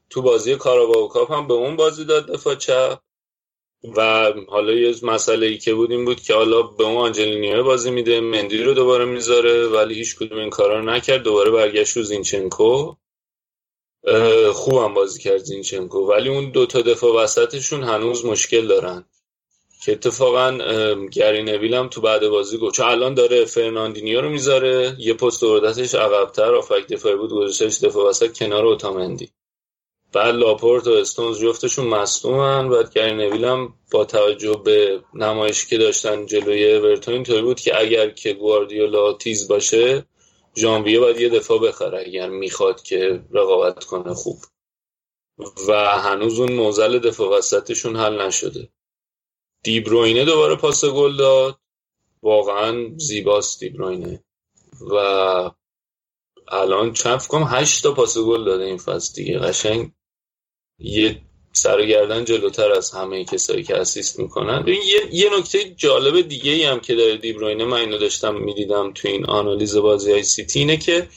تو بازی کاراباو کاپ هم به اون بازی داد دفاع چپ. و حالا یه مسئله ای که بود این بود که حالا به اون آنجلینیو بازی میده مندی رو دوباره می‌ذاره ولی هیچ کدوم این کارا رو نکرد دوباره برگشت رو زینچنکو. خوبم بازی کرد زینچنکو ولی اون دوتا دفاع وسطشون هنوز مشکل دارن. که اتفاقا گری نویل هم تو بعد بازی گفت چون الان داره فرناندینیو رو می‌ذاره یه پست بردتش عقبتر هافبک دفاعی بود گذاشتش دفاع وسط کنار اوتامندی. بعد لاپورت و استونز جفتشون مصدومن بعد گری نویل هم با توجه به نمایشی که داشتن جلوی اورتون اینطوری بود که اگر که گواردیولا تیز باشه ژانویه باید یه دفاع بخره اگر می‌خواد که رقابت کنه خوب. و هنوز اون موزل دفاع وسطشون حل نشده. دیبروینه دوباره پاس گل داد. واقعا زیباست دیبروینه و الان چند فکرم هشت تا پاس گل داده این فصل دیگه قشنگ. یه سرگردن جلوتر از همه کسایی که اسیست می‌کنن. یه, یه نکته جالب دیگه ای هم که داره دیبروینه من اینو داشتم می‌دیدم تو این آنالیز بازی های سیتی اینه که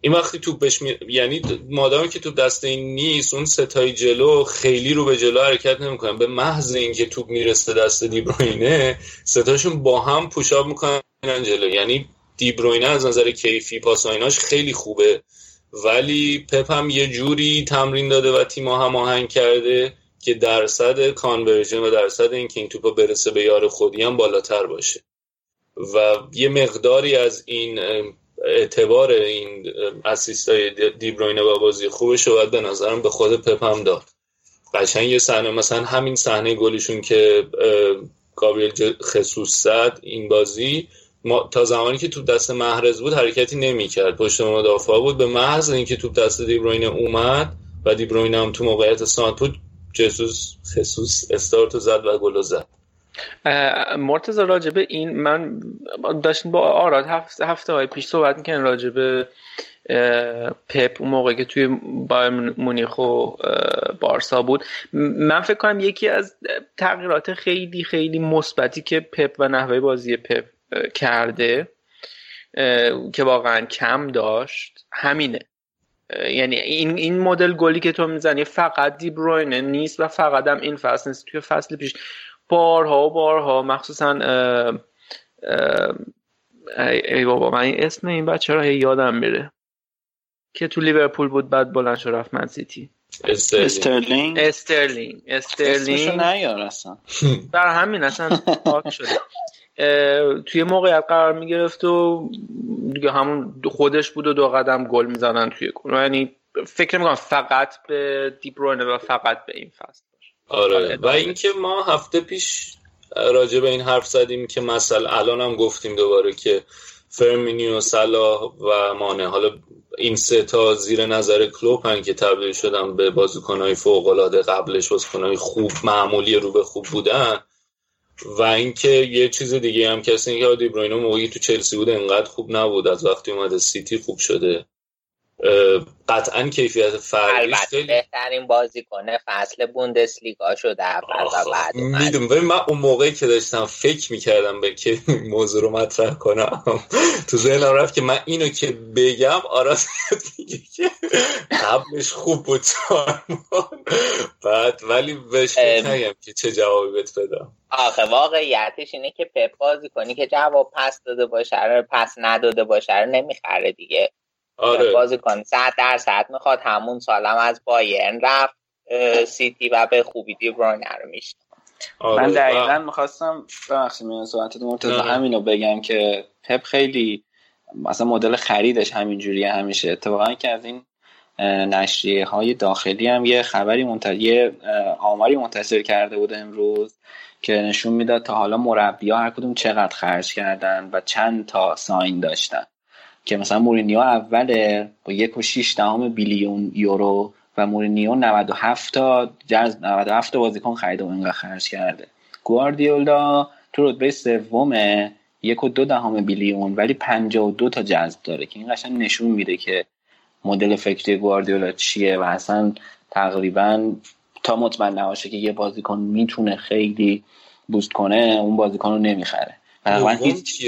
این وقتی توپش می... یعنی مادامی که توپ دست این نیست اون ستای جلو خیلی رو به جلو حرکت نمی‌کنن. به محض اینکه توپ می‌رسه دست دیبروینه ستاشون با هم پوشاب می‌کنن جلو. یعنی دیبروینه از نظر کیفی پاسایناش خیلی خوبه. ولی پپ هم یه جوری تمرین داده و تیم هماهنگ کرده که درصد کانورژن و درصد اینکه این توپا برسه به یار خودی هم بالاتر باشه. و یه مقداری از این اعتبار این اسیستای دیبروینه با بازی خوبش رو به نظرم به خود پپ هم داد. قشنگ یه صحنه مثلا همین صحنه گلیشون که گابریل خصوص زد این بازی ما تا زمانی که توپ دست محرز بود حرکتی نمی‌کرد. پشت مدافع بود. به محض اینکه توپ دست دیبروینه اومد و دیبروینه هم تو موقعیت سانت بود جسوس خصوص استارتو زد و گل زد. مرتضی راجبه این من داشتیم با آراد هفته, هفته های پیش صحبت می‌کنن راجبه پپ اون موقع که توی بایر مونیخ و بارسا بود. من فکر کنم یکی از تغییرات خیلی خیلی مثبتی که پپ و نحوه بازی پپ کرده که واقعا کم داشت. همینه. یعنی این این مدل گلی که تو می‌زنی فقط دیبروینه نیست و فقط هم این فصل نیست. توی فصل پیش بارها و بارها مخصوصا ای بابا من اسم این بچه را یادم میره. که تو لیورپول بود بعد بلند شد رفت من سیتی. استرلینگ. استرلینگ؟ استرلینگ. نیار اصلا. بر همین اصلا پاک شده. توی موقعیت قرار می‌گرفت و دیگه همون خودش بود و دو قدم گل می‌زنن توی گل. یعنی فکر می‌کنم فقط به دیبروینه و فقط به این فصل. آره و اینکه ما هفته پیش راجع به این حرف زدیم که مثلا الان هم گفتیم دوباره که فرمینیو صلاح و مانه. حالا این سه تا زیر نظر کلوپن که تبدیل شدن به بازیکنهای فوق العاده قبلش بازیکنهای خوب معمولی رو به خوب بودن. و اینکه یه چیز دیگه هم کسی اینکه دیبروینو موقعی تو چلسی بود انقدر خوب نبود. از وقتی اومده سیتی خوب شده. قطعا کیفیت فردیش خیلی بهترین بازیکن فصل بوندسلیگا شده اول و بعد می‌دونم. من اون موقعی که داشتم فکر می‌کردم به که موضوع رو مطرح کنم تو ذهنم رفت که من اینو که بگم آراز میگه که قبلش خوب بود بعد ولی بهش نگم که چه جوابی بهت بدم. آخه واقعیتش اینه که پپ بازی کنی که جواب پس داده باشه رو پس نداده باشه رو نمی‌خره دیگه آره. بازیکن صد درصد می‌خواد همون سالم از بایرن رفت سیتی و به خوبی دی رو میشه آره. من دقیقا می‌خواستم ببخشید من صحبت مرتضی همینو بگم که پپ خیلی مثلا مدل خریدش همینجوری همیشه اتفاقا که از این نشریه های داخلی هم یه خبری منتظر یه آماری منتشر کرده بود امروز که نشون می‌داد تا حالا مربی ها هر کدوم چقدر خرج کردن و چند تا ساین داشتن. که مثلا مورینیو اوله با یک و شیش دهم بیلیون یورو و مورینیو 97 تا جز 97 تا بازیکن خریده و اینقدر خرج کرده. گواردیولا تو رتبه سومه یک و دو دهم بیلیون ولی 52 تا جذب داره که این قشنگ نشون میده که مدل فکری گواردیولا چیه و اصلا تقریبا تا مطمئن نباشه که یه بازیکن می‌تونه خیلی بوست کنه اون بازیکن رو نمی‌خره. هیچ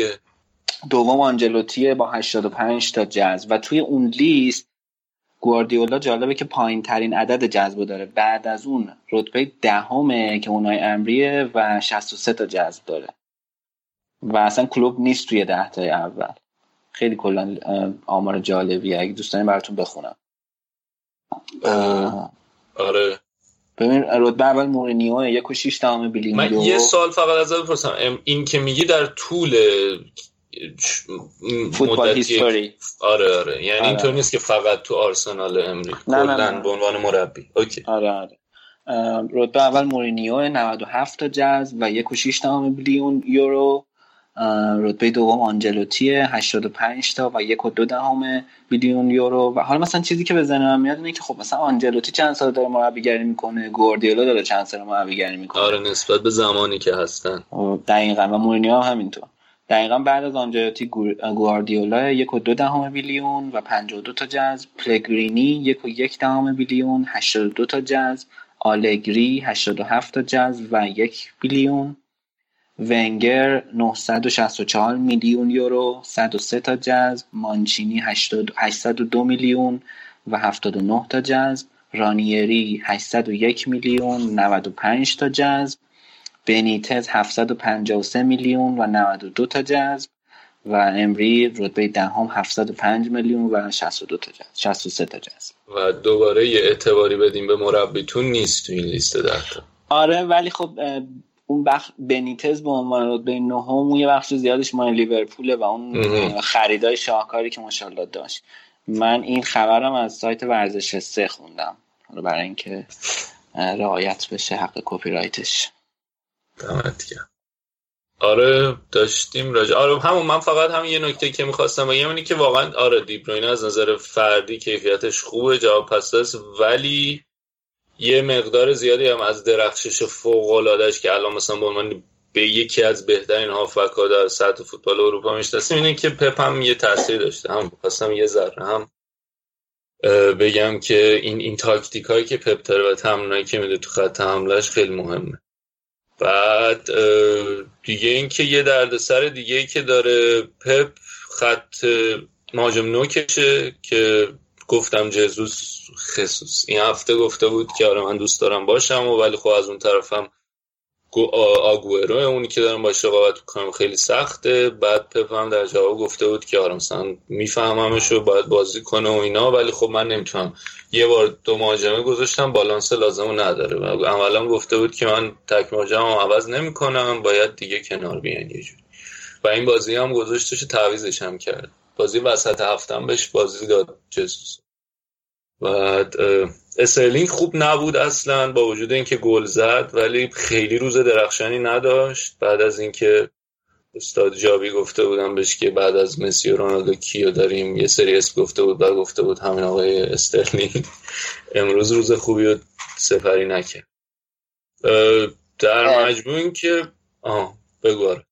دوم آنجلوتیه با 85 تا جذب. و توی اون لیست گواردیولا جالبه که پایین ترین عدد جذب داره. بعد از اون رتبه دهمه که اونای امریه و 63 تا جذب داره. و اصلا کلوب نیست توی ده تا اول. خیلی کلا آمار جالبیه. اگه دوستانی براتون بخونم. آره. ببین رتبه اول مورینیو یک و شیش دهم من یه سال فقط ازت بپرسم این که میگی در طول فوتبال هیستوری. آره آره. یعنی آره. اینطور نیست که فقط تو آرسنال امریکا کلا به عنوان مربی. اوکی. آره آره. رتبه اول مورینیو 97 تا جذب و 1.6 میلیون یورو. رتبه دوم آنجلوتی 85 تا و 1.2 دهم میلیون یورو. و حالا مثلا چیزی که به ذهن من میاد اینه که خب مثلا آنجلوتی چند سال داره مربیگری می‌کنه گواردیولا داره چند سال مربیگری می‌کنه. آره نسبت به زمانی که هستن. دقیقاً. و مورینیو هم همینطور. دقیقا بعد از آنجلوتی گواردیولا یک و دو دهم بیلیون و 52 تا جذب. پلگرینی یک و یک دهم بیلیون 82 تا جذب. آلگری 87 تا جذب و یک بیلیون ونگر 964 میلیون یورو 103 تا جذب مانچینی 802 میلیون و 79 تا جذب رانیری 801 میلیون 95 تا جذب بنیتز 753 میلیون و 92 تا جذب و امری رتبه دهم 705 میلیون و 62 تا جذب 63 تا جذب. و دوباره یه اعتباری بدیم به مربیتون نیست تو این لیست ده آره ولی خب اون بخش بنیتز به عنوان رتبه نهم یه بخش زیادش مال لیورپوله و اون خریدای شاهکاری که ماشاءالله داشت. من این خبرم از سایت ورزش سه خوندم. برای اینکه رعایت بشه حق کپی رایتش دمت آره داشتیم راجع آره همون من فقط هم یه نکته که می‌خواستم بگم اینه که واقعا آره دیبروینه از نظر فردی کیفیتش خوبه جواب پس ولی یه مقدار زیادی هم از درخشش فوق العادهش که الان مثلا به عنوان به یکی از بهترین هافبک ها در سطح فوتبال اروپا می‌شناسیم اینه که پپ هم یه تاثیر داشته. هم خواستم یه ذره هم بگم که این این تاکتیک هایی که پپ داره و تمرینایی که میده تو خط حملهش خیلی مهمه. بعد دیگه اینکه یه دردسر دیگه ای که داره پپ خط مهاجم نوکشه که گفتم جزوس خصوص این هفته گفته بود که آره من دوست دارم باشم و ولی خب از اون طرفم آگوئرو اونی که دارم باش رقابت کنم خیلی سخته. بعد پپ هم در جواب گفته بود که آره مثلا میفهممش و باید بازی کنه و اینا. ولی خب من نمی‌تونم. یه بار دو مهاجمه گذاشتم بالانس لازم نداره. و اولا گفته بود که من تک مهاجم عوض نمی‌کنم. باید دیگه کنار بیان یه جوری. و این بازی هم گذاشتش تعویزش هم کرد. بازی وسط هفتم بهش بازی داد جسوس. بعد استرلینگ خوب نبود اصلا با وجود اینکه گل زد ولی خیلی روز درخشانی نداشت. بعد از اینکه استاد جاوی گفته بودم بهش که بعد از مسی و رونالدو کیو داریم یه سری اسم گفته بود بعد گفته بود همین آقای استرلینگ امروز روز خوبی رو سفری نکرد. در مجموع که آه بگو آره.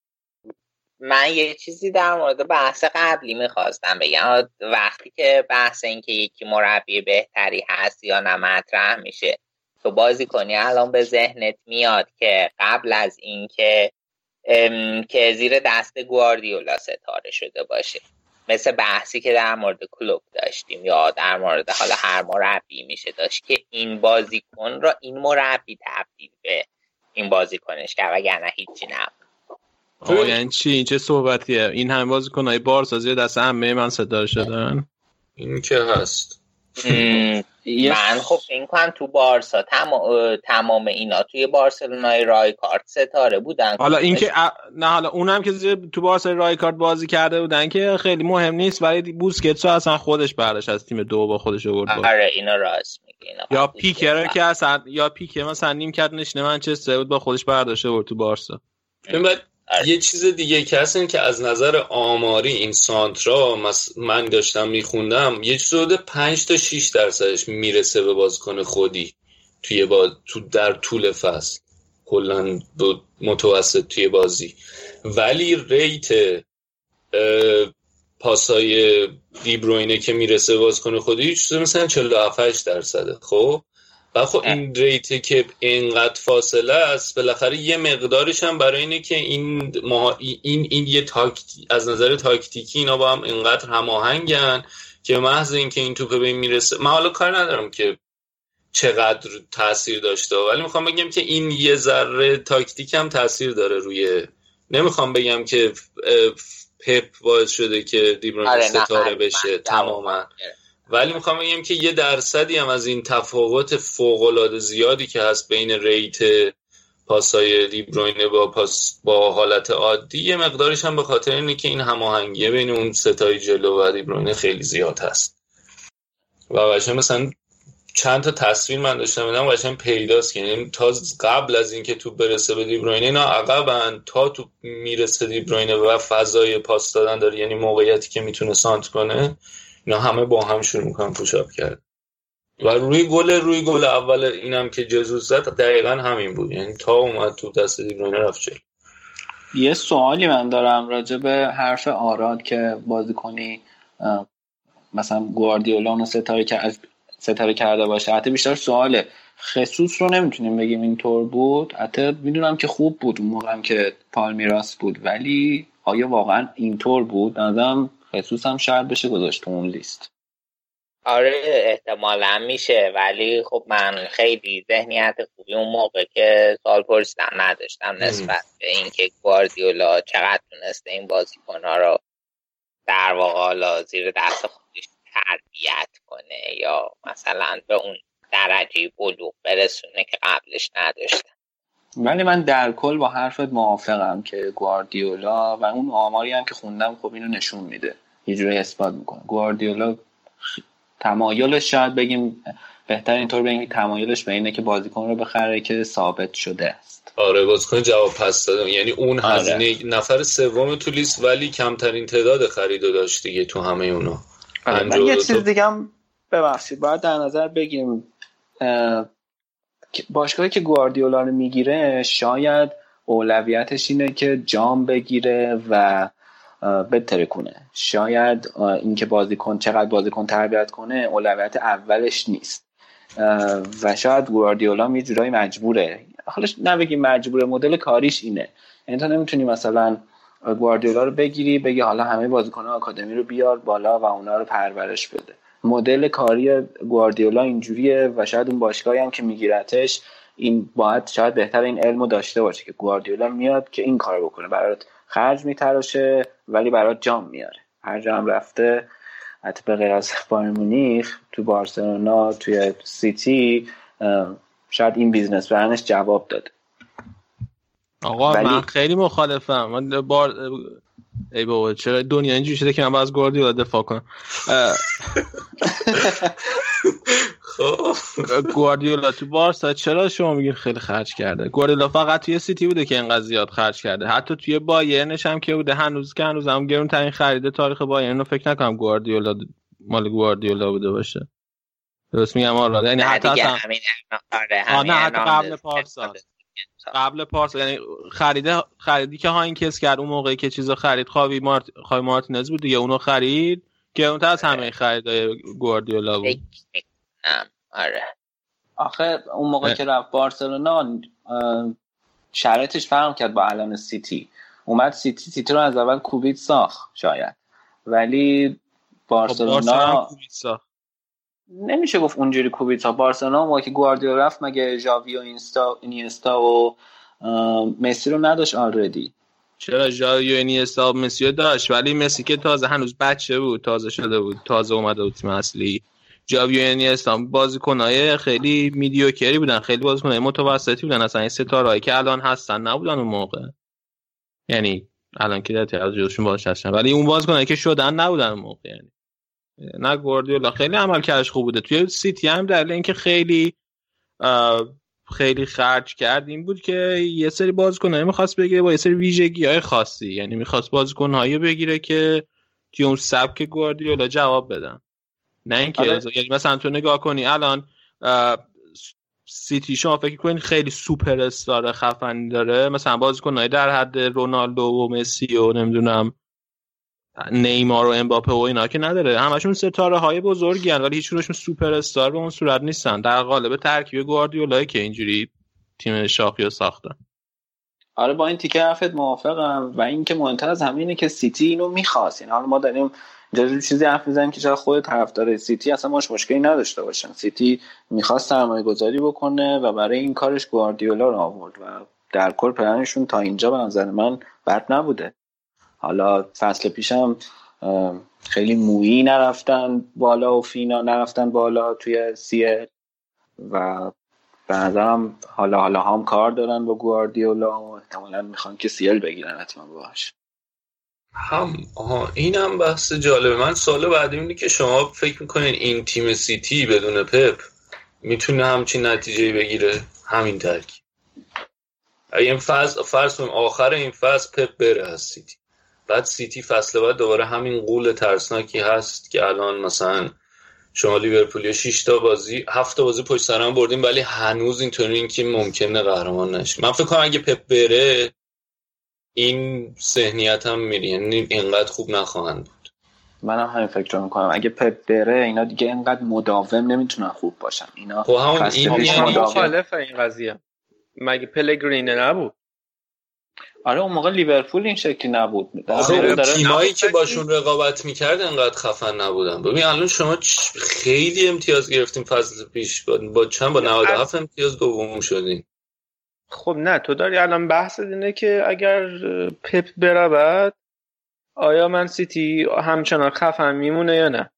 من یه چیزی در مورد بحث قبلی می‌خواستم بگم. وقتی که بحث اینکه یکی مربی بهتری هست یا نه مطرح میشه تو بازی کنی الان به ذهنت میاد که قبل از اینکه که زیر دست گواردیولا ستاره شده باشه. مثل بحثی که در مورد کلوب داشتیم یا در مورد حالا هر مربی میشه داشت که این بازیکن را این مربی تبدیل به این بازیکنش که وگرنه هیچی نبود. آقا یعنی چی؟ این چه صحبتیه؟ این هم بازیکن های بارسا زیر دست همه من صدا شدن. این که هست. من خب این کنم تو بارسا تمام اینا توی بارسلونای رای کارت ستاره بودن. حالا این که نه حالا اونم که تو بارسا رای کارت بازی کرده بودن که خیلی مهم نیست ولی بوسکتسو اصلا خودش برداشت از تیم دو با خودش آورد آره اینا راست میگه یا پیکر که اصلا یا پیکر مثلا نیم کرد نشینه منچستر بود با خودش برداشته بود تو بارسا. یه چیز دیگه که هست که از نظر آماری این سانترا من داشتم میخوندم یه چیز حدود 5 تا 6 درصدش می‌رسه به بازیکن خودی توی با... تو در طول فصل. کلا متوسط توی بازی. ولی ریت پاسای دیبروینه که می‌رسه بازیکن خودی چیز مثلا 47 درصده. خب؟ و خب این ریتی که اینقدر فاصله است بالاخره یه مقدارش هم برای اینه که این این این یه تاکتی... از نظر تاکتیکی اینا با هم اینقدر هماهنگن که محض اینکه این توپه به این می‌رسه من حالا کار ندارم که چقدر تاثیر داشته ولی می‌خوام بگم که این یه ذره تاکتیک هم تاثیر داره روی نمی‌خوام بگم که پپ باعث شده که دیبرون آره، ستاره بشه تماما. ولی می‌خوام بگم که یه درصدی هم از این تفاوت فوق زیادی که هست بین ریت پاسای دیبروینه با پاس با حالت عادی یه مقدارش هم به خاطر اینه که این هماهنگی بین اون ستای جلو و دیبروینه خیلی زیاد هست. و قشنگ مثلا چند تا تصویر من داشتم میدم قشنگ پیداست. یعنی تا قبل از اینکه تو برسه به دیبروینه اینا عقبن. تا تو می‌رسه دیبروینه و فضای پاس دادن داره یعنی موقعیتی که می‌تونه سانت کنه اینا همه با هم شروع می‌کنن پوشاپ کرد و روی گل روی گل اول اینم که جزوس زد دقیقا همین بود. یعنی تا اومد تو دست دیبروینه رفت یه سوالی من دارم راجع به حرف آراد که بازی کنی مثلا گواردیولا اونو ستاره, ستاره کرده باشه. حتی بیشتر سواله. خصوص رو نمی‌تونیم بگیم اینطور بود. حتی می‌دونم که خوب بود اون موقع که پالمیراس بود. ولی آیا واقعا اینطور بود؟ نظرم خصوص هم شاید بشه گذاشت اون لیست. آره احتمالا میشه ولی خب من خیلی ذهنیت خوبی اون موقع که سال پرسیدم نداشتم نسبت به اینکه گواردیولا چقدر تونسته این بازیکنها رو در واقع حالا زیر دست خودش تربیت کنه یا مثلا به اون درجه بلوغ برسونه که قبلش نداشتن. ولی من در کل با حرفت موافقم که گواردیولا و اون آماری هم که خوندم خب اینو نشون میده. یه جوری اثبات می‌کنه. گواردیولا تمایلش شاید بگیم بهتر اینطور بگیم تمایلش به اینه که بازیکن رو بخره که ثابت شده است. آره بازیکن جواب پس داده. یعنی اون آره. هزینه نفر سوم تو لیست ولی کمترین تعداد خریدو داشت دیگه تو همه اونا. آره. یه چیز دیگه هم ببخشید باید در نظر بگیم باشگاهی که گواردیولا رو می‌گیره شاید اولویتش اینه که جام بگیره و بتره کنه شاید اینکه بازیکن چقدر بازیکن تربیت کنه اولویت اولش نیست. و شاید گواردیولا یه جورایی مجبوره. حالا نبگیم مجبوره مدل کاریش اینه. یعنی تو نمی‌تونی مثلا گواردیولا رو بگیری بگی حالا همه بازیکن آکادمی رو بیار بالا و اونا رو پرورش بده. مدل کاری گواردیولا اینجوریه و شاید اون باشگاهی هم که میگیرتش این باید شاید بهتر این علمو داشته باشه که گواردیولا میاد که این کار بکنه. برات خرج میتراشه ولی برات جام میاره. هر جا هم رفته حتی به غیر از مونیخ تو بارسلونا توی سیتی شاید این business plan ش جواب داده. آقا ولی... من خیلی مخالفم. من بار ای بابا چرا دنیا اینجوری شده که من از گواردیولا دفاع کنم؟ خب. گواردیولا تو بارسا چرا شما میگین خیلی خرج کرده؟ گواردیولا فقط توی سیتی بوده که اینقدر زیاد خرج کرده. حتی توی بایرنش هم که بوده. هنوز که هنوز هم گرون ترین خریده تاریخ بایرن رو فکر نکنم گواردیولا مال گواردیولا بوده باشه. درست میگم؟ آره یعنی حتی اصلا آره نه حتی قبل پارسا. قبل پارسا یعنی خریده خریدی که ها این کس کرد اون موقعی که چیزا خرید خاوی مارت خاوی مارتینز بود دیگه اونو خرید که اون از همه خریدای گواردیولا بود. آره. آخه اون موقع آره. که رفت بارسلونا شرایطش فرق کرد با الان سیتی. اومد سیتی سیتی رو از اول کوبیت ساخت شاید. ولی بارسلونا خب نمیشه گفت اونجوری کوبیت ساخت بارسلونا. موقع که گواردیولا رفت مگه ژاوی و اینستا اینیستا و مسی رو نداشت آلردی چرا ژاوی و اینیستا مسی داشت؟ ولی مسی که تازه هنوز بچه بود تازه شده بود تازه اومده بود تیم اصلی. جاوی و اینیستا بازیکنای خیلی میدیوکری بودن خیلی بازیکنای متوسطی بودن. اصلا این ستارهایی که الان هستن نبودن اون موقع. یعنی الان که در از جزشون باش هستن. ولی اون بازیکنایی که شدن نبودن اون موقع یعنی. نه گواردیولا. خیلی عمل کردش خوب بوده. توی سیتی هم در اینکه خیلی خیلی خرج کرد این بود که یه سری بازیکنایی می‌خواست بگیره با یه سری ویژگی های خاصی. یعنی می‌خواست بازیکنهایی بگیره که توی اون سبک گواردیولا جواب بدن. نه اینکه. یعنی مثلا تو نگاه کنی الان سیتی شما فکر کنید خیلی سوپر استار خفنی داره. مثلا بازیکنای در حد رونالدو و مسی و نمی‌دونم نیمار و امباپه و اینا که نداره. همشون ستاره های بزرگی ان ولی هیچ سوپر استار به اون صورت نیستن. در قالب ترکیب گواردیولا که اینجوری تیم شاخی رو ساختن. آره با این تیکه حرفت موافقم و اینکه مهمتر از همه اینه که سیتی اینو می‌خواست. یعنی حالا ما داریم اینجا چیزی حرف می‌زنیم که شاید خود طرفدار سیتی اصلا باهاش مشکلی نداشته باشن. سیتی می‌خواست سرمایه گذاری بکنه و برای این کارش گواردیولا رو آورد و در کل پلنشون تا اینجا به نظر من بد نبوده. حالا فصل پیشم خیلی مویی نرفتن بالا و فینا نرفتن بالا توی سیه و به نظرم حالا حالا هم کار دارن با گواردیولا و احتمالا می‌خوان که سیل بگیرن حتما باش هم آها این هم بحث جالبه. من سال بعدی اینه که شما فکر می‌کنین این تیم سیتی بدون پپ می‌تونه همچین نتیجه بگیره؟ همین ترکیب. این فصل فرض آخر این فصل پپ بره از سیتی. بعد سیتی فصل بعد دوباره همین قول ترسناکی هست که الان مثلا شما لیورپول 6 تا بازی 7 تا بازی پشت سر هم بردیم ولی هنوز اینطوری این که ممکنه قهرمان نشه. من فکر کنم اگه پپ بره این ذهنیت هم میری. یعنی اینقدر خوب نخواهند بود. منم همین فکر رو می‌کنم. اگه پپ بره اینا دیگه اینقدر مداوم نمی‌تونن خوب باشن. اینا خب همون این یعنی مخالف این قضیه. مگه پلگرینه نبود؟ آره اون موقع لیورپول این شکلی نبود. داره- تیمایی که باشون رقابت می‌کرد انقدر خفن نبودن. ببین الان شما خیلی امتیاز گرفتیم فصل پیش. با, با چند؟ با 97 امتیاز دوم شدیم خب نه تو داری الان بحث اینه که اگر پپ برود آیا من سیتی همچنان خفن میمونه یا نه؟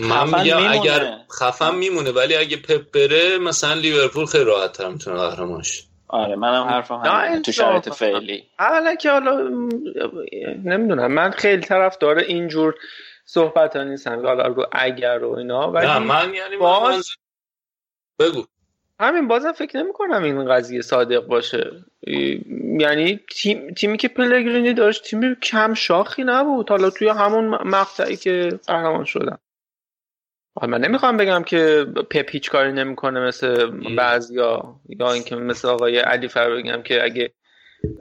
من خفن میگم میمونه. اگر خفن میمونه ولی اگه پپ بره مثلا لیورپول خیلی راحت تر می‌تونه قهرمان شه. آره منم حرفم نه، همینه تو شرایط فعلی. اولا که حالا نمی‌دونم من خیلی طرف داره اینجور صحبت ها نیستم که حالا رو اگر و اینا ولی نه من یعنی من باز- بگو. همین بازم فکر نمی کنم این قضیه صادق باشه. ای- یعنی تیم، تیمی که پلگرینی داشت تیم کم شاخی نبود. حالا توی همون مقطعی که قهرمان شدن. من نمی‌خوام بگم که پپ هیچ کاری نمی‌کنه مثل بعضیا یا اینکه مثل آقای علی فر بگم که اگه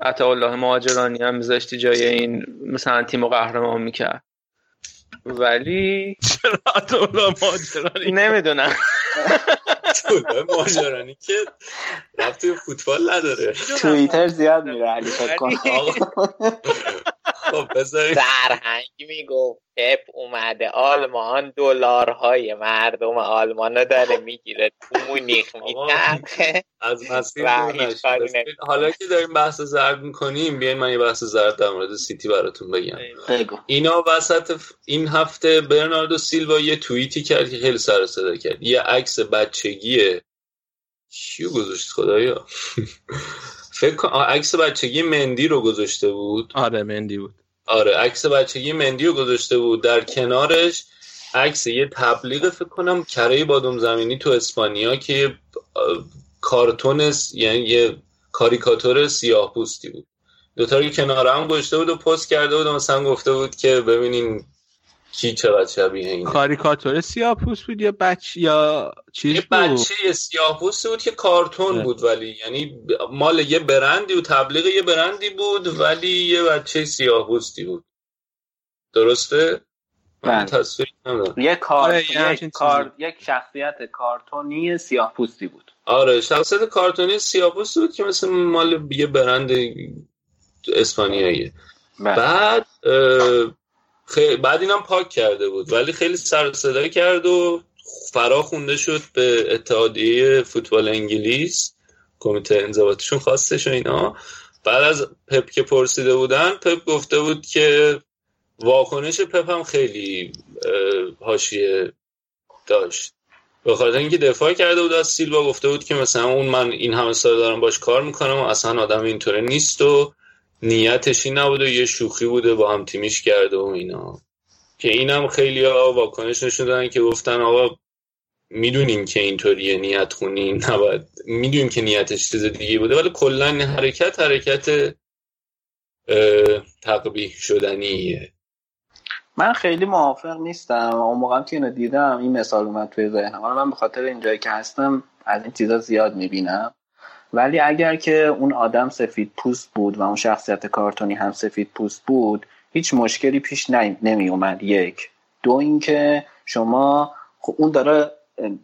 عطا الله مهاجرانی هم میذاشتی جای این مثلا تیم رو قهرمان می‌کرد. ولی نمی‌دونم. طول ماجرانی که رفتی به فوتبال نداره. توییتر زیاد میره علی فکر خب سرهنگ می‌گفت پپ اومده آلمان دلارهای مردم آلمان رو داره می‌گیره تو مونیخ میترخه از مسیر. حالا که داریم بحث زرد می‌کنیم بیاین من یه بحث زرد در مورد سیتی براتون بگم. اینا وسط این هفته برناردو سیلوا یه توییتی کرد که خیلی سر صدا کرد. یه عکس بچگی. کیو گذاشت خدایا؟ فکر کن آه، عکس بچگی مندی رو گذاشته بود. آره مندی بود. آره عکس بچگی مندی رو گذاشته بود. در کنارش عکس یه تبلیغ فکر کنم کره بادم زمینی تو اسپانیا که یه کارتون یعنی یه کاریکاتور سیاه پوستی بود. دوتا رو کنار هم گذاشته بود و پست کرده بود و مثلا گفته بود که ببینین کی چقدر شبیه اینه کاریکاتور سیاه پوست بود یا بچ یا چیز یه بود بچه سیاه پوستی بود که کارتون. بود ولی یعنی مال یه برندی و تبلیغ یه برندی بود ولی یه بچه سیاه پوستی بود درسته؟ من بله. تصویر یک کار آره، یه یک کار یک شخصیت کارتونی سیاه پوستی بود آره شخصیت کارتونی سیاپوس بود که مثل مال یه برند اسپانیاییه بله. بعد اه، خی... بعد اینم پاک کرده بود. ولی خیلی سر صدا کرد و فرا خونده شد به اتحادیه فوتبال انگلیس. کمیته انضباطیشون خواستش و اینا. بعد از پپ که پرسیده بودن پپ گفته بود که واکنش پپ هم خیلی حاشیه داشت. به خاطر اینکه دفاع کرده بود از سیلوا گفته بود که مثلا اون من این همه سال دارم باش کار می‌کنم و اصلا آدم اینطوره نیست و نیتش این نبود و یه شوخی بوده با هم تیمیش کرده و اینا. که اینم خیلی ها واکنش نشون دادن که گفتن آقا می‌دونیم که اینطوریه نیت خونی نباید. می‌دونیم که نیتش چیز دیگه بوده ولی کلا حرکت حرکت تقبیح شدنیه. من خیلی موافق نیستم. اون موقع که اینو دیدم این مثال اومد توی ذهنم. من به خاطر اینجایی که هستم از این چیزا زیاد می‌بینم. ولی اگر که اون آدم سفید پوست بود و اون شخصیت کارتونی هم سفید پوست بود هیچ مشکلی پیش نمی اومد یک. دو اینکه شما خب اون داره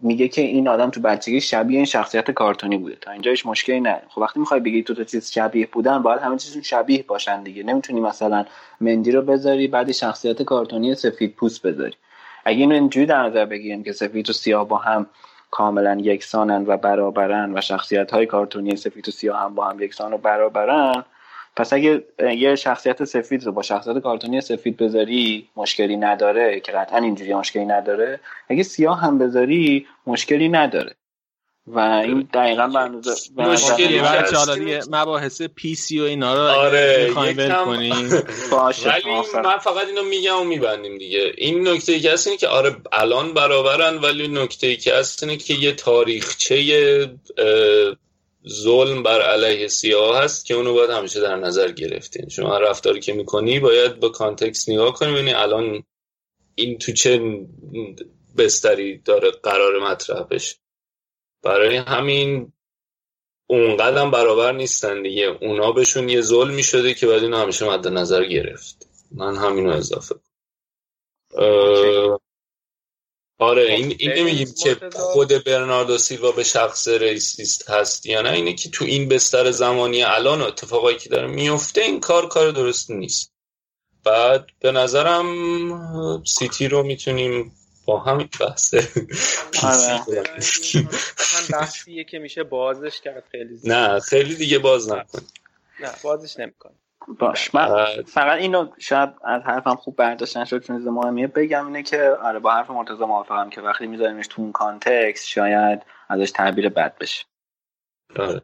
میگه که این آدم تو بچگی شبیه این شخصیت کارتونی بوده. تا اینجا هیچ مشکلی نه. خب وقتی می‌خوای بگی تو تا چیز شبیه بودن باید همه چیزشون شبیه باشن دیگه. نمی‌تونی مثلا مندی رو بذاری بعد شخصیت کارتونی سفید پوست بذاری. اگه اینو اینجوری در نظر بگیریم که سفید و سیاه با هم کاملا یکسانن و برابرن و شخصیت های کارتونی سفید و سیاه هم با هم یکسان و برابرن. پس اگه یه شخصیت سفید رو با شخصیت کارتونی سفید بذاری مشکلی نداره که قطعا اینجوری مشکلی نداره. اگه سیاه هم بذاری مشکلی نداره. و این دقیقا به اندازه مشکلی. بچه حالا دیگه مباحث پی سی و اینا رو آره می‌خوایم ول کنیم باشه ولی موافقم. من فقط اینو میگم و میبندیم دیگه این نکته ای که هست اینه که آره الان برابرن ولی نکته ای که هست اینه که یه تاریخچه ظلم بر علیه سیاه هست که اونو باید همیشه در نظر گرفتین شما هر رفتاری که می‌کنی باید با کانتکست نگاه کنی ببینی الان این تو چه بستری داره قرار مطرح بشه برای همین اونقدر هم برابر نیستن دیگه. اونا بهشون یه ظلمی شده که باید اینو همیشه مد نظر گرفت. من همینو اضافه کنم. آره این این نمیگیم که خود برناردو سیلوا به شخص رئیسیست هست یا نه. اینه که تو این بستر زمانی الان اتفاقایی که داره میفته این کار کار درست نیست. بعد به نظرم سیتی رو می‌تونیم با همین بحثه. آره. بحثیه که میشه بازش کرد خیلی نه خیلی دیگه باز نکن نه بازش نمیکن باشه من فقط اینو شاید از حرفم خوب برداشت نشد چون مهمیه بگم اینه که آره با حرف مرتضی موافقم که وقتی میذاریمش تو اون context شاید ازش تعبیر بد بشه. آره.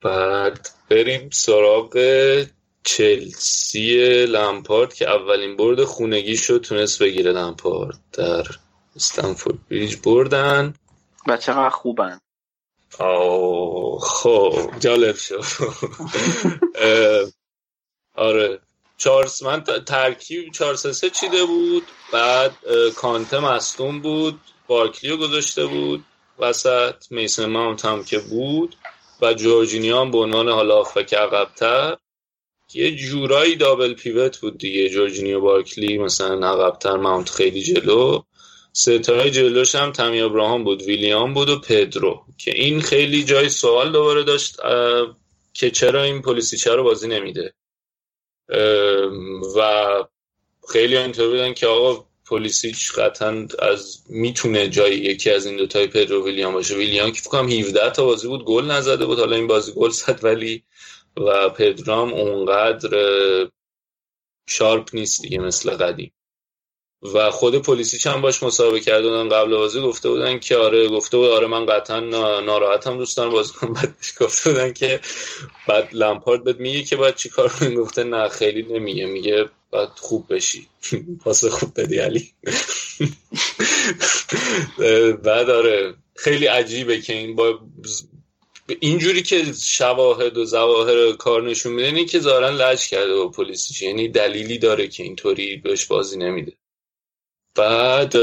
بعد بریم سراغ چلسی لمپارد که اولین برد خونگی شد تونست بگیره لمپارد در استنفورد بریج بردن. و چقدر خوبن. خب جالب شد. آره چارس من ترکیب چهار سه چیده بود بعد کانته مستون بود بارکلیو گذاشته بود وسط میسن ماونت هم که بود و جورجینیا هم به عنوان حالا فکر عقبتر. یه جورایی دابل پیوت بود دیگه. جورجینیو بارکلی مثلا عقبتر ماونت خیلی جلو. ستای جلوش هم تمی ابراهام بود ویلیام بود و پدرو که این خیلی جای سوال دوباره داشت که چرا این پلیسی چرا بازی نمیده. و خیلی اینطور بودن که آقا پلیسیچ قطعا از می‌تونه جای یکی از این دوتای پدرو ویلیام باشه. ویلیام که فکرم 17 تا بازی بود گل نزده بود. حالا این بازی گل زد ولی و پدرام اونقدر شارپ نیست دیگه مثل قدیم. و خود پلیسی هم باش مسابقه کرده بودن قبل بازی گفته بودن که آره گفته بود آره من قطعا ناراحتم دوست دارم بازی کنم. بعد گفته بودن که بعد لمپارد بهت میگه که بعد چیکار کنی؟ گفته نه خیلی نمیگه. میگه بعد خوب بشی. پاس خوب بدی علی. بعد آره خیلی عجیبه که این با اینجوری که شواهد و زواهر کار نشون میده که زارن لج کرده با پلیسیش یعنی دلیلی داره که اینطوری بهش بازی نمیده. بعد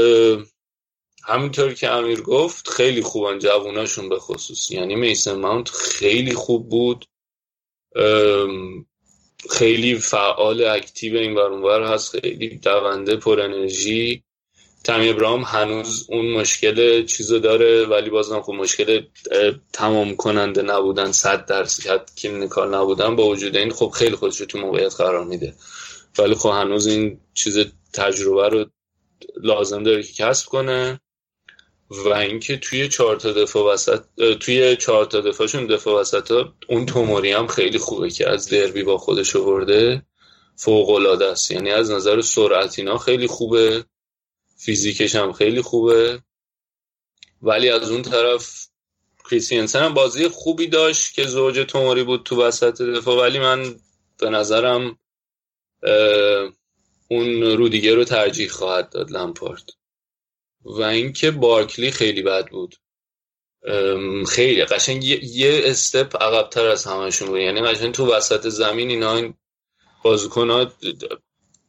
همینطور که امیر گفت خیلی خوبن جووناشون به خصوص. یعنی میسن ماونت خیلی خوب بود. خیلی فعال اکتیو این ور هست. خیلی دونده پر انرژی. تمی ابراهام هنوز اون مشکل چیزو داره ولی بازم خب مشکل تمام کننده نبودن صد درصد کار نبودن با وجود این خب خیلی خودش رو تو موقعیت قرار میده. ولی خب هنوز این چیز تجربه رو لازم داره که کسب کنه و اینکه توی چهار تا دفاع وسط توی چهار تا دفاعشون دفاع وسط ها اون توموری هم خیلی خوبه که از دربی با خودش آورده. فوق العاده است. یعنی از نظر سرعت اینا خیلی خوبه. فیزیکش هم خیلی خوبه. ولی از اون طرف کریستینسن هم بازی خوبی داشت که زوج توموری بود تو وسط دفاع. ولی من به نظرم اون رودیگر رو ترجیح خواهد داد لمپارد. و اینکه بارکلی خیلی بد بود. خیلی قشنگ یه, استپ عقبتر از همشون بود. یعنی قشنگ تو وسط زمین اینا این بازیکن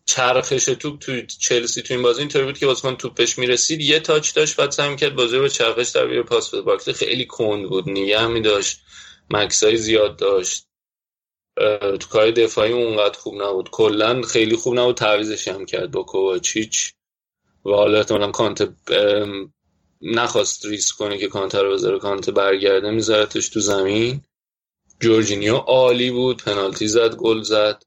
چرخش توپ تو چلسی تو این بازی اینطوری بود که بازیکن توپش می‌رسید. یه تاچ داشت بعد سعی کرد بازی رو چرخش در بیاره پاس بده. بارکلی خیلی کند بود نگه می داشت مکثای زیاد داشت. تو کار دفاعی اونقدر خوب نبود. کلا خیلی خوب نبود. تعویزش هم کرد با کوواچیچ. و حالا احتمالا کانته نخواست ریسک کنه که کانته رو بذاره. کانته برگرده میذارتش تو زمین. جورجینیو عالی بود. پنالتی زد گل زد.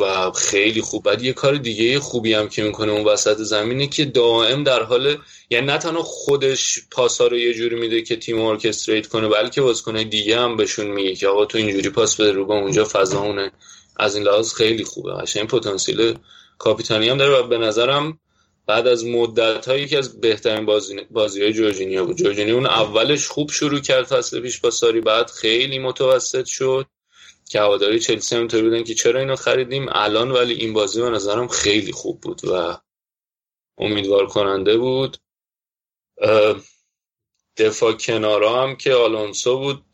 و خیلی خوب. بعد یه کار دیگه خوبی هم که می‌کنه اون وسط زمینه که دائم در حال یعنی نه تنها خودش پاسا رو یه جوری میده که تیم orchestrate کنه بلکه کنه دیگه هم بهشون میگه که آقا تو اینجوری پاس بده رو اونجا فضا اونه. از این لحاظ خیلی خوبه. قشنگ پتانسیل کاپیتانی هم داره و به نظرم بعد از مدت هایی که از بهترین بازی, بازی های جورجینیا بود. جورجینیا اون اولش خوب شروع کرد فصل پیش با ساری بعد خیلی متوسط شد. که هواداری چلسی هم بودن که چرا اینو خریدیم؟ الان ولی این بازی به نظرم خیلی خوب بود و امیدوار کننده بود دفاع کنارا هم که آلونسو بود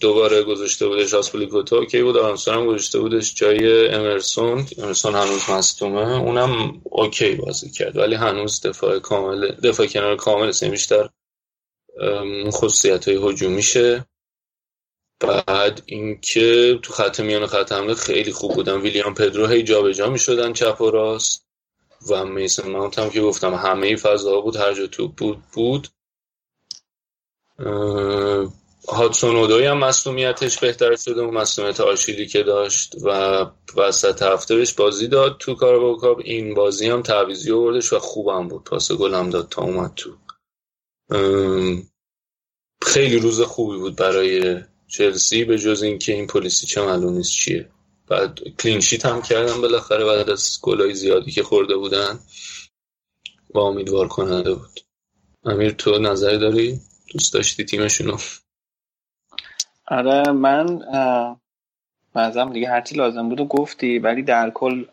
دوباره گذاشته بودش آسپلیکوتو که بود؟ آلونسو هم گذاشته بودش جای امرسون. امرسون هنوز مستومه اونم اوکی بازی کرد ولی هنوز دفاع کامل دفاع کنار کامل بیشتر خصوصیت های هجومیشه. بعد اینکه تو خط میان خط حمله خیلی خوب بودن. ویلیام پدرو هی جابجا می‌شدن چپ و راست و میسن ماونت هم که گفتم همه فضاها بود هر جا توپ بود بود. هادسون اودوی هم مسئولیتش بهتر شده اون مسئولیت آشیلی که داشت و وسط هفته بهش بازی داد تو کار این بازی هم تعویزی آوردش و خوبم بود. پاس گل هم داد تا اومد تو. خیلی روز خوبی بود برای چلسی به جز اینکه این پلیسی چه معلوم نیست چیه بعد کلینشیت هم کردن بالاخره بعد از گلای زیادی که خورده بودن و امیدوار کننده بود امیر تو نظری داری؟ دوست داشتی تیمشونو؟ آره من بعضم دیگه هرچی لازم بود گفتی ولی در کل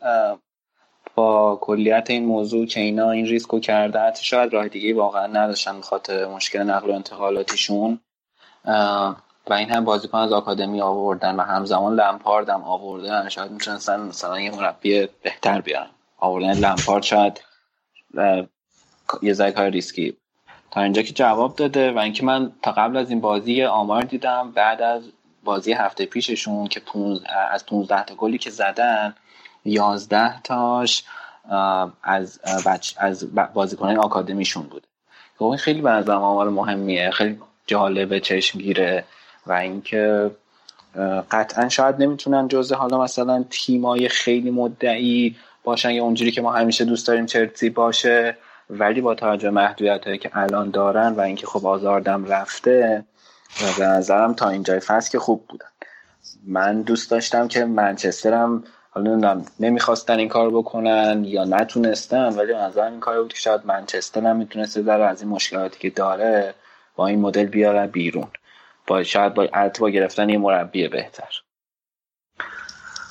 با کلیت این موضوع که اینا این ریسکو کرده حتی شاید راه دیگه واقعا نداشتن بخاطر مشکل نقل و انتقالاتیشون و این هم بازیکن از آکادمی آوردن و همزمان لمپارد هم آوردن. شاید می‌تونستن مثلا یه مربی بهتر بیارن. آوردن لمپارد شاید یه ذره کار ریسکی. تا اینجا که جواب داده و اینکه من تا قبل از این بازی آمار دیدم بعد از بازی هفته پیششون که از 15 تا گلی که زدن 11 تاش از بچ... از بازیکنان آکادمیشون بوده خب این خیلی به نظرم آمار مهمیه. خیلی جالبه چشمگیره. و اینکه قطعا شاید نمی‌تونن جزء حالا مثلا تیمای خیلی مدعی باشن یا اونجوری که ما همیشه دوست داریم چلسی باشه ولی با توجه محدودیت هایی که الان دارن و اینکه خب آزاردم رفته و به نظرم تا اینجای فصل که خوب بودن. من دوست داشتم که منچسترم حالا نمی‌دونم نمی‌خواستن این کار بکنن یا نتونستن ولی به نظرم این کار بود که شاید منچستر هم می‌تونسته در از این مشکلاتی که داره با این مدل بیارن بیرون. با شاید با با گرفتن یه مربی بهتر.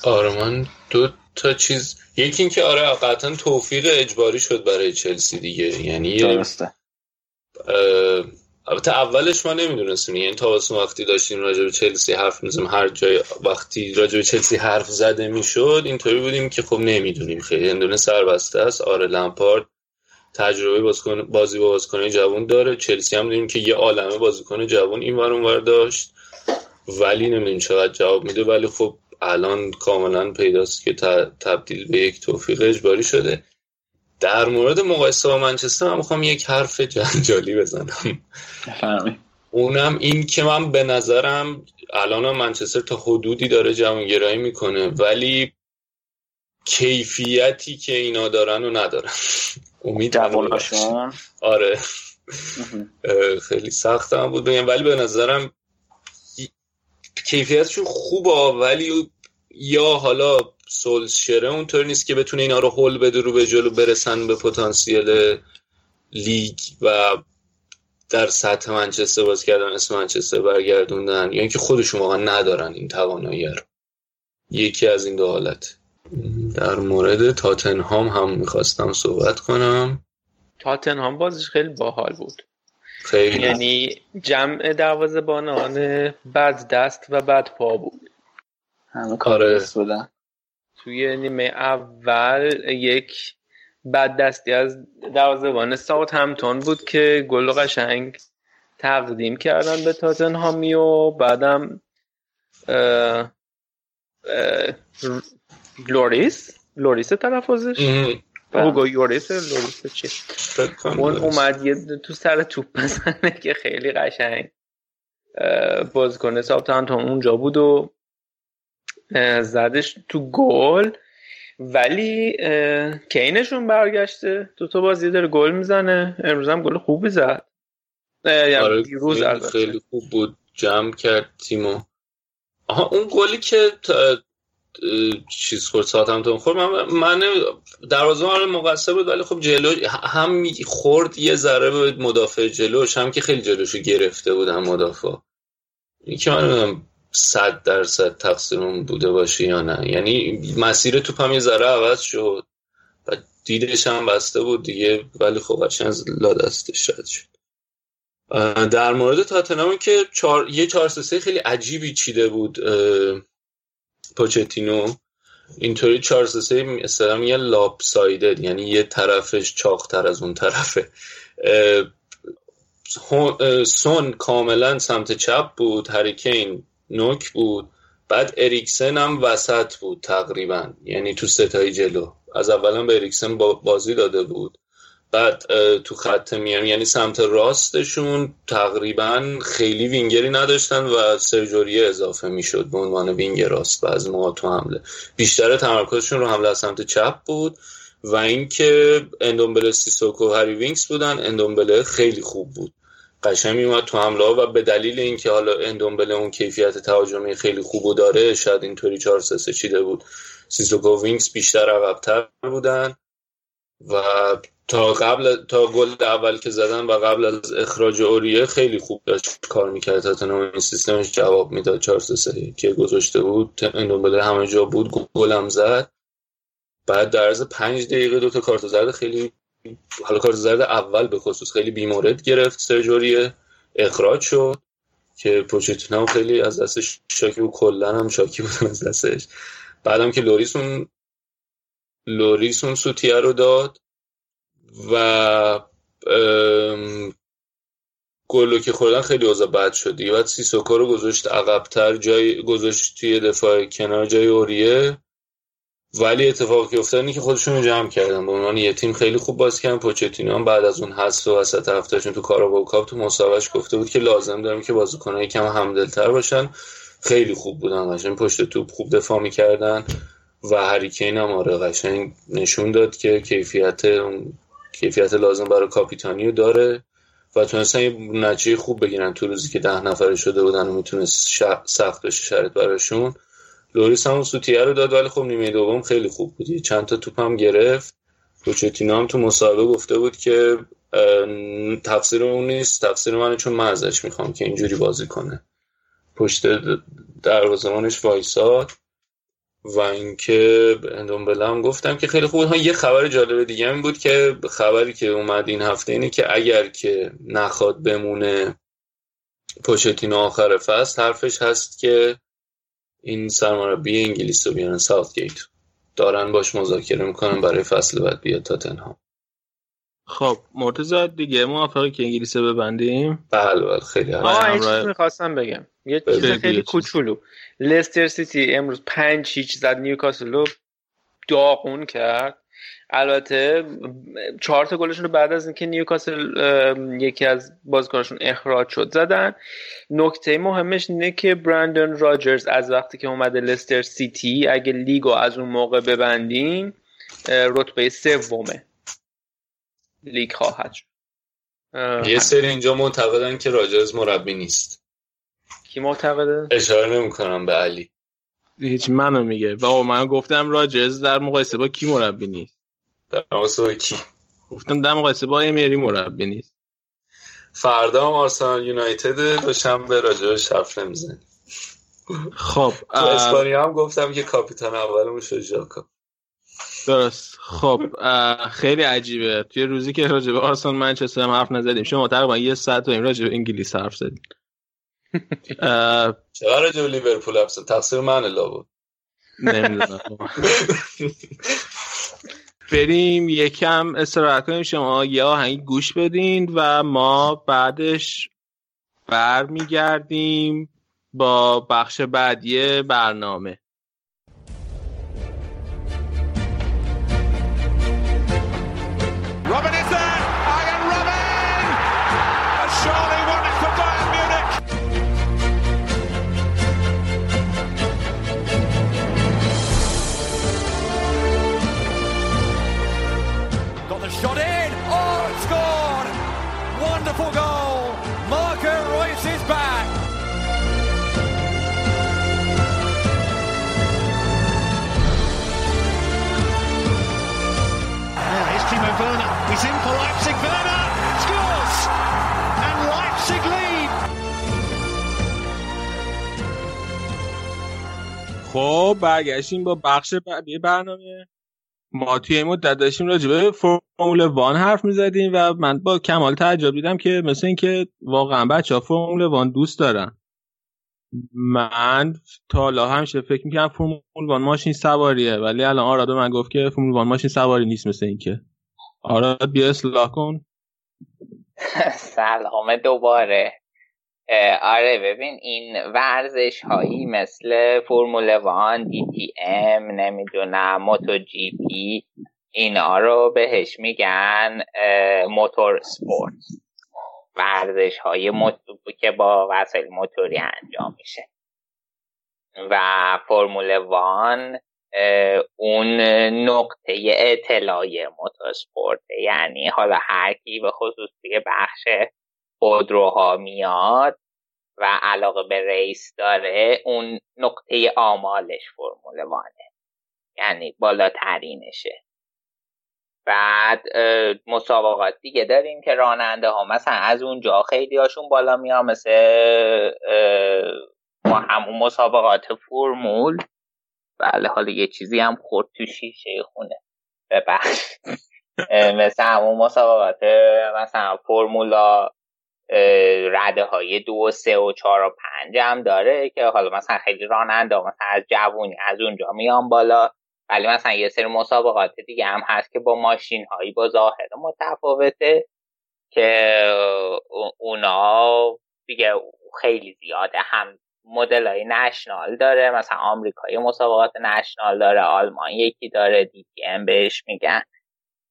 آره من دو تا چیز یکی اینکه آره قطعا توفیق اجباری شد برای چلسی دیگه. یعنی درسته. البته اولش ما نمی‌دونستیم یعنی تا وقتی داشتیم راجع به چلسی حرف می‌زنیم هر جای وقتی راجع به چلسی حرف زده می‌شد اینطوری بودیم که خب نمی‌دونیم خیلی. اندونه سربسته است آره لمپارد تجربه بازیکن بازی با بازیکن جوان داره. چلسی هم دیدیم که یه عالمه بازیکن جوان این ور اونور داشت. ولی نمی‌دونیم چقدر جواب میده. ولی خب الان کاملا پیداست که تبدیل به یک توفیق اجباری شده. در مورد مقایسه با منچستر من می‌خوام یک حرف جنجالی بزنم. اونم این که من به نظرم الان منچستر تا حدودی داره جوانگرایی می‌کنه. ولی کیفیتی که اینا دارن و ندارن. امید آره. خیلی سخت هم بود. بگم ولی به نظرم کیفیتشون خوبه ولی یا حالا سولشره اونطور نیست که بتونه اینا رو هول بده رو به جلو برسن به پتانسیل لیگ و در سطح منچستر باز کردن اسم منچستر برگردوندن. یا اینکه خودشون واقعا ندارن این توانایی رو. یکی از این دو حالت. در مورد تاتنهام هم می‌خواستم صحبت کنم. تاتنهام بازش خیلی باحال بود. خیلی. یعنی جمع دروازه بانان بد دست و بد پا بود. همه کار آره. بودن. توی نیمه اول یک بد دستی از دروازه‌بان ساوت همتون بود که گل قشنگ تقدیم کردن به تاتنهامی و بعدم اه اه لوریس؟ لوریس تلفظش؟ اوگو یوریس لوریس چی؟ اون اومد یه تو سر توپ بزنه که خیلی قشنگ بازیکن ساوثهامپتون اونجا بود و زدش تو گل. ولی کینشون برگشته. تو تو بازی داره گل می‌زنه. امروز هم گل خوبی زد. یعنی آره دیروز خیلی خوب بود. جمع کرد تیمو. آها اون گلی که چیز خورد ساعت هم خورد. من, من دروازه من مقصر بود ولی خب جلو هم خورد یه ذره به مدافع جلوش هم که خیلی جلوشو گرفته بودم مدافع. این که من صد درصد تقصیرون بوده باشه یا نه. یعنی مسیر توپ هم یه ذره عوض شد و دیدش هم بسته بود دیگه ولی خب از لا دستش شد. در مورد تاتنامو که چار... یه چهار سه خیلی عجیبی چیده بود پوچتینو اینطوری چهار سه مثلا یه لاپ سایدد یعنی یه طرفش چاقتر از اون طرفه. سون کاملا سمت چپ بود هریکین نوک بود بعد اریکسن هم وسط بود تقریبا یعنی تو ستای جلو. از اولا به اریکسن بازی داده بود. بعد تو خط میان یعنی سمت راستشون تقریبا خیلی وینگری نداشتن و سرژ اوریه اضافه می‌شد به عنوان وینگر راست بعضی موقع تو حمله. بیشتر تمرکزشون رو حمله از سمت چپ بود و اینکه اندومبله سیسوکو هری وینکس بودن اندومبله خیلی خوب بود. قشنگ میومد تو حمله و به دلیل اینکه حالا اندومبله اون کیفیت تهاجمی خیلی خوب داره شاید اینطوری 4 3 چیده بود. سیسوکو وینکس بیشتر عقبتر بودن و تا قبل تا گل اول که زدن و قبل از اخراج اوریه خیلی خوب داشت کار می‌کرد. تاتنهام این سیستمش جواب می‌داد. 4 3 که گذاشته بود. اندومبله همه جا بود. گلم زد. بعد در عرض 5 دقیقه دو تا کارت زرد خیلی حالا کارت زرد اول به خصوص خیلی بیمورد گرفت. سرژ اوریه اخراج شد که پوچتینو خیلی از دستش شاکی و کلا هم شاکی بود از دستش. بعدم که لوریس اون لوریس اون سوتیه رو داد. و گلو که خوردن خیلی اوضاع بد شد دیگه. بعد سیسوکو رو گذاشت عقبتر جای گذاشت توی دفاع کنار جای اوریه. ولی اتفاقی که افتاد که خودشون رو جمع کردن. به عنوان یه تیم خیلی خوب باز کردن. پوچتینو هم بعد از اون حذف و وسط هفتهشون تو Carabao Cup تو مسابقهش گفته بود که لازم داریم که بازیکن‌ها یکم همدلتر باشن. خیلی خوب بودن قشنگ. پشت توپ خوب دفاع می‌کردن و هریکین هم آره قشنگ نشون داد که کیفیت کیفیت لازم برای کاپیتانی داره و تونستن یه نتیجه خوب بگیرن تو روزی که ده نفره شده بودن و می‌تونست سخت بشه شرط براشون. لوریس هم سوتیه رو داد ولی خب نیمه دوم خیلی خوب بود. چند تا توپ هم گرفت. پوچتینو هم تو مصاحبه گفته بود که تفسیر اون نیست. تفسیر منه چون من ازش می‌خوام که اینجوری بازی کنه. پشت دروازه‌بانش وایساد. و اینکه اندومبله هم گفتم که خیلی خوب یه خبر جالب دیگه این بود که خبری که اومد این هفته اینه که اگر که نخواد بمونه پوشتینو آخر فصل حرفش هست که این سرمربی انگلیس رو بیارن ساوت گیت دارن باش مذاکره می‌کنن برای فصل بعد بیاد تاتنهام خب مرتضی دیگه موافقی که انگلیس ببندیم؟ بله بله خیلی آه این چیز می‌خواستم بگم. یه چیز خیلی کوچولو. لستر سیتی امروز پنج هیچ زد نیوکاسل رو داغون کرد. البته چهار تا گلشون رو بعد از اینکه نیوکاسل یکی از بازیکناشون اخراج شد زدن. نکته مهمش اینه که برندن راجرز از وقتی که اومده لستر سیتی اگه لیگو از اون موقع ببندین رتبه سومه. لیگ خواهد شد. یه سری اینجا معتقدن که راجرز مربی نیست. کی معتقده؟ اشاره نمی‌کنم به علی. هیچ منو میگه. و من گفتم راجرز در مقایسه با کی مربی نیست؟ در مقایسه با کی؟ گفتم در مقایسه با امیری مربی نیست. فردا هم آرسنال یونایتد دوشنبه راجرش حرف نمی‌زنیم خب تو اسپانیا هم گفتم که کاپیتان اولمون شد ژاکا درست. خب خیلی عجیبه. توی روزی که راجع به آرسنال منچستر هم حرف نزدیم شما تقریبا یه ساعت و این راجع به انگلیس حرف زدیم. چرا راجع به لیورپول حرف تقصیر من لا بود نمی‌دونم. بریم یکم استراحت کنیم. شما یه آهنگ گوش بدین و ما بعدش برمیگردیم با بخش بعدی برنامه. خب برگشتیم با بخش بعدی برنامه. ما توی این مدت داشتیم راجع به فرمول وان حرف می‌زدیم و من با کمال تعجب دیدم که مثل اینکه واقعا بچه ها فرمول وان دوست دارن. من تا حالا همیشه فکر می‌کنم فرمول وان ماشین سواریه ولی الان آراد من گفت که فرمول وان ماشین سواری نیست مثل اینکه. آراد بیا اصلاح کن. سلام دوباره. آره ببین این ورزش هایی مثل فرمول وان دی تی ام نمی‌دونم موتو جی پی اینا رو بهش میگن موتور سپورت. ورزش های که با وسایل موتوری انجام میشه. و فرمول وان اون نقطه اطلاعی موتورسپورت یعنی حالا هر کی به خصوص توی بخش خودروها میاد و علاقه به ریس داره اون نقطه آمالش فرمول وانه. یعنی بالاترینشه. بعد مسابقات دیگه داریم که راننده ها مثلا از اونجا خیلی هاشون بالا میان مثل همون مسابقات فرمول. بله حالا یه چیزی هم خورد تو شیشه خونه. ببخش. مثل همون مسابقات مثلا فرمولا رده های دو و سه و چهار و پنج هم داره که حالا مثلا خیلی راننده مثلا از جوونی از اونجا میان بالا. ولی مثلا یه سری مسابقات دیگه هم هست که با ماشین هایی با ظاهر متفاوته که اونا دیگه خیلی زیاده. هم مدل های نشنال داره مثلا آمریکایی مسابقات نشنال داره آلمان یکی داره هم بهش میگن.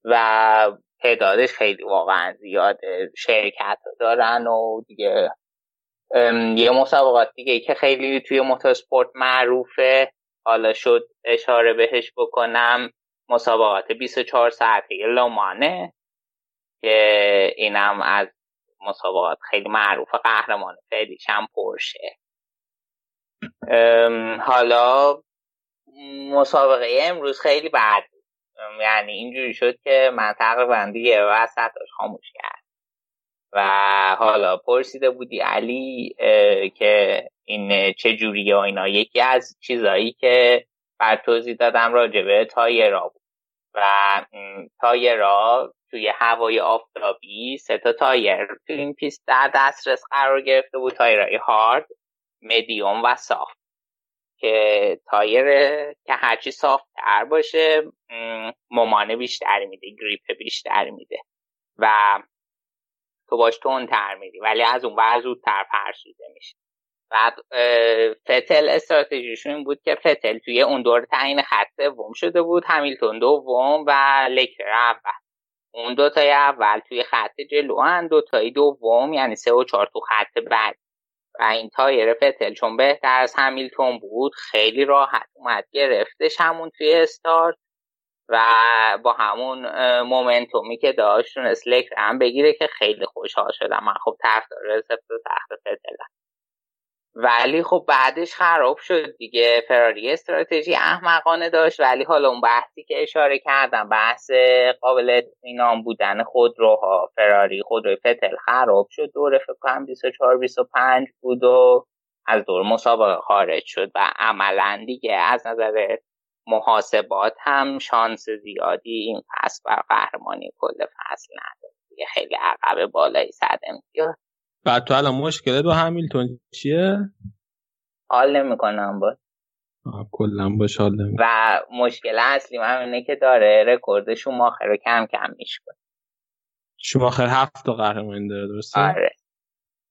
و تعدادش خیلی واقعا زیاده شرکت دارن و دیگه یه مسابقات دیگه که خیلی توی موتورسپورت معروفه. حالا شد اشاره بهش بکنم. مسابقات 24 ساعته لومانه که اینم از مسابقات خیلی معروف قهرمان فعلیش هم پرشه حالا مسابقه امروز خیلی بد یعنی اینجوری شد که من تقریبا دیگه وسطش خاموش کرد. و حالا پرسیده بودی علی که این چه جوریه و اینا. یکی از چیزایی که بر توضیح دادم راجبه تایرا بود. و تایرا توی هوای آفتابی سه تا تایر تو این پیست در دسترس قرار گرفته بود. تایرهای هارد مدیوم و soft که تایر که هرچی soft تر باشه ممانه بیشتری میده grip بیشتری میده و تو باش تندتر میری ولی از اون بر زودتر فرسوده میشه. بعد فتل استراتژیشون این بود که فتل توی اون دور تعیین خط سوم شده بود همیلتون دوم و لکلر اول. اون دوتای اول توی خط جلو هن دوتای دوم یعنی سه و چهار تو خط بعد. و این تایر فتل چون بهتر از همیلتون بود خیلی راحت اومد گرفتش همون توی استارت و با همون مومنتومی که داشت تونست هم بگیره که خیلی خوشحال شدم. من خب طرفدار سفت سخت فتلم. ولی خب بعدش خراب شد دیگه. فراری استراتژی احمقانه داشت ولی حالا اون بحثی که اشاره کردم بحث قابل اطمینان بودن خودروها. فراری خودروی فتل خراب شد. دور فکر کنم 24 25 بود و از دور مسابقه خارج شد و عملا دیگه از نظر محاسبات هم شانس زیادی این فصل بر قهرمانی کل فصل نداره خیلی عقب بالای صد امتیاز. بعد تو الان مشکل دو همیلتون چیه؟ حال نمی‌کنم با کلا باش حال نمی و مشکل اصلی من اینه که داره رکورد شماخر رو کم کم میشکن شماخر هفت تا قهرمانی داره درسته؟ آره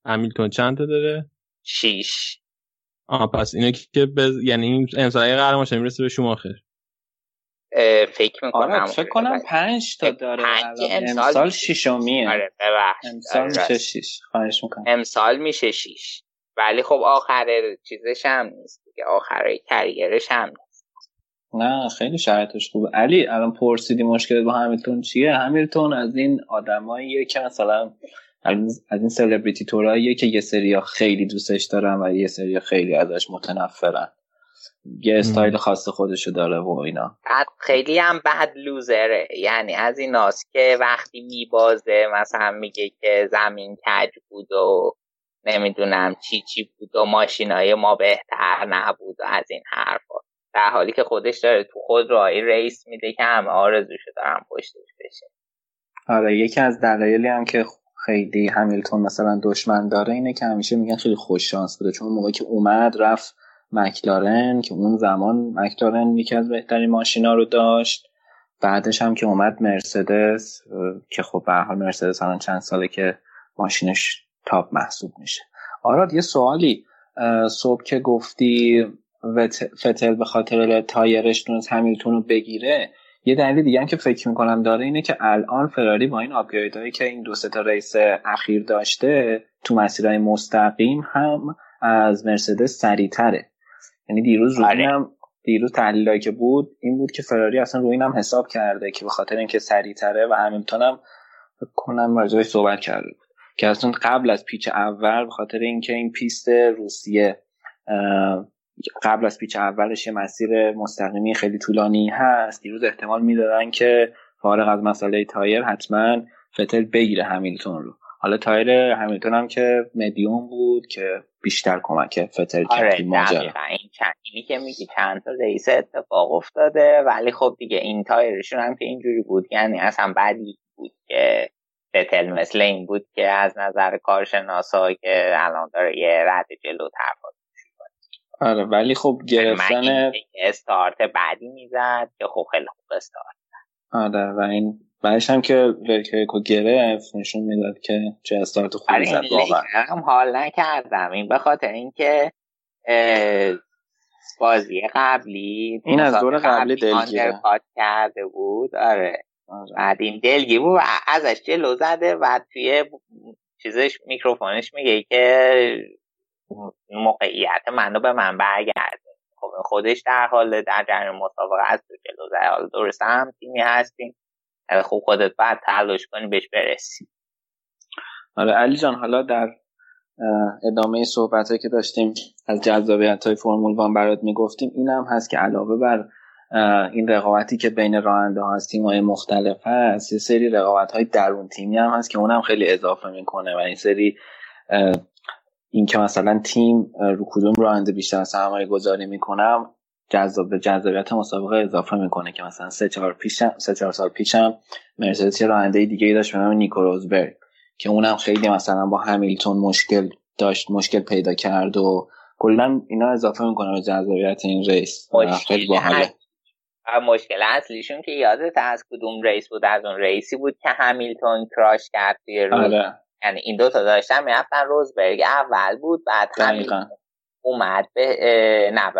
همیلتون چند تا داره؟ شیش آه پس اینه که بز... یعنی امسال اگه قهرمان می‌رسه به شماخر فکر می‌کنم آره فکر کنم پنج تا داره پنج امسال, امسال شیشمیه آره ببخش امسال آره، میشه. شیش. خواهش می‌کنم. امسال میشه شیش. ولی خب آخر چیزش هم نیست دیگه. آخر کریرش هم نیست. نه خیلی شرایطش خوبه. علی الان پرسیدی مشکل با همیلتون چیه؟ همیلتون از این آدماییه که مثلا از این سلبریتی توراییه که یه سریا خیلی دوستش دارن و یه سریا خیلی ازش متنفرن. یه استایل خاص خودشو داره و اینا. بعد خیلی هم بد لوزره. یعنی از ایناست که وقتی میبازه مثلا میگه که زمین کج بود و نمی‌دونم چی چی بود و ماشینای ما بهتر نبود و از این حرفا. در حالی که خودش داره تو خود رای ریس میده که همه آرزوشو دارن پشتش بشه آره یکی از دلایلی هم که خیلی همیلتون مثلا دشمن داره اینه که همیشه میگن خیلی خوش شانس بوده. چون موقعی که اومد رفت مکلارن که اون زمان مکلارن یکی از بهترین ماشینا رو داشت. بعدش هم که اومد مرسدس که خب به حال مرسدس الان چند ساله که ماشینش تاپ محسوب میشه. آراد یه سوالی صبح که گفتی فتل به خاطر تایرش تونست همیلتون رو بگیره یه دلیل دیگه هم که فکر می‌کنم داره اینه که الان فراری با این upgrade هایی که این دو تا race اخیر داشته تو مسیرهای مستقیم هم از مرسدس سریعتره. یعنی دیروز روی آره. هم دیروز تحلیلایی که بود این بود که فراری اصلا روی هم حساب کرده که به خاطر اینکه سریعتره و همیلتون هم فکر کنم راجعش صحبت کرده بود که اصلا قبل از پیچ اول به خاطر اینکه این پیست روسیه قبل از پیچ اولش یه مسیر مستقیمی خیلی طولانی هست دیروز احتمال می‌دادن که فارغ از مسئله تایر حتما فتل بگیره همیلتون رو حالا تایر همیلتون هم که مدیوم بود که بیشتر کمک فتل کرد آره این ماجرا. دقیقا. این چند اینی که میگی چند تا race اتفاق افتاده ولی خب دیگه این تایرشون هم که اینجوری بود. یعنی اصلا بدی بود که فتل مثل این بود که از نظر کارشناسا که الان داره یه رد جلوتر آره ولی خب من گرفتن استارت بعدی می‌زد که خب خیلی خوب استارت. آره و این بعدش هم که ورکریکو گرفت نشون می‌داد که چه استارت خوبی برای زد واقعا. هم حال نکردم. این به خاطر اینکه بازی قبلی این از دور قبلی دلگیره. کرده بود آره. آره. بعد این دلگی بود و ازش جلو زده و توی چیزش میکروفونش میگه که موقعیت منو به من برگرده خب خودش در حال در جریان مسابقه از تو جلو زده. حالا درسته هم تیمی هستیم. خب خودت باید تلاش کنی بهش برسی. آره علی جان حالا در ادامه صحبت که داشتیم از جذابیت های فرمول وان برات می‌گفتیم این هم هست که علاوه بر این رقابتی که بین راننده ها از تیم های مختلف هست یه سری رقابت های درون تیمی هم هست که اونم خیلی اضافه می‌کنه و این سری این که مثلا تیم رو کدوم راننده بیشتر سرمایه گذاری می‌کنم جذاب به جذابیت مسابقه اضافه می‌کنه که مثلا سه چهار پیش سه چهار سال پیشم مرسدس یه راننده دیگه ای داشت به نام نیکو روزبرگ که اونم خیلی مثلا با همیلتون مشکل داشت مشکل پیدا کرد و کلا اینا اضافه می‌کنه به جذابیت این race. خیلی باحاله. مشکل اصلیشون که یادت از کدوم race بود؟ از اون race ی بود که همیلتون crash کرد توی روز. آره. یعنی این دوتا داشتن می‌رفتن روزبرگ اول بود بعد همیلتون اومد به نه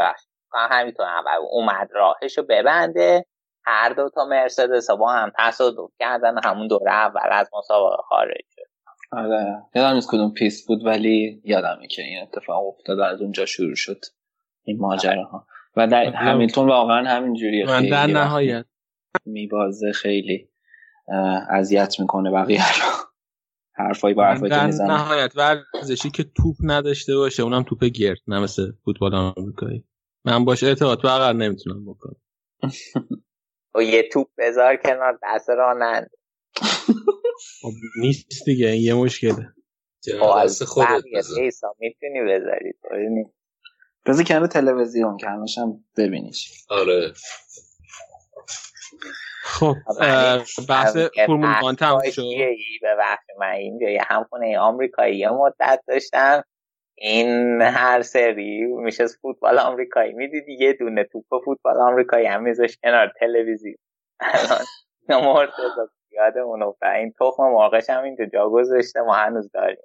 کنم همیلتون اول. اومد راهشو ببنده. هر دو تا مرسدس با هم تصادف کردن و همون دوره اول از مسابقه خارج شد. آره. یادم نیست کدوم پیست بود ولی یادمه که این اتفاق افتاد و از اونجا شروع شد این ماجراها. و در همیلتون واقعا همین جوریه من در نهایت. میبازه خیلی اذیت می‌کنه بقیه رو. حرفایی با من حرفایی که در می‌زنه. نهایت ورزشی که توپ نداشته باشه اونم توپ گرد نه مثل فوتبال آمریکایی. من باش ارتباط برقرار نمی‌تونم بکنم. و یه توپ بذار کنار دست رانند خب نیست دیگه این یه مشکله. دست خودت می‌تونی بذاری؟ طوری نیست. بذار کنار تلویزیون که همش هم ببینیش. آره. خب بحث فرمول وان تموم شد. به وقت من اینجا؟ یه همخونه آمریکایی یه مدت داشتم این هر سری میشه فوتبال آمریکایی. می‌دیدی یه دونه توپ فوتبال آمریکایی هم میذاش کنار تلویزیون. الان مرتضی یادمون افتاد این تخم مرغش هم اینجا جا گذاشته. ما هنوز داریم.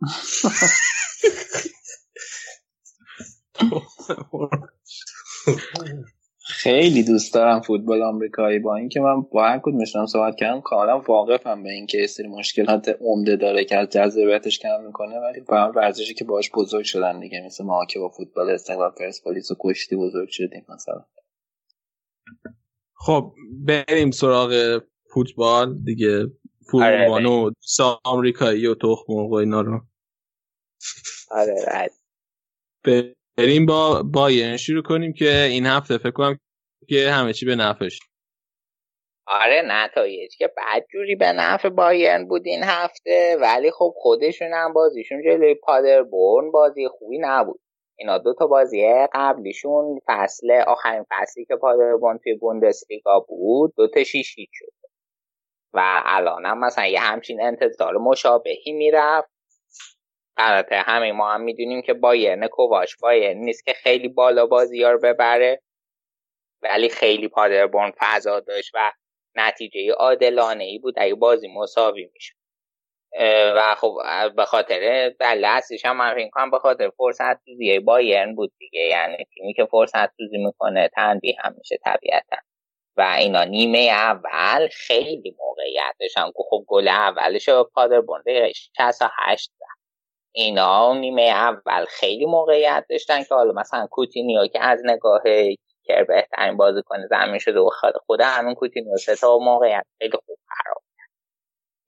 خیلی دوست دارم فوتبال آمریکایی. با اینکه من با هر کدومشون صحبت کردم کاملا واقفم به اینکه یه سری مشکلات عمده داره که از جذابیتش کم می‌کنه ولی با هم ورزشی که باش بزرگ شدن دیگه مثل ما که با فوتبال استقلال پرسپولیس و کشتی بزرگ شدیم مثلا. خب بریم سراغ فوتبال دیگه. فرمول آره، و آمریکایی و تخم و اینا رو. آره رد بریم با بایرن شروع کنیم که این هفته فکر کنم که همه چی به نفعش. آره نتایج که بعد جوری به نفع بایرن بود این هفته ولی خب خودشون هم بازیشون جلوی پادربورن بازی خوبی نبود. اینا دو تا بازی قبلیشون فصل آخرین فصلی که پادربورن توی بوندسلیگا بود دو تا شیش هیچ شد. و الان هم مثلا یه همچین انتظار مشابهی می‌رفت. البته همه ما هم می‌دونیم که بایرن کوواش بایرن نیست که خیلی بالا بازی رو ببره. ولی خیلی پادربورن فضا داشت و نتیجه عادلانه ای بود اگه بازی مساوی میشه و خب به خاطر دلیل اصلیش هم من فکر کنم به خاطر فرصت توزیه بایرن بود دیگه. یعنی تیمی که فرصت توزی می‌کنه تنبیه هم میشه طبیعتا. و اینا نیمه اول خیلی موقعیت داشتن. خب گل اولش پادر بونده 68 اینا نیمه اول خیلی موقعیت داشتن که حالا مثلا کوتینیو که از نگاه کر بهترین بازی کنه زمین شده و خود همین کوتینیو سه تا موقعیت خیلی خوب خراب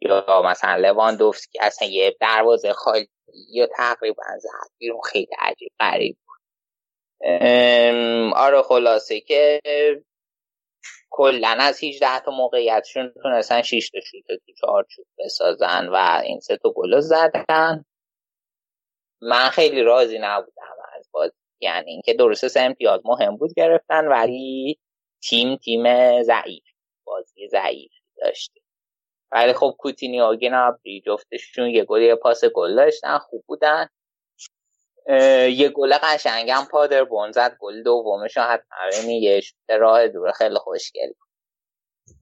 یا مثلا لواندوفسکی اصلا یه دروازه خالی یا تقریبا زد بیرون خیلی عجیب غریب بود. آره خلاصه که کلا از 18 تا موقعیتشون تونستن 6 تا شوت تو چارچوب بسازن و این سه تا گل زدن. من خیلی راضی نبودم از بازی. یعنی اینکه درسته سه امتیاز مهم بود گرفتن ولی تیم تیم ضعیف. بازی ضعیف داشته ولی خب کوتینی گنابری جفتشون یه گل یه پاس گل داشتن. خوب بودن. یه گل قشنگم پادر بون زد. گل دومش حتما یه راه دور. خیلی خوشگل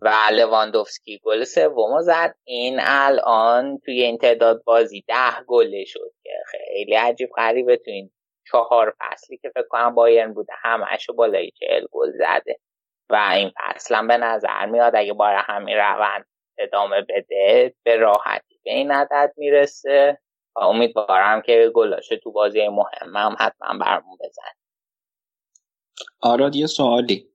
و لواندوفسکی گل سوم زد. این الان توی این تعداد بازی ده گله شد که خیلی عجیب غریبه تو این چهار فصلی که فکر کنم بایرن بوده همشو بالای چهل گل زده و این فصلا به نظر میاد اگه بار همین روند ادامه بده به راحتی به این عدد می‌رسه و امیدوارم که گلاشه تو بازی مهم هم حتما برمون بزن آراد یه سوالی.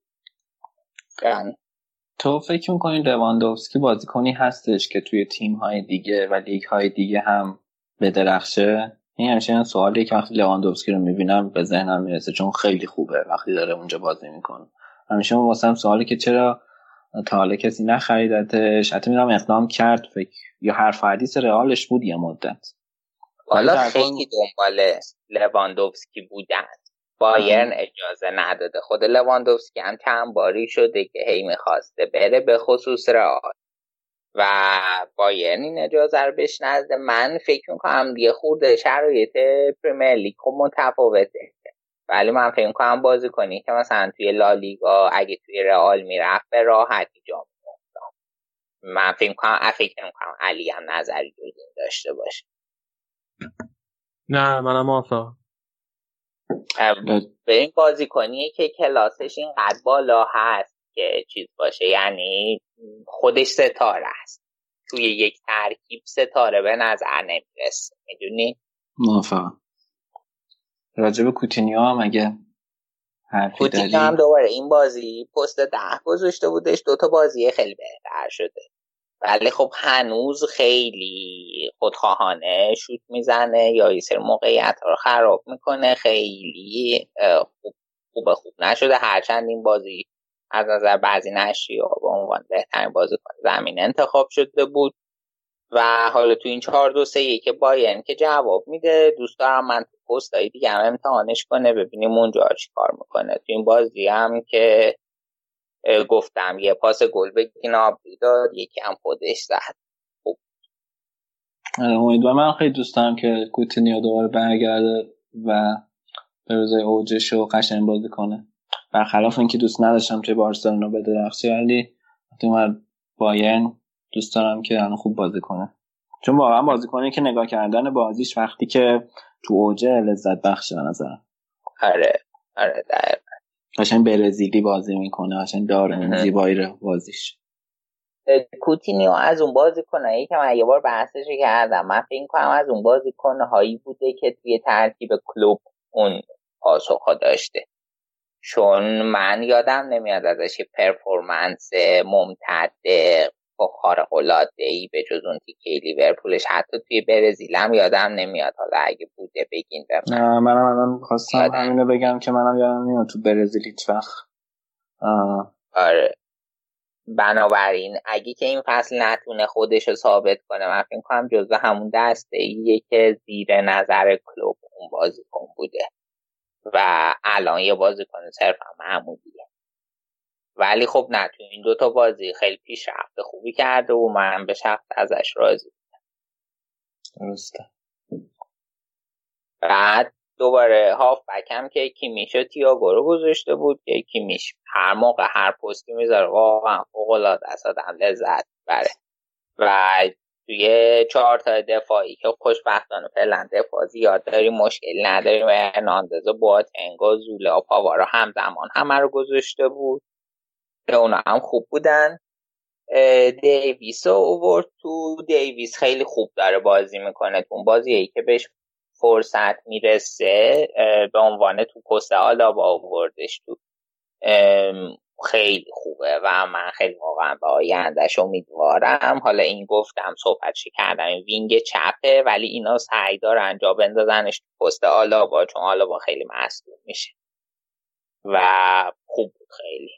تو فکر می‌کنی لواندوفسکی بازیکنی هستش که توی تیم های دیگه و لیگ های دیگه هم بدرخشه؟ این همیشه سوالی که وقتی لواندوفسکی رو می‌بینم به ذهنم می‌رسه چون خیلی خوبه وقتی داره اونجا بازی می‌کنه. همیشه واسم سوالی که چرا تا حالا کسی نخریدتش؟ حتی میرم اقدام کرد فکر یا حرف حدیث رئالش بود یه مدت؟ حالا خیلی دنبال لواندوفسکی بودن. بایرن اجازه نداده. خود لواندوفسکی هم چند باری شده که هی می‌خواسته بره به خصوص رئال. و بایرن این اجازه رو بهش نزده. من فکر می‌کنم یه خورده شرایط پریمیر لیگ خب متفاوته. ولی من فکر می‌کنم بازی کنی که مثلا توی لالیگا اگه توی رئال می‌رفت به راحتی جا من فکر می‌کنم فکر می‌کنم علی هم نظری داشته باشه. نه منم موافقم به این بازیکنیه که کلاسش اینقدر بالا هست که چیز باشه. یعنی خودش ستاره است. توی یک ترکیب ستاره به نظر نمی‌رسه. می‌دونی؟ موافقم. راجب کوتینیو هم اگه کوتینیو هم دوباره این بازی پست ده گذاشته بودش. دوتا بازی خیلی بهتر شده. ولی خب هنوز خیلی خودخواهانه شوت می‌زنه یا یه سر موقعیت رو خراب می‌کنه. خیلی خوب خوب خوب نشده. هرچند این بازی از نظر بعضی نشی و به عنوان بهترین بازیکن زمین انتخاب شده بود و حالا تو این چهار دو سه که باین که جواب میده. دوست دارم من تو پست دیگه هم امتحانش کنه ببینیم اونجا چی کار می‌کنه. تو این بازی هم که گفتم یه پاس گل به گنابری داد یکی هم خودش زد. امیدوارم من خیلی دوست دارم که کوتینیو دوباره برگرده و به روزای اوجش رو قشنگ بازی کنه. برخلاف اینکه دوست نداشتم توی بارسلونا بدرخشه ولی تو بایرن دوست دارم که الان خوب بازی کنه. چون واقعا بازی کنه که نگاه کردن بازیش وقتی که تو اوجه لذت بخشه به نظرم. آره. آره دقیقا. قشنگ برزیلی بازی می‌کنه قشنگ داره این زیبایی بازیش. کوتینیو از اون بازی کنه که من یه بار بحثش کردم. من فکر کنم از اون بازی هایی بوده که توی ترکیب کلوب اون پاسخ داشته. چون من یادم نمیاد ازش پرفورمنس ممتد خارق العاده ای به جز اون تیکه لیورپولش. حتی توی برزیل هم یادم نمیاد. حالا اگه بوده بگین به من. منم الان خواستم همینو بگم که منم یادم نمیاد تو برزیل هیچ وقت. آره. بنابراین اگه که این فصل نتونه خودش رو ثابت کنه من فکر کنم جزو همون دسته ایه که زیر نظر کلوب اون بازیکن بوده. و الان یه بازیکن صرفا معمولیه ولی خب نه تو این دوتا بازی خیلی پیشرفت خوبی کرده و من به شخص ازش راضی بودم. درسته. بعد دوباره هاف بکم که کیمیش و تیاگو رو گذاشته بود که کیمیش هر موقع هر پستی می‌ذاره واقعا فوق العاده است آدم لذت بره و توی چهار تا دفاعی که خوشبختانه فعلا دفاع زیاد داریم مشکلی نداریم. و هرناندز و بواتنگا زوله و پاوارا همزمان همه رو گذاشته بود. که اونا هم خوب بودن. دیویس رو اوورد تو. دیویس خیلی خوب داره بازی می‌کنه تو بازی که بهش فرصت می‌رسه به عنوان تو پست آلابا آوردش تو. خیلی خوبه و من خیلی واقعا به آیندهش امیدوارم. حالا این گفتم صحبتش کردم این wing چپه ولی اینا سعی دارن جا بندازنش تو پست آلابا چون آلابا خیلی مصدوم میشه. و خوب بود خیلی.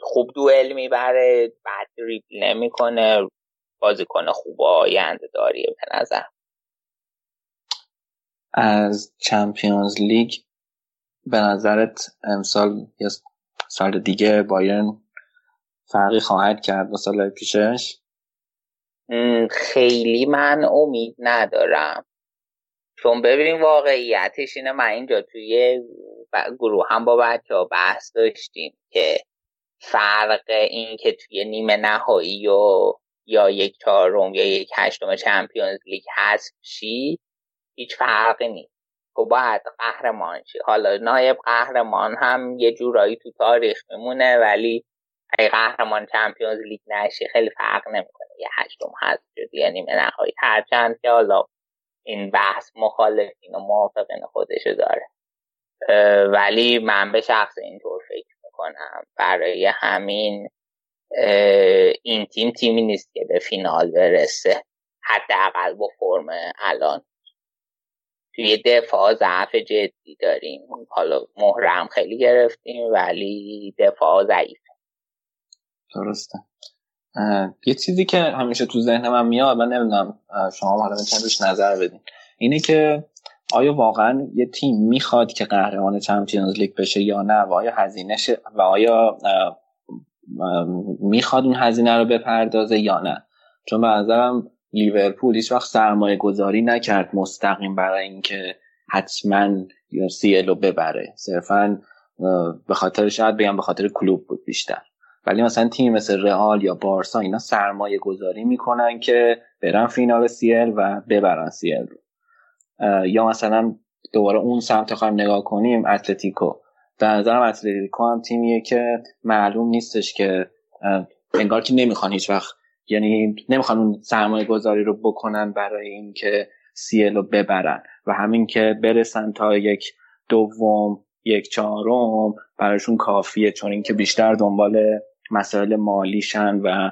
خوب دوئل می‌بره بعد ریپل نمی‌کنه بازیکن خوب آینده داریه به نظر. از چمپیونز لیگ به نظرت امسال یا سال دیگه بایرن فرقی خواهد کرد با سال پیشش؟ خیلی من امید ندارم. چون ببین واقعیتش اینه من اینجا توی گروه هم با بچه ها بحث داشتیم که فرق این که توی نیمه نهایی و یا یک چهارم یا یک هشتم چمپیونز لیگ هست شی هیچ فرقی نیست. تو باید قهرمان شی. حالا نایب قهرمان هم یه جورایی تو تاریخ میمونه ولی اگه قهرمان چمپیونز لیگ نشی خیلی فرق نمی‌کنه. یه هشتم هست شد یه نیمه نهایی. هرچند که حالا این بحث مخالفین و موافقین خودشو داره. ولی من به شخص اینطور فکر می‌کنم. برای همین این تیم تیمی نیست که به فینال برسه. حداقل با فرم الان. توی دفاع ضعف جدی داریم. حالا محرم خیلی گرفتیم ولی دفاع ضعیف. درسته. یه چیزی که همیشه تو ذهن من میاد من نمی‌دونم شما حالا روش نظر بدین. اینه که آیا واقعا یه تیم می‌خواد که قهرمان چمپیونز لیگ بشه یا نه؟ و آیا هزینه و آیا می‌خواد اون هزینه رو بپردازه یا نه؟ چون به نظرم لیورپول هیچ وقت سرمایه گذاری نکرد مستقیم برای اینکه حتما یا سی رو ببره. صرفا به خاطر شاید بگم به خاطر کلوب بود بیشتر. ولی مثلا تیم مثل رئال یا بارسا اینا سرمایه گذاری می‌کنن که برن فینال سیل و ببرن سیل رو. یا مثلا دوباره اون سمت خواهیم نگاه کنیم اتلتیکو. به نظرم اتلتیکو هم تیمیه که معلوم نیستش که انگار که نمی‌خوان هیچ وقت یعنی نمی‌خوان اون سرمایه گذاری رو بکنن برای اینکه سیل رو ببرن و همین که برسن تا یک دوم یک چهارم براشون کافیه چون اینکه بیشتر دنبال مسائل مالیشن و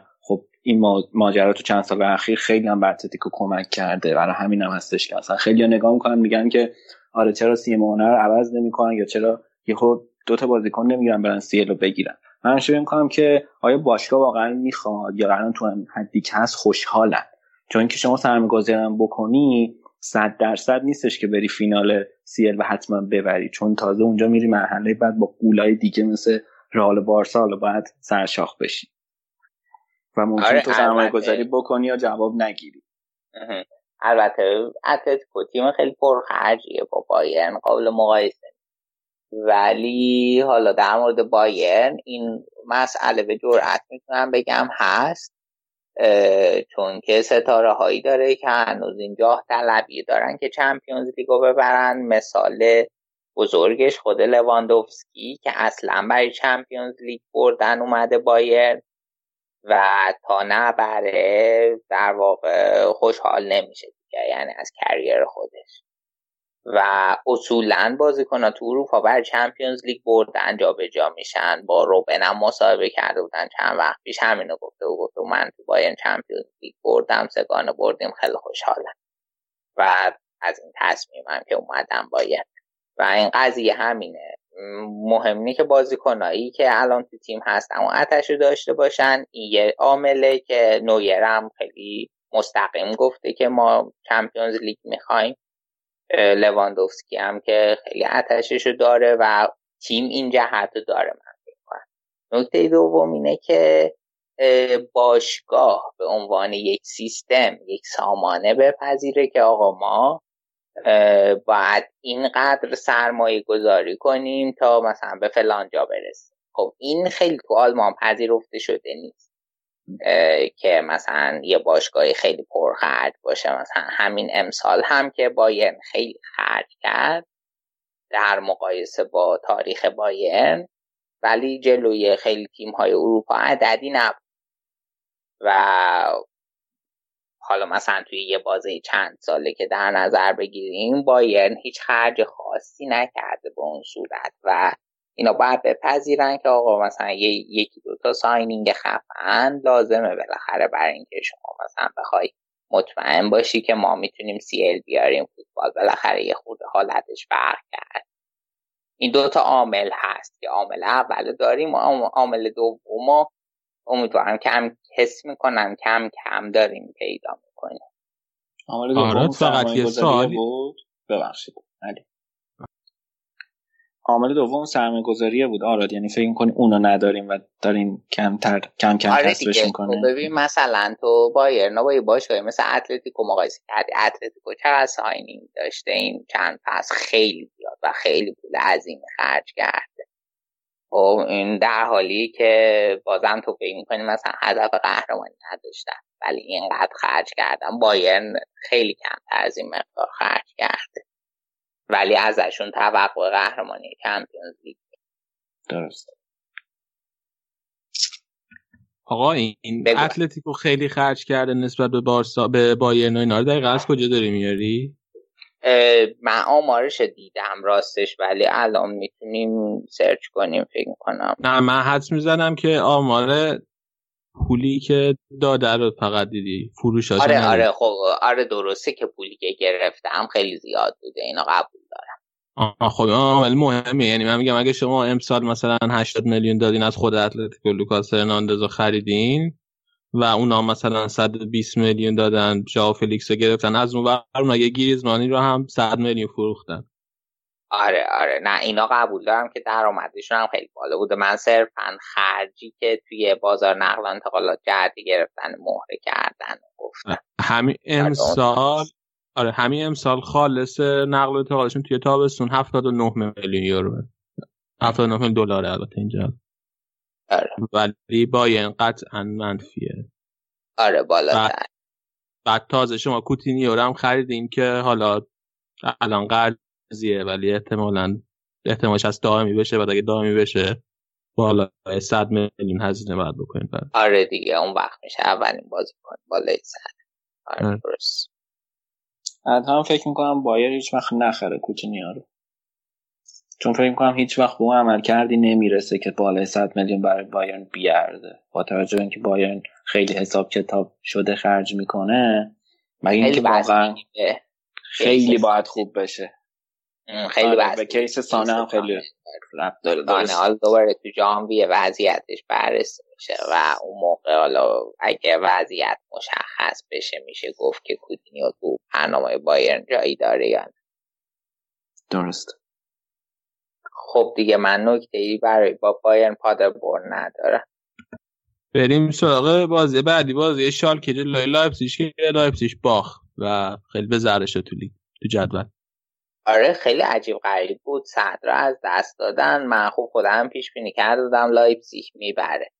این ماجرا تو چند سال اخیر خیلی هم به اتلتیکو کمک کرده. برای همین هم هستش که اصلا خیلی نگاه می‌کنن میگن که آره چرا سیمونه رو عوض نمی‌کنن یا چرا یهو دو تا بازیکن نمی‌گیرن برن سیل رو بگیرن. من شروع می‌کنم که آیا باشگاه واقعا می‌خواد یا الان تو حدی که هست خوشحالن؟ چون اینکه شما سرمایه‌گذاری بکنی صد درصد نیستش که بری فینال سیل و حتما ببری. چون تازه اونجا میری مرحله بعد با قولای دیگه مثل رئال بارسا باید سرشاخ بشی. و ممکن آره تو سرمایه گذاری بکنی یا جواب نگیری. البته اتلتیکو تیم خیلی پرخرجیه با بایرن قابل مقایسه. ولی حالا در مورد بایرن این مسئله به جرأت می‌تونم بگم هست چون که ستاره هایی داره که هنوز جاه طلبی دارن که Champions League و ببرن. مثال بزرگش خود لواندوفسکی که اصلا برای Champions League بردن اومده بایرن و تا نبره در واقع خوشحال نمیشه دیگه یعنی از career خودش. و اصولا بازیکنان تو اروپا بر Champions League بردن جا به جا میشن با روبن هم مصاحبه کرده بودن چند وقت پیش همینو گفته و گفته من تو بایرن Champions League بردم سه گانه بردیم خیلی خوشحالم. و از این تصمیمم که اومدم باید و این قضیه همینه. مهم نیست که بازیکنایی که الان تو تیم هست اما اتش داشته باشن. این یه عامله که نویرم خیلی مستقیم گفته که ما چمپیونز لیگ می‌خوایم. لواندوفسکی هم که خیلی اتشش داره و تیم این جهت رو داره من کنم نکته دوم اینه که باشگاه به عنوان یک سیستم یک سامانه بپذیره که آقا ما باید اینقدر سرمایه گذاری کنیم تا مثلا به فلان جا برسیم. خب این خیلی تو آلمان پذیرفته شده نیست. که مثلا یه باشگاهی خیلی پرخرج باشه. مثلا همین امسال هم که بایرن خیلی خرج کرد در مقایسه با تاریخ بایرن ولی جلوی خیلی تیم های اروپا عددی نبود. و حالا مثلا توی یه بازه چند ساله که در نظر بگیریم بایرن هیچ خرج خاصی نکرده به اون صورت و اینا باید بپذیرن که آقا مثلا یکی دو تا ساینینگ خفن لازمه بالاخره برای اینکه شما مثلا بخوای مطمئن باشی که ما می‌تونیم سی ال بیاریم فوتبال. بالاخره یه خورده حالتش فرق کرد. این دوتا عامل هست. که عامل اول داریم و عامل دوم امیدوارم کم حس می‌کنم کم کم داریم پیدا می‌کنیم. عامل دوم آره، فقط یه سال بود؟ ببخشید. علی عامل دوم سرمایه گذاریه بود. آراد یعنی فکر کنی اونو نداریم و داریم کمتر کم کم آره کسبش می‌کنه ببین مثلا تو بایرن با یه باشگاهی مثل اتلتیکو مقایسه کردی. اتلتیکو چقدر signing داشته این چند پس خیلی زیاد و خیلی پول عظیم خرج کرده. خب، این در حالی که بازم تو فکر می‌کنی مثلا هدف قهرمانی نداشتن ولی اینقدر خرج کردن. بایرن خیلی کمتر از این مقدار خرج کرده. ولی ازشون توقع قهرمانی چمپیونز لیگ. درست. آقا این اتلتیکو خیلی خرج کرده نسبت به بارسا به بایرن و اینا رو. دقیقا از کجا داری میاری؟ من آمارش دیدم راستش ولی الان می‌تونیم سرچ کنیم فکر کنم نه من حدس می‌زنم که آمار پولی که داده رو فقط دیدی فروش آره آره خب آره درسته که پولی که گرفتم خیلی زیاد بوده اینا قبول دارم. آه خب عامل مهمه. یعنی من میگم اگه شما امسال مثلا 80 میلیون دادین از خود اتلتیکو لوکاس هرناندز خریدین و اونا مثلا 120 میلیون دادن ژائو فلیکس رو گرفتن. از اون ور اگه گریزمانی رو هم 100 میلیون فروختن. آره آره. نه اینا قبول دارم که درآمدشون هم خیلی بالا بوده من صرفا خرجی که توی بازار نقل و انتقالات جهتی گرفتن مهره کردن گفتن. همین امسال آره همین امسال خالص نقل و انتقالشون توی تابستون 79 میلیون یورو. 79 میلیون دلار البته اینجا. آره. ولی باین قطعا منفیه. آره بالا بعد, بعد تازه شما کوتینیو رو هم خریدین که حالا الان قرضیه ولی احتمالا احتمالش از دائمی بشه و اگه دائمی بشه بالا 100 میلیون هزینه باید بکنید آره دیگه اون وقت میشه اولین بازی کنید بالای 100 آره درست. هم فکر می‌کنم بایر هیچ وقت نخره کوتینیو رو. چون فکر کنم هیچ وقت به اون عمل کردی نمی‌رسه که بالای 100 میلیون برای بایرن بیارده. با توجه به اینکه بایرن خیلی حساب کتاب شده خرج می‌کنه مگه اینکه واقعا خیلی باید خوب بشه. خیلی آره به کیس سانه هم خیلی رب داره حالا دوباره تو جانویه وضعیتش بررسی میشه و اون موقع حالا اگه وضعیت مشخص بشه میشه گفت که کودینیو تو برنامه بایرن جایی داره یا درست. خب دیگه من نکته ای برای با پادر پادربورن ندارم. بریم سراغ بازی بعدی. بازی شالکه جلوی لایپزیگ که لایپزیگ باخت و خیلی به ضررش تو لیگ تو جدول. آره خیلی عجیب غریب بود. صدر از دست دادن. من خوب خودم پیش بینی کرده بودم لایپزیگ می‌بره.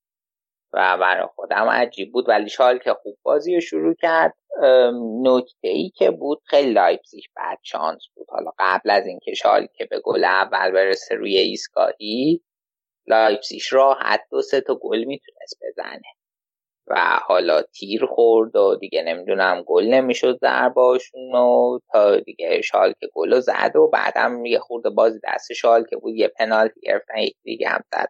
و برای خودم عجیب بود. ولی که خوب بازی رو شروع کرد نکته ای که بود خیلی لایپزیگ بد شانس بود. حالا قبل از اینکه که به گل اول برسه روی ایستگاهی لایپزیگ راحت دو سه تا گل می‌تونست بزنه. و حالا تیر خورد و دیگه نمی‌دونم گل نمی‌شد ضرباشون و تا دیگه که گل زد و بعدم یه خورده بازی دست که بود یه پنالتی گرفتن یک دیگه هم زد.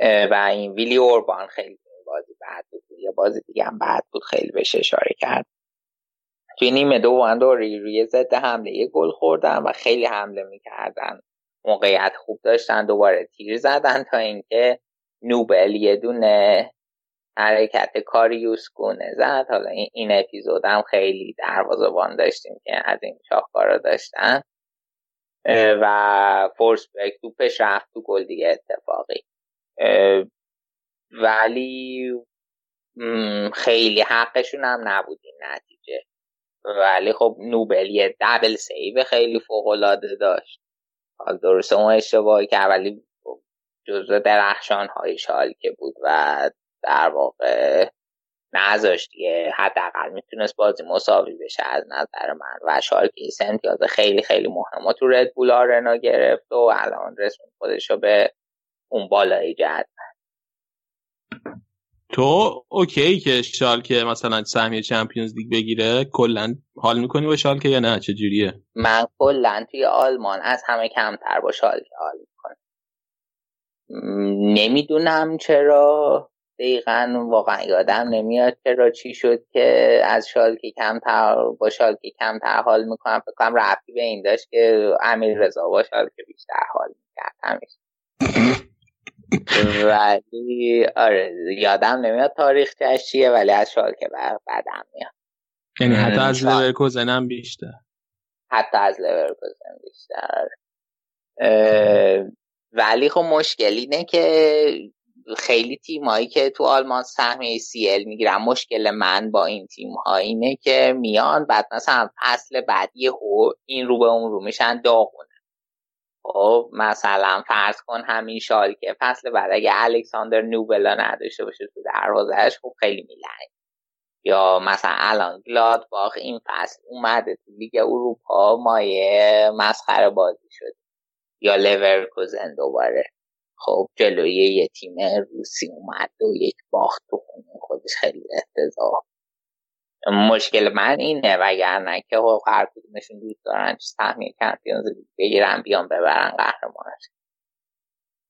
و این ویلی اوربان خیلی بازی بد بود. یه بازی دیگه هم بد بود خیلی بهش اشاره کرد. توی نیمه دو اندوری روی ضد حمله یه گل خوردن و خیلی حمله می‌کردن. موقعیت خوب داشتن دوباره تیر زدن تا اینکه نوبل یه دونه حرکت کاریوس گونه زد. حالا این, این اپیزود هم خیلی داشتیم که از این شاهکارا داشتن. و فورس بک توپش رفت تو گل دیگه اتفاقی. ولی خیلی حقشون هم نبود این نتیجه. ولی خب نوبل یه دبل سیو خیلی فوق العاده داشت. حال درسته اون اشتباهی که اولی جزو درخشان های شال که بود و در واقع نذاشت دیگه. حداقل می‌تونست بازی مساوی بشه از نظر من. و شالکه سه امتیاز خیلی خیلی مهم تو ردبول آرنا گرفت و الان رسون خودش رو به اون بالای جد. تو اوکی که شالکه مثلا سهمیه چمپیونز لیگ بگیره کلا حال می‌کنی با شالکه یا نه؟ چه جوریه من کلا توی آلمان از همه کمتر با شالکه حال می‌کنم. نمی‌دونم چرا. دقیقا واقعا یادم نمیاد چرا چی شد که از شالکه کمتر با شالکه کمتر حال می‌کنم. فکر کنم رفتی به این داشت که امیر رضا با شالکه بیشتر حال می‌کرد. همیشه. ولی آره یادم نمیاد تاریخ چیه ولی از شالکه بعدم میاد. یعنی حتی از لورکوزن هم بیشتر. حتی از لورکوزن بیشتر ولی خب مشکل اینه که خیلی تیمایی که تو آلمان سهمیه سی ال می‌گیرن مشکل من با این تیم ها اینه که میان بعد مثلا فصل بعدی هو این رو به اون رو میشن داغونه. خب مثلا فرض کن همین شال که فصل بعد اگه الکساندر نوبلا نداشته باشه تو دروازهش خب خیلی میلنگ یا مثلا الان گلادباخ این فصل اومده تو لیگ اروپا مایه مسخره بازی شده. یا لورکوزن دوباره. خب جلوی یه تیم روسی اومد و یک باخت تو خونه خودش خیلی افتضاح. مشکل من اینه وگرنه که خب هر کدومشون دوست دارن سهمیه چمپیونز بگیرن بیان ببرن قهرمانش.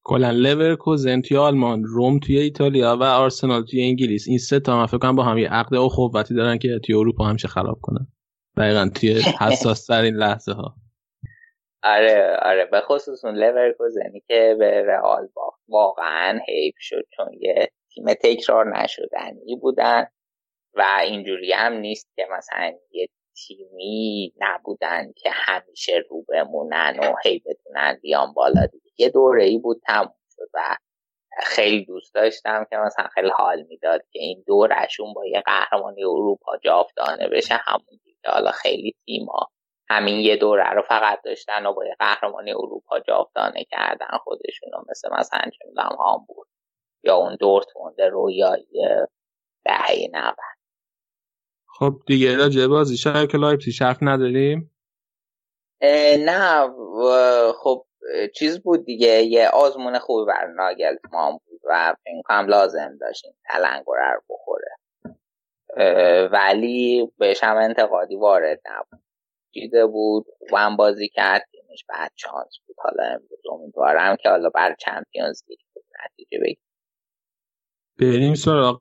کلا لورکوزن توی آلمان روم توی ایتالیا و آرسنال توی انگلیس. این سه تا من فکر کنم با هم یه عقد اخوتی دارن که توی اروپا همیشه خراب کنن. دقیقا توی حساس ترین لحظه ها آره آره. به خصوص اون لورکوزنی که به رئال باخت واقعا حیف شد چون یه تیم تکرار نشدنی بودن. و اینجوری هم نیست که مثلا یه تیمی نبودن که همیشه رو بمونن و هی بتونن بیان بالا دیگه. یه دوره ای بود تموم شد و خیلی دوست داشتم که مثلا خیلی حال می‌داد که این دورشون با یه قهرمانی اروپا جاودانه بشه همون دیگه. حالا خیلی تیما همین یه دوره رو فقط داشتن و با یه قهرمانی اروپا جاودانه کردن خودشون مثل مثلا چه هم بود یا اون دورتموند رویایی دهه 90 خب دیگه راجع بازی که لایپزیگ حرف نداریم؟ نه خب چیز بود دیگه یه آزمون خوبی برا ناگلزمان بود و فکر لازم داشتیم رو بخوره. ولی بهش هم انتقادی وارد نبود. دیده بود و هم بازی کرد تیمش بد شانس بود. حالا امروز امیدوارم که حالا بر Champions League نتیجه بگیر بریم سراغ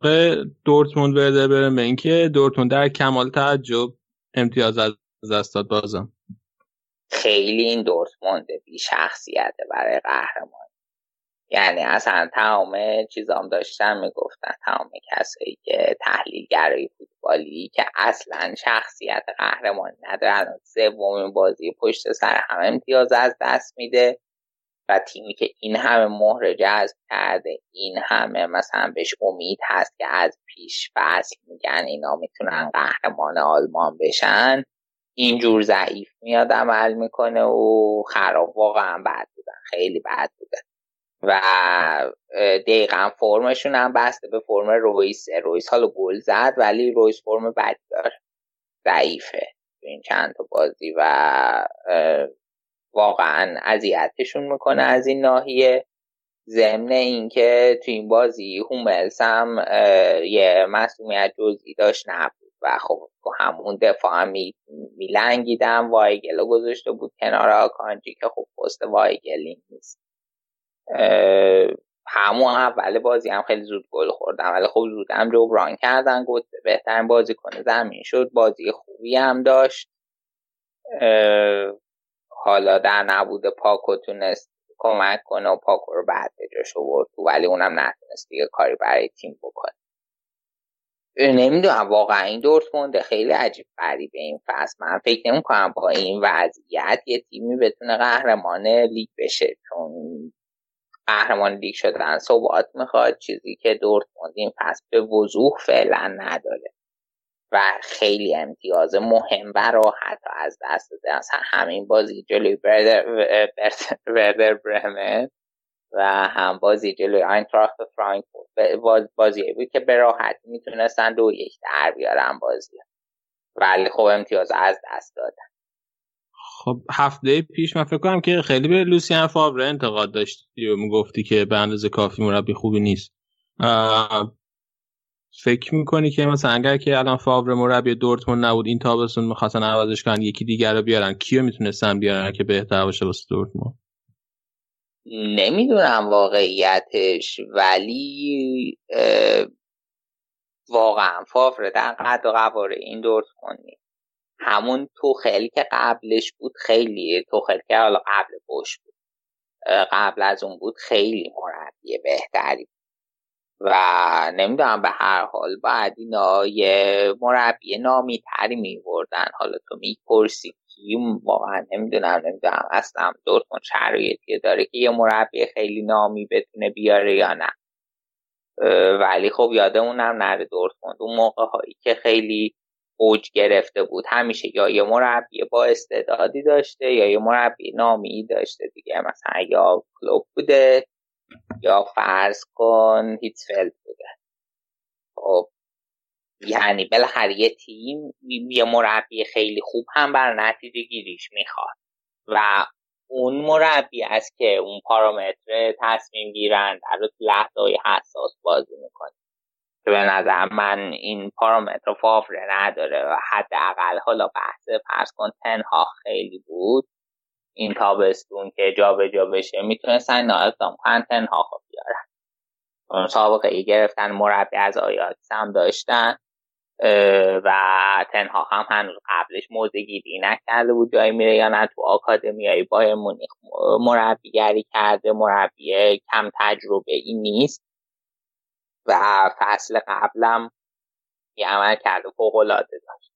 دورتموند برده بریم اینکه دورتموند در کمال تعجب امتیاز از دست داد بازم. خیلی این دورتموند بی شخصیته برای قهرمان. یعنی اصلا تمام چیزام داشتن می‌گفتن تمام کسایی که تحلیلگرای فوتبالی که اصلا شخصیت قهرمانی ندارن سومین بازی پشت سر همه امتیاز از دست میده. و تیمی که این همه مهر جذب کرده این همه مثلا بهش امید هست که از پیش فصل میگن اینا می‌تونن قهرمان آلمان بشن اینجور ضعیف میاد عمل می‌کنه و خراب واقعا بد بودن خیلی بد بودن و دقیقا فرمشون هم بسته به فرم رویس رویس حالا گل زد ولی رویس فرم بدی داره. ضعیفه این چند تا بازی و واقعا اذیتشون می‌کنه از این ناحیه. ضمن اینکه تو این بازی هوملز هم یه مسئولیت جزئی داشت نبود و خب همون دفاع هم میلنگیدم وایگل گذاشته بود کنار آکانجی که خب پست وایگلی نیست. همون اول بازی هم خیلی زود گل خوردم ولی خب زود هم جبران کردن گفت بهترین بازی کنه زمین شد. بازی خوبی هم داشت. حالا در نبوده پاکو تونست کمک کنه و پاکو رو بعد به جاش ولی اونم نتونست دیگه کاری برای تیم بکنه. نمی‌دونم واقعا این دورتموند خیلی عجیب غریبه این فصل. من فکر نمی کنم با این وضعیت یه تیمی بتونه قهرمان لیگ بشه چون قهرمان لیگ شدن. ثبات می‌خواد چیزی که دورتموند این فصل به وضوح فعلا نداره. و خیلی امتیاز مهم و راحت از دست داده. اصلا همین بازی جلوی بردر, بردر و هم بازی جلوی آینتراخت فرانکفورت. بازی بود که به راحتی می‌تونستن دو یک در بیارن بازی ولی خب امتیاز از دست دادن. خب هفته پیش من فکر کنم که خیلی به لوسیان فاوره انتقاد داشتی و می‌گفتی که به اندازه کافی مربی خوبی نیست. فکر می‌کنی که مثلا اگر که الان فاور مربی دورتموند نبود این تابستون می‌خواستن عوضش کنن یکی دیگر رو بیارن کیو می‌تونستن بیارن که بهتر باشه واسه دورتموند؟ نمی‌دونم واقعیتش ولی واقعا فاور در قد و قوار این دورتموند همون توخل که قبلش بود خیلی توخل که حالا قبل بوش بود قبل از اون بود خیلی مربی بهتری و نمی‌دونم به هر حال باید اینا یه مربی نامی تری میوردن حالا تو می‌پرسی کیم واقعا نمی‌دونم نمی‌دونم اصلا دورتموند شرایطی داره که یه مربی خیلی نامی بتونه بیاره یا نه. ولی خب یادمونم نره دورتموند اون موقع هایی که خیلی اوج گرفته بود. همیشه یا یه مربی با استعدادی داشته یا یه مربی نامی داشته دیگه. مثلا یا کلوب بوده یا فرض کن هیتفلد بوده. خب یعنی بالاخره یه تیم یه مربی خیلی خوب هم بر نتیجه گیریش می‌خواد. و اون مربی است که اون پارامتر تصمیم گیرند در لحظه حساس بازی می‌کنه. که به نظر من این پارامتر فاوره نداره. و حداقل حالا بحث پرس کن تنها خیلی بود. این تابستون که جا به جا بشه می‌تونستن اقدام کنن تنها خب بیارن. سابقه ای گرفتن مربی از آیاتس هم داشتن و تنها هم هنوز قبلش موزه گیری نکرده بود جایی میره یا نه. تو آکادمیای بای مونیخ مربیگری کرده مربی کم تجربه ای نیست. و فصل قبلم یه عمل کرده فوق العاده داشت.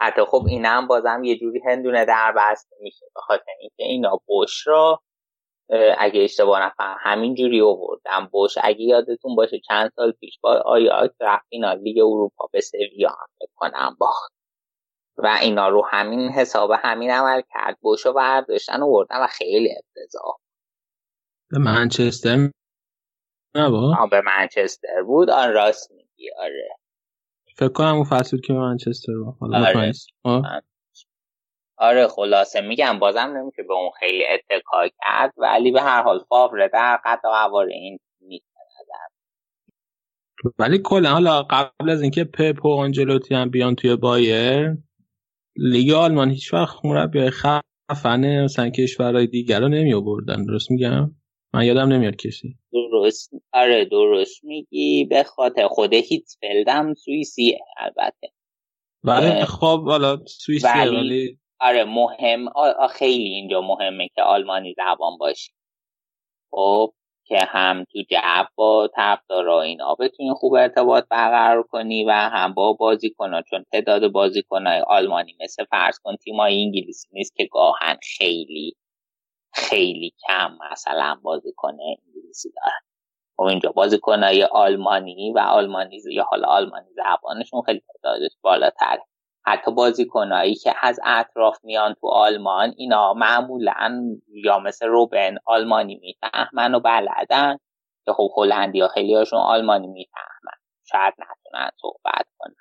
حتی خب این هم بازم یه جوری هندونه در بسته میشه. به خاطر اینکه اینا بوش را اگه اشتباه نکنم همین جوری آوردن. بوش اگه یادتون باشه چند سال پیش با آیا رفت فینال لیگ اروپا به سویا هم بکنم باخت. و اینا رو همین حساب همین عمل کرد. بوش رو برداشتن و و خیلی افتضاح به منچستر نبود؟ به منچستر بود. آن راست میگی. آره. فکر کنم اون فصل که منچستر بود. آره. آره خلاصه. میگم بازم نمیشه به اون خیلی اتکا کرد ولی به هر حال فاوره در قد و این نیست ولی کلا حالا قبل از اینکه پپ و آنجلوتی هم بیان توی بایر لیگ آلمان هیچ وقت مربی خفنه مثلا کشورهای دیگر رو نمی آوردن درست میگم؟ من یادم نمیاد کسی. درست. آره درست میگی. به خاطر خود هیتفلد سوئیسیه البته. ولی خب حالا سوئیسیه ولی, ولی آره مهم خیلی اینجا مهمه که آلمانی زبان باشی خب که هم تو جب با طرفدارا اینا بتونی خوب ارتباط برقرار کنی و هم با بازیکن‌ها چون تعداد بازیکن‌های آلمانی مثل فرض کن تیمای انگلیسی نیست که گاهن خیلی خیلی کم مثلا بازیکن انگلیسی دارن خب اینجا بازیکنهای آلمانی و آلمانی یا حالا آلمانی زبانشون خیلی تعدادش بالاتره حتی بازیکنهایی که از اطراف میان تو آلمان اینا معمولا یا مثل روبن آلمانی می‌فهمن و بلدن. که خب هلندی ها خیلی هاشون آلمانی می‌فهمن. شاید نتونن صحبت کنن.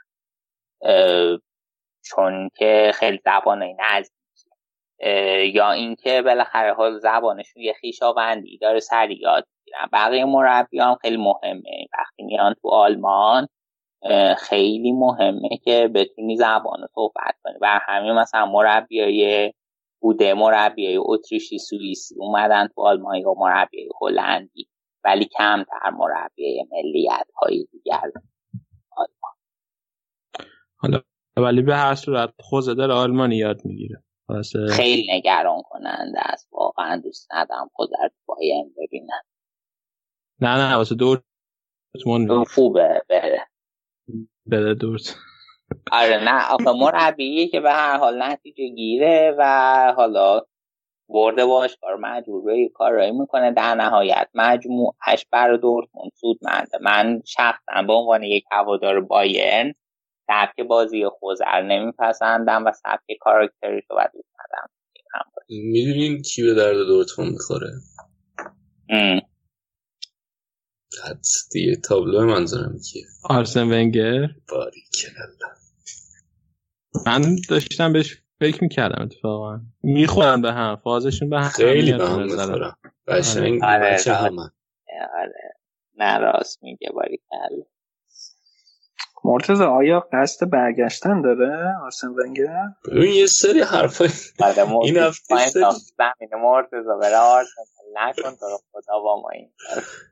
چون که خیلی زبان نزدیک یا اینکه بالاخره حال زبانشون یه خویشاوندی داره سری یاد می‌گیرن بقیه مربی هم خیلی مهمه. وقتی میان تو آلمان خیلی مهمه که بتونی زبان رو صحبت کنی. بر همین مثلا مربیای بوده مربیای اتریشی سوئیسی اومدن تو آلمان یا مربیای هلندی ولی کمتر مربیای ملیت های دیگر آلمان. حالا ولی به هر صورت خوزه داره آلمانی یاد می‌گیره. خیلی نگران کننده است. واقعا دوست ندارم خود در بایم ببینن نه نه واسه دور خوبه بره. بره دور آره نه آخه مربیه که به هر حال نتیجه گیره و حالا برده باش کار مجبور به کارایی می‌کنه. در نهایت مجموعش بر دورتموند سودمنده. من شخصا به عنوان یک هوادار بایرن سبک بازی خوزر نمیپسندم و سبک کاراکتری رو دوست ندارم می‌دونین کی به درد دورتموند می‌خوره؟ دیگه تابلو منظورم کیه؟ آرسن ونگر. باریکلا من داشتم بهش فکر می‌کردم اتفاقا. می‌خورن به هم فازشون به هم خیلی به هم نظرم. می‌خورم قشنگ آره، بچه آره. همه آره. نه راست میگه باری کلا مرتضی آیا قصد برگشتن داره؟ آرسن ونگر؟ ببین یه سری حرفای آره این هفته سری- مرتضی بره آرسنال نکن تو رو خدا با ما این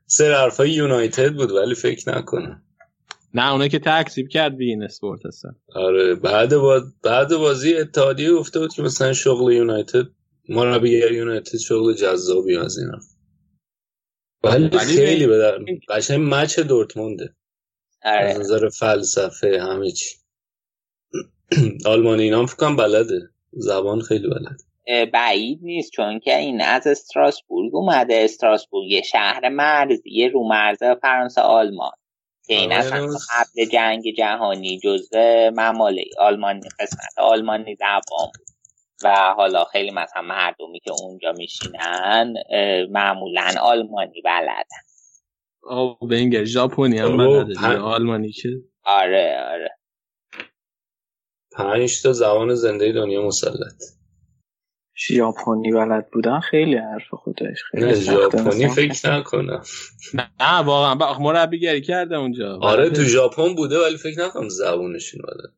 سری حرفای یونایتد بود ولی فکر نکنم. نه اونه که تکسیب کرد بین اسپورت هستن آره بعد با... بعد بازی اتحادیه گفته بود که مثلا شغل یونایتد مربیگر یونایتد شغل جذابی از اینا. ولی ولی خیلی به در قشنگ مچ دورتمونده. از آره نظر فلسفه همه چی. آلمانی اینا هم فکر کنم بلده. زبان خیلی بلده. اه، بعید نیست چون که این از استراسبورگ اومده. استراسبورگ یه شهر مرزی رو مرز فرانسه آلمان. که این آره، اصلا. قبل جنگ جهانی جزو ممالک آلمانی قسمت آلمانی زبان بود و حالا خیلی مثلا مردمی که اونجا میشینن معمولا آلمانی بلدن. آه ونگر ژاپنی هم بلده پن-. آلمانی که آره آره پنج تا زبان زنده دنیا مسلط ژاپنی بلد بودن خیلی حرف خودش خیلی نه ژاپنی. فکر نکنم نه واقعا با مربیگری کرده اونجا آره. تو ژاپن بوده ولی فکر نکنم زبونشون بلد.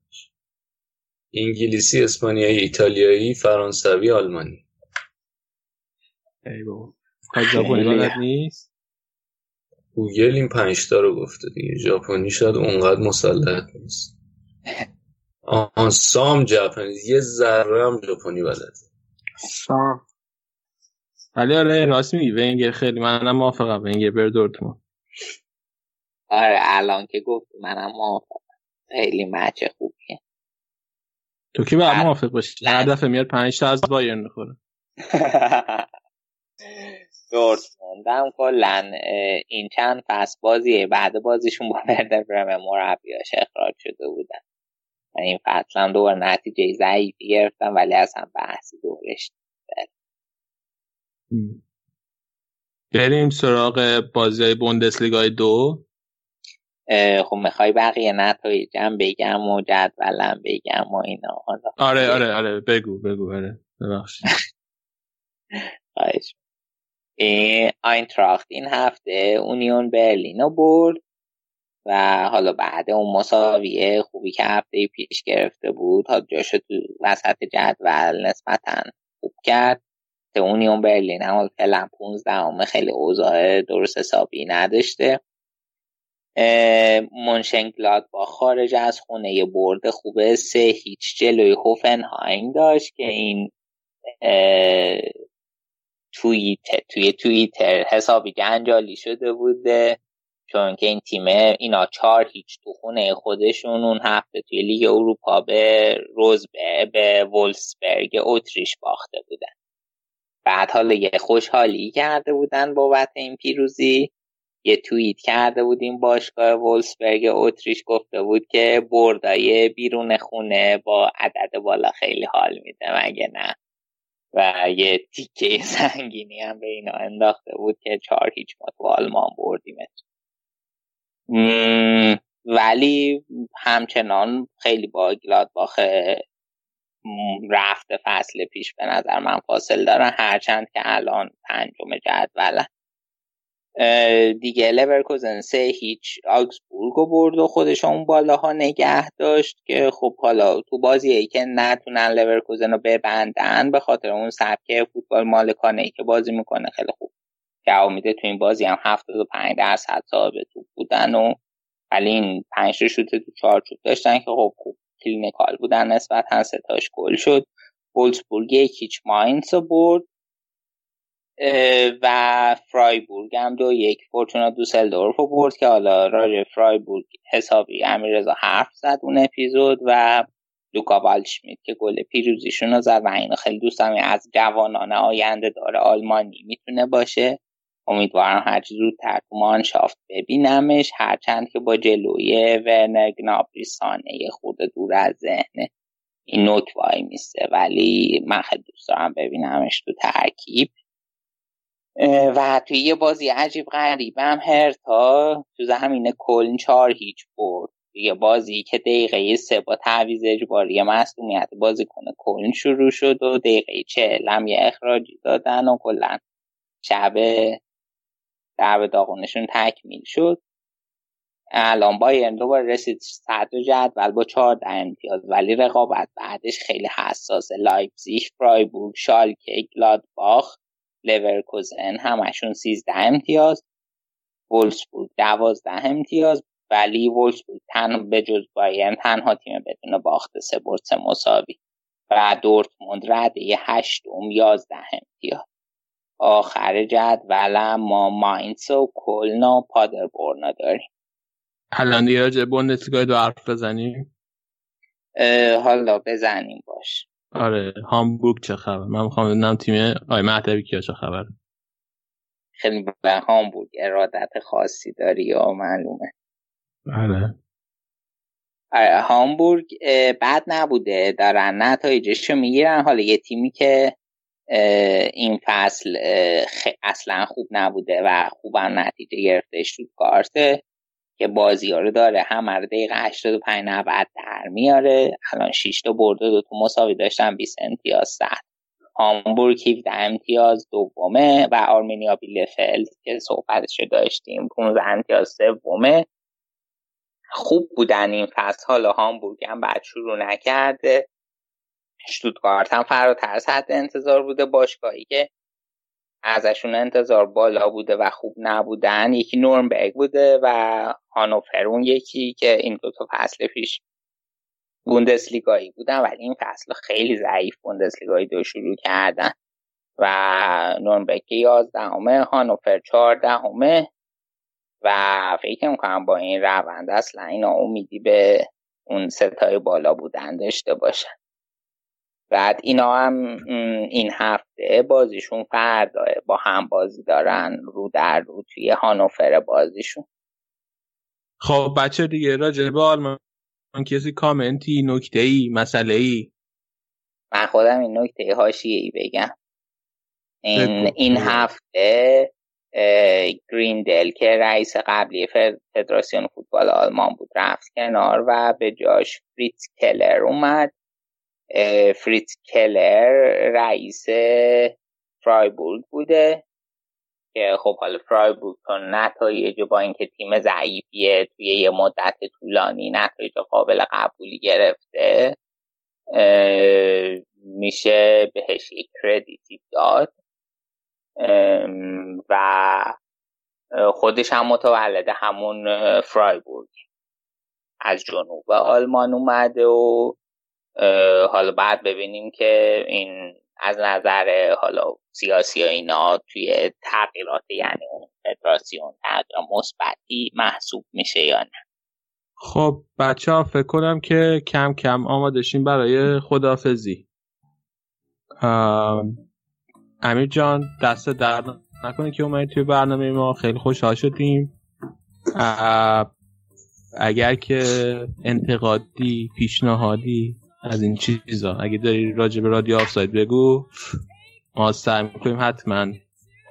انگلیسی اسپانیایی ایتالیایی فرانسوی آلمانی ای بابا. تا ژاپنی. بلد نیست گوگل این پنج تا رو گفته دیگه. ژاپنی شاید اونقدر مسلط نیست. آن سام ژاپنی یه ذره هم ژاپنی بلد سام. ولی آره راست میگی. ونگر خیلی منم موافقم. ونگر بر دورتموند آره الان که گفت منم موافقم. خیلی مچ خوبیه. تو کی باید بله. موافق باشی؟ هر دفعه میاد پنج تا از بایرن می‌خوره. دورتموند هم کلا این چند فصل بازیه. بعد بازیشون با وردر برمن مربیاش اخراج شده بودن. و این فصل هم دوباره نتیجه ضعیفی گرفتن ولی اصلا بحثی دورش بریم سراغ بازی های بوندسلیگای دو. خب می‌خوای بقیه نتایجم بگم و جدولم بگم و اینا. آره آره آره. بگو بگو. آره. ببخشید. آینتراخت این هفته اونیون برلین رو برد و حالا بعد اون مساویه خوبی که هفته پیش گرفته بود تا جاشو تو وسط جدول نسبتا خوب کرد که اونیون برلین هم فعلا 15 همه خیلی اوضاع درست حسابی نداشته. منشنگلاد با خارج از خونه یه برد خوبه سه هیچ جلوی هوفنهایم داشت که این توییت توی توییتر حسابی جنجالی شده بوده چون که این تیم اینا چهار هیچ تو خونه خودشون اون هفته توی لیگ اروپا به روزبه به وولسبرگ اتریش باخته بودن. بعد حالا یه خوشحالی کرده بودن بابت این پیروزی. یه توییت کرده بود این باشگاه وولسبرگ اتریش گفته بود که بردای بیرون خونه با عدد بالا خیلی حال میده مگه نه؟ و یه تیکه سنگینی هم به اینا انداخته بود که چهار هیچ ما تو آلمان بردیم ولی همچنان خیلی با گلادباخ رفت فصل پیش به نظر من فاصل دارن هرچند که الان پنجم جدولن دیگه لورکوزن سه هیچ آگزبورگ رو برد و خودش اون بالاها نگه داشت که خب حالا تو بازی که نتونن لورکوزن رو ببندن به خاطر اون سبک فوتبال مالکانه ای که بازی می‌کنه خیلی خوب. جواب میده تو این بازی هم 75 درصد صاحب توپ بودن و ولی این پنج شوت تو چارچوب داشتن که خب خوب clinical بودن نسبتا سه تاش گل شد. وولسبورگ یک هیچ ماینز رو برد. و فرایبورگ هم دو یک فورتونا دوسلدورف رو برد که حالا راج فرایبورگ حسابی امیرزا حرف زد اون اپیزود و لوکا والشمیت که گل پیروزیشون رو زد و اینو خیلی دوست دارم از جوانان آینده داره آلمانی می‌تونه باشه. امیدوارم هرچی زودتر تو مانشافت ببینمش. هرچند که با جلوی ورنر گنابری سانه خود دور از ذهن این نوک وای میسته. ولی من خیلی دوست دارم ببینمش تو ترکیب. و توی یه بازی عجیب غریب هم هرتا تو زمین کلن چهار هیچ برد. یه بازی که دقیقه سه با تعویض اجباری مصدومیت بازیکن کلن شروع شد و دقیقه چهل هم یه اخراجی دادن و کلا شب درب و داغونشون تکمیل شد. الان بایرن دوباره رسید صدر جدول با چهارده امتیاز ولی رقابت بعدش خیلی حساسه. لایپزیگ فرایبورگ شالکه گلادباخ لورکوزن همشون سیزده امتیاز وولسبورگ دوازده امتیاز ولی وولسبورگ تن به جز بایرن تنها تیم بدون باخت سه برد سه مساوی و دورتموند رده هشتم یازده امتیاز. آخر جدول ما ماینس و کلن و پادربورنا داریم. الان دیگه راجع بوندسلیگا دو حرف بزنیم؟ حالا بزنیم باش. آره هامبورگ چه خبر؟ من می‌خوام بدونم تیم آی مهدوی کیا چه خبر. خیلی به هامبورگ ارادت خاصی داری یا معلومه؟ آره. آره هامبورگ بد نبوده. دارن نتایجش رو می‌گیرن. حالا یه تیمی که این فصل اصلا خوب نبوده و خوبم نتیجه گرفته کارته که بازی ها رو داره. همه رو دقیقه 85 90 در میاره. الان 6 تا برده. دو تا مساوی داشتن. 20 امتیاز صد. هامبورگ 17 امتیاز دومه و آرمینیا بیلفلد که صحبتش داشتیم. 15 امتیاز سومه. خوب بودن این فصل. حالا هامبورگ هم بعد شروع نکرده. شتوتگارت هم فراتر از حد انتظار بوده. باشگاهی که ازشون انتظار بالا بوده و خوب نبودن. یکی نورنبرگ بوده و هانوفرون یکی که این دو تا فصل پیش بوندسلیگایی بودن ولی این فصل خیلی ضعیف بوندسلیگایی دو شروع کردن. و نورنبرگ یازدهمه هانوفر چهاردهمه و فکر می‌کنم با این روند اصلا اینا امیدی به اون ستای بالا بودن داشته باشن. بعد اینا هم این هفته بازیشون فردا با هم بازی دارن رو در رو توی هانوفر بازیشون. خب بچه دیگه راجع به آلمان کسی کامنتی نکته ای مسئله ای من خودم این نکته هاشیه ای بگم. این, این هفته گریندل که رئیس قبلی فدراسیون فوتبال آلمان بود رفت کنار و به جاش فریتز کلر اومد. فریتز کلر رئیس فرایبورگ بوده که خب حالا فرایبورگ چون نتایج با اینکه تیم ضعیفیه توی یه مدت طولانی نتایج قابل قبولی گرفته میشه بهش یک کردیتی داد. و خودش هم متولد همون فرایبورگ. از جنوب آلمان اومده و حالا بعد ببینیم که این از نظر حالا سیاسی اینا توی تغییرات یعنی اون فدراسیون تغییر مثبتی محسوب میشه یا نه. خب بچه ها فکر کنم که کم کم آمادشین برای خدافزی امیر جان دست درد نکنه که اومدی توی برنامه ما خیلی خوشحال شدیم. اگر که انتقادی پیشنهادی از این چیزا. اگه داری راجع به رادیو آفساید بگو. ما سعی می‌کنیم حتما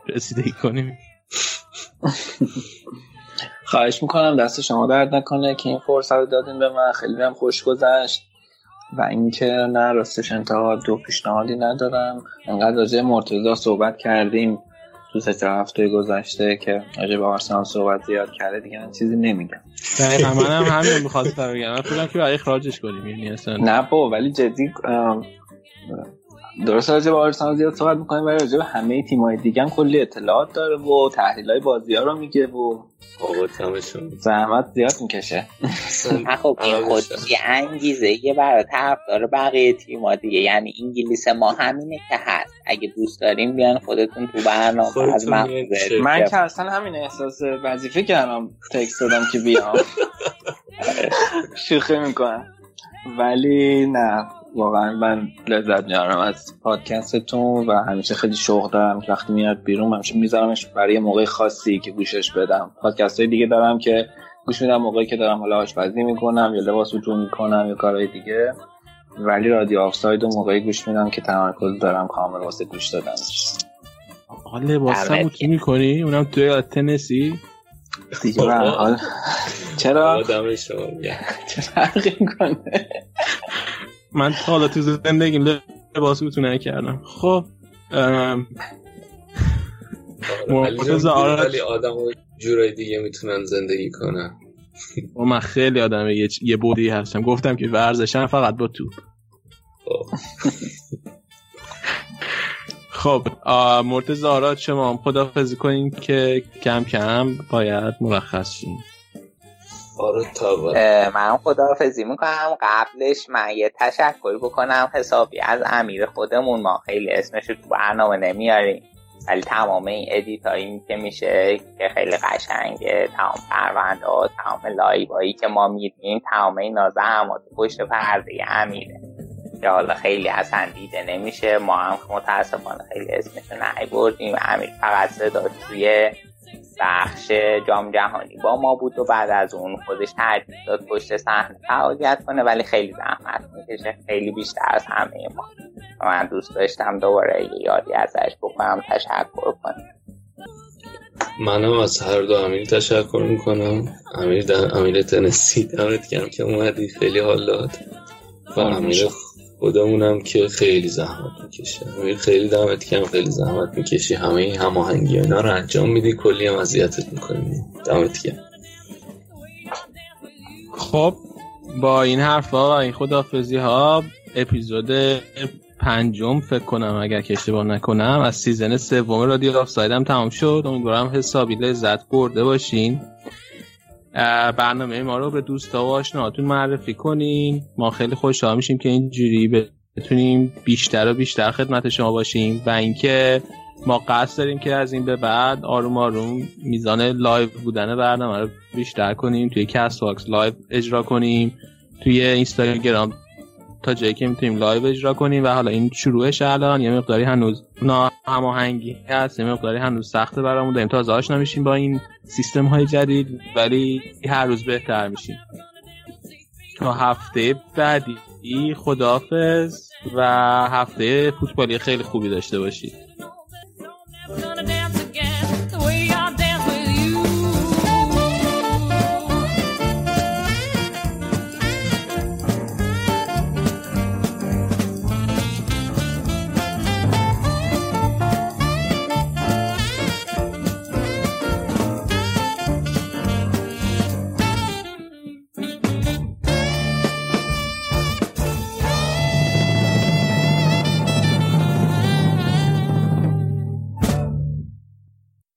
رسیدگی کنیم. خواهش می‌کنم دست شما درد نکنه که این فرصت رو دادین به من. خیلی هم خوش گذشت. و اینکه نه راستش انتقاد و پیشنهادی ندارم. انقدر راجع مرتضی صحبت کردیم. تو سه هفته گذشته که راجع به آرسنال صحبت زیاد کرده دیگه من چیزی نمیگم. دقیقا من هم همین می‌خواستم بگم. من فکرم که برای اخراجش کنیم یعنی اصلا. نه با ولی جدی درست راجع به آرسنال زیاد صحبت می‌کنیم ولی راجع به همه تیم‌های دیگه هم کلی اطلاعات داره و تحلیل‌های بازی ها رو میگه و زحمت زیاد می‌کشه. خب این خود یه انگیزه یه برای طرف داره بقیه تیما دیگه. یعنی انگلیس ما همینه که هست. اگه دوست داریم بیان خودتون تو برنامه از من من که اصلا همین احساس وظیفه کردم تکست دادم که بیام. شوخی می‌کنم. ولی نه. واقعا من لذت میارم از پادکستتون و همیشه خیلی شوق دارم که وقتی میاد بیرون همیشه میذارمش برای موقع خاصی که گوشش بدم. پادکست های دیگه دارم که گوش میدم موقعی که دارم حالا آشپزی می‌کنم یا لباس رو می‌کنم یا کارهای دیگه. ولی رادیو آفساید و موقعی گوش میدم که تمرکز دارم کامل واسه گوش دادنش آقا لباس هم کی می‌کنی؟ اونم توی تنسی دیگه حال چرا؟ آدم شما چه فرقی می‌کنه؟ من تا حالا تو زندگیم لباس بتونه نکردم خب ام، مرتضی آرش. آدم جورای دیگه می‌تونن زندگی کنن و من خیلی آدم یه, یه بودی هستم گفتم که ورزشم فقط با تو خب. خب آه، مرتضی آراد شما خدافزی کنیم که کم کم باید مرخص شیم من خداحافظی می‌کنم. قبلش من یه تشکری بکنم. حسابی از امیر خودمون ما خیلی اسمش رو تو برنامه نمیاریم. ولی تمام این ادیت که میشه که خیلی قشنگه تمام پرونده ها تمام هایی که ما میدیم تمام اینا زحمات پشت پرده امیره. که حالا خیلی اصلا دیده نمیشه. ما هم متاسفانه خیلی اسمش رو بردیم. امیر فقط صداش توی بخش جام جهانی با ما بود و بعد از اون خودش ترجیح داد پشت صحنه فعالیت کنه ولی خیلی زحمت می‌کشه خیلی بیشتر از همه ما. من دوست داشتم دوباره یادی ازش بکنم تشکر کنم. منم از هر دو امیر تشکر می‌کنم. امیر دم امیر تنسی دمت گرم که اومدی. خیلی حال داد. و امیر خودمونم که خیلی زحمت می‌کشه امیر خیلی دمت گرم خیلی زحمت می‌کشی. همه این هماهنگی اینا رو انجام میدی کلی هم اذیتت می‌کنی. دمت گرم. خب با این حرفا و این خدافظی ها اپیزود پنجم فکر کنم اگر که اشتباه نکنم از season سوم رادیو آفساید هم تمام شد. امیدوارم حسابی لذت برده باشین. برنامه ما رو به دوستا و آشناهاتون معرفی کنین. ما خیلی خوشحال میشیم که اینجوری بتونیم بیشتر و بیشتر خدمت شما باشیم و اینکه ما قصد داریم که از این به بعد آروم آروم میزان live بودن برنامه رو بیشتر کنیم توی کست باکس live اجرا کنیم توی اینستاگرام تا جایی که می‌تونیم live اجرا کنیم و حالا این شروعش الان یه مقداری هنوز هماهنگی. هست یه مقداری هنوز سخته برامون. داریم تازه آشنا میشیم با این سیستم های جدید ولی هر روز بهتر میشیم. تا هفته بعدی. خداحافظ و هفته فوتبالی خیلی خوبی داشته باشید.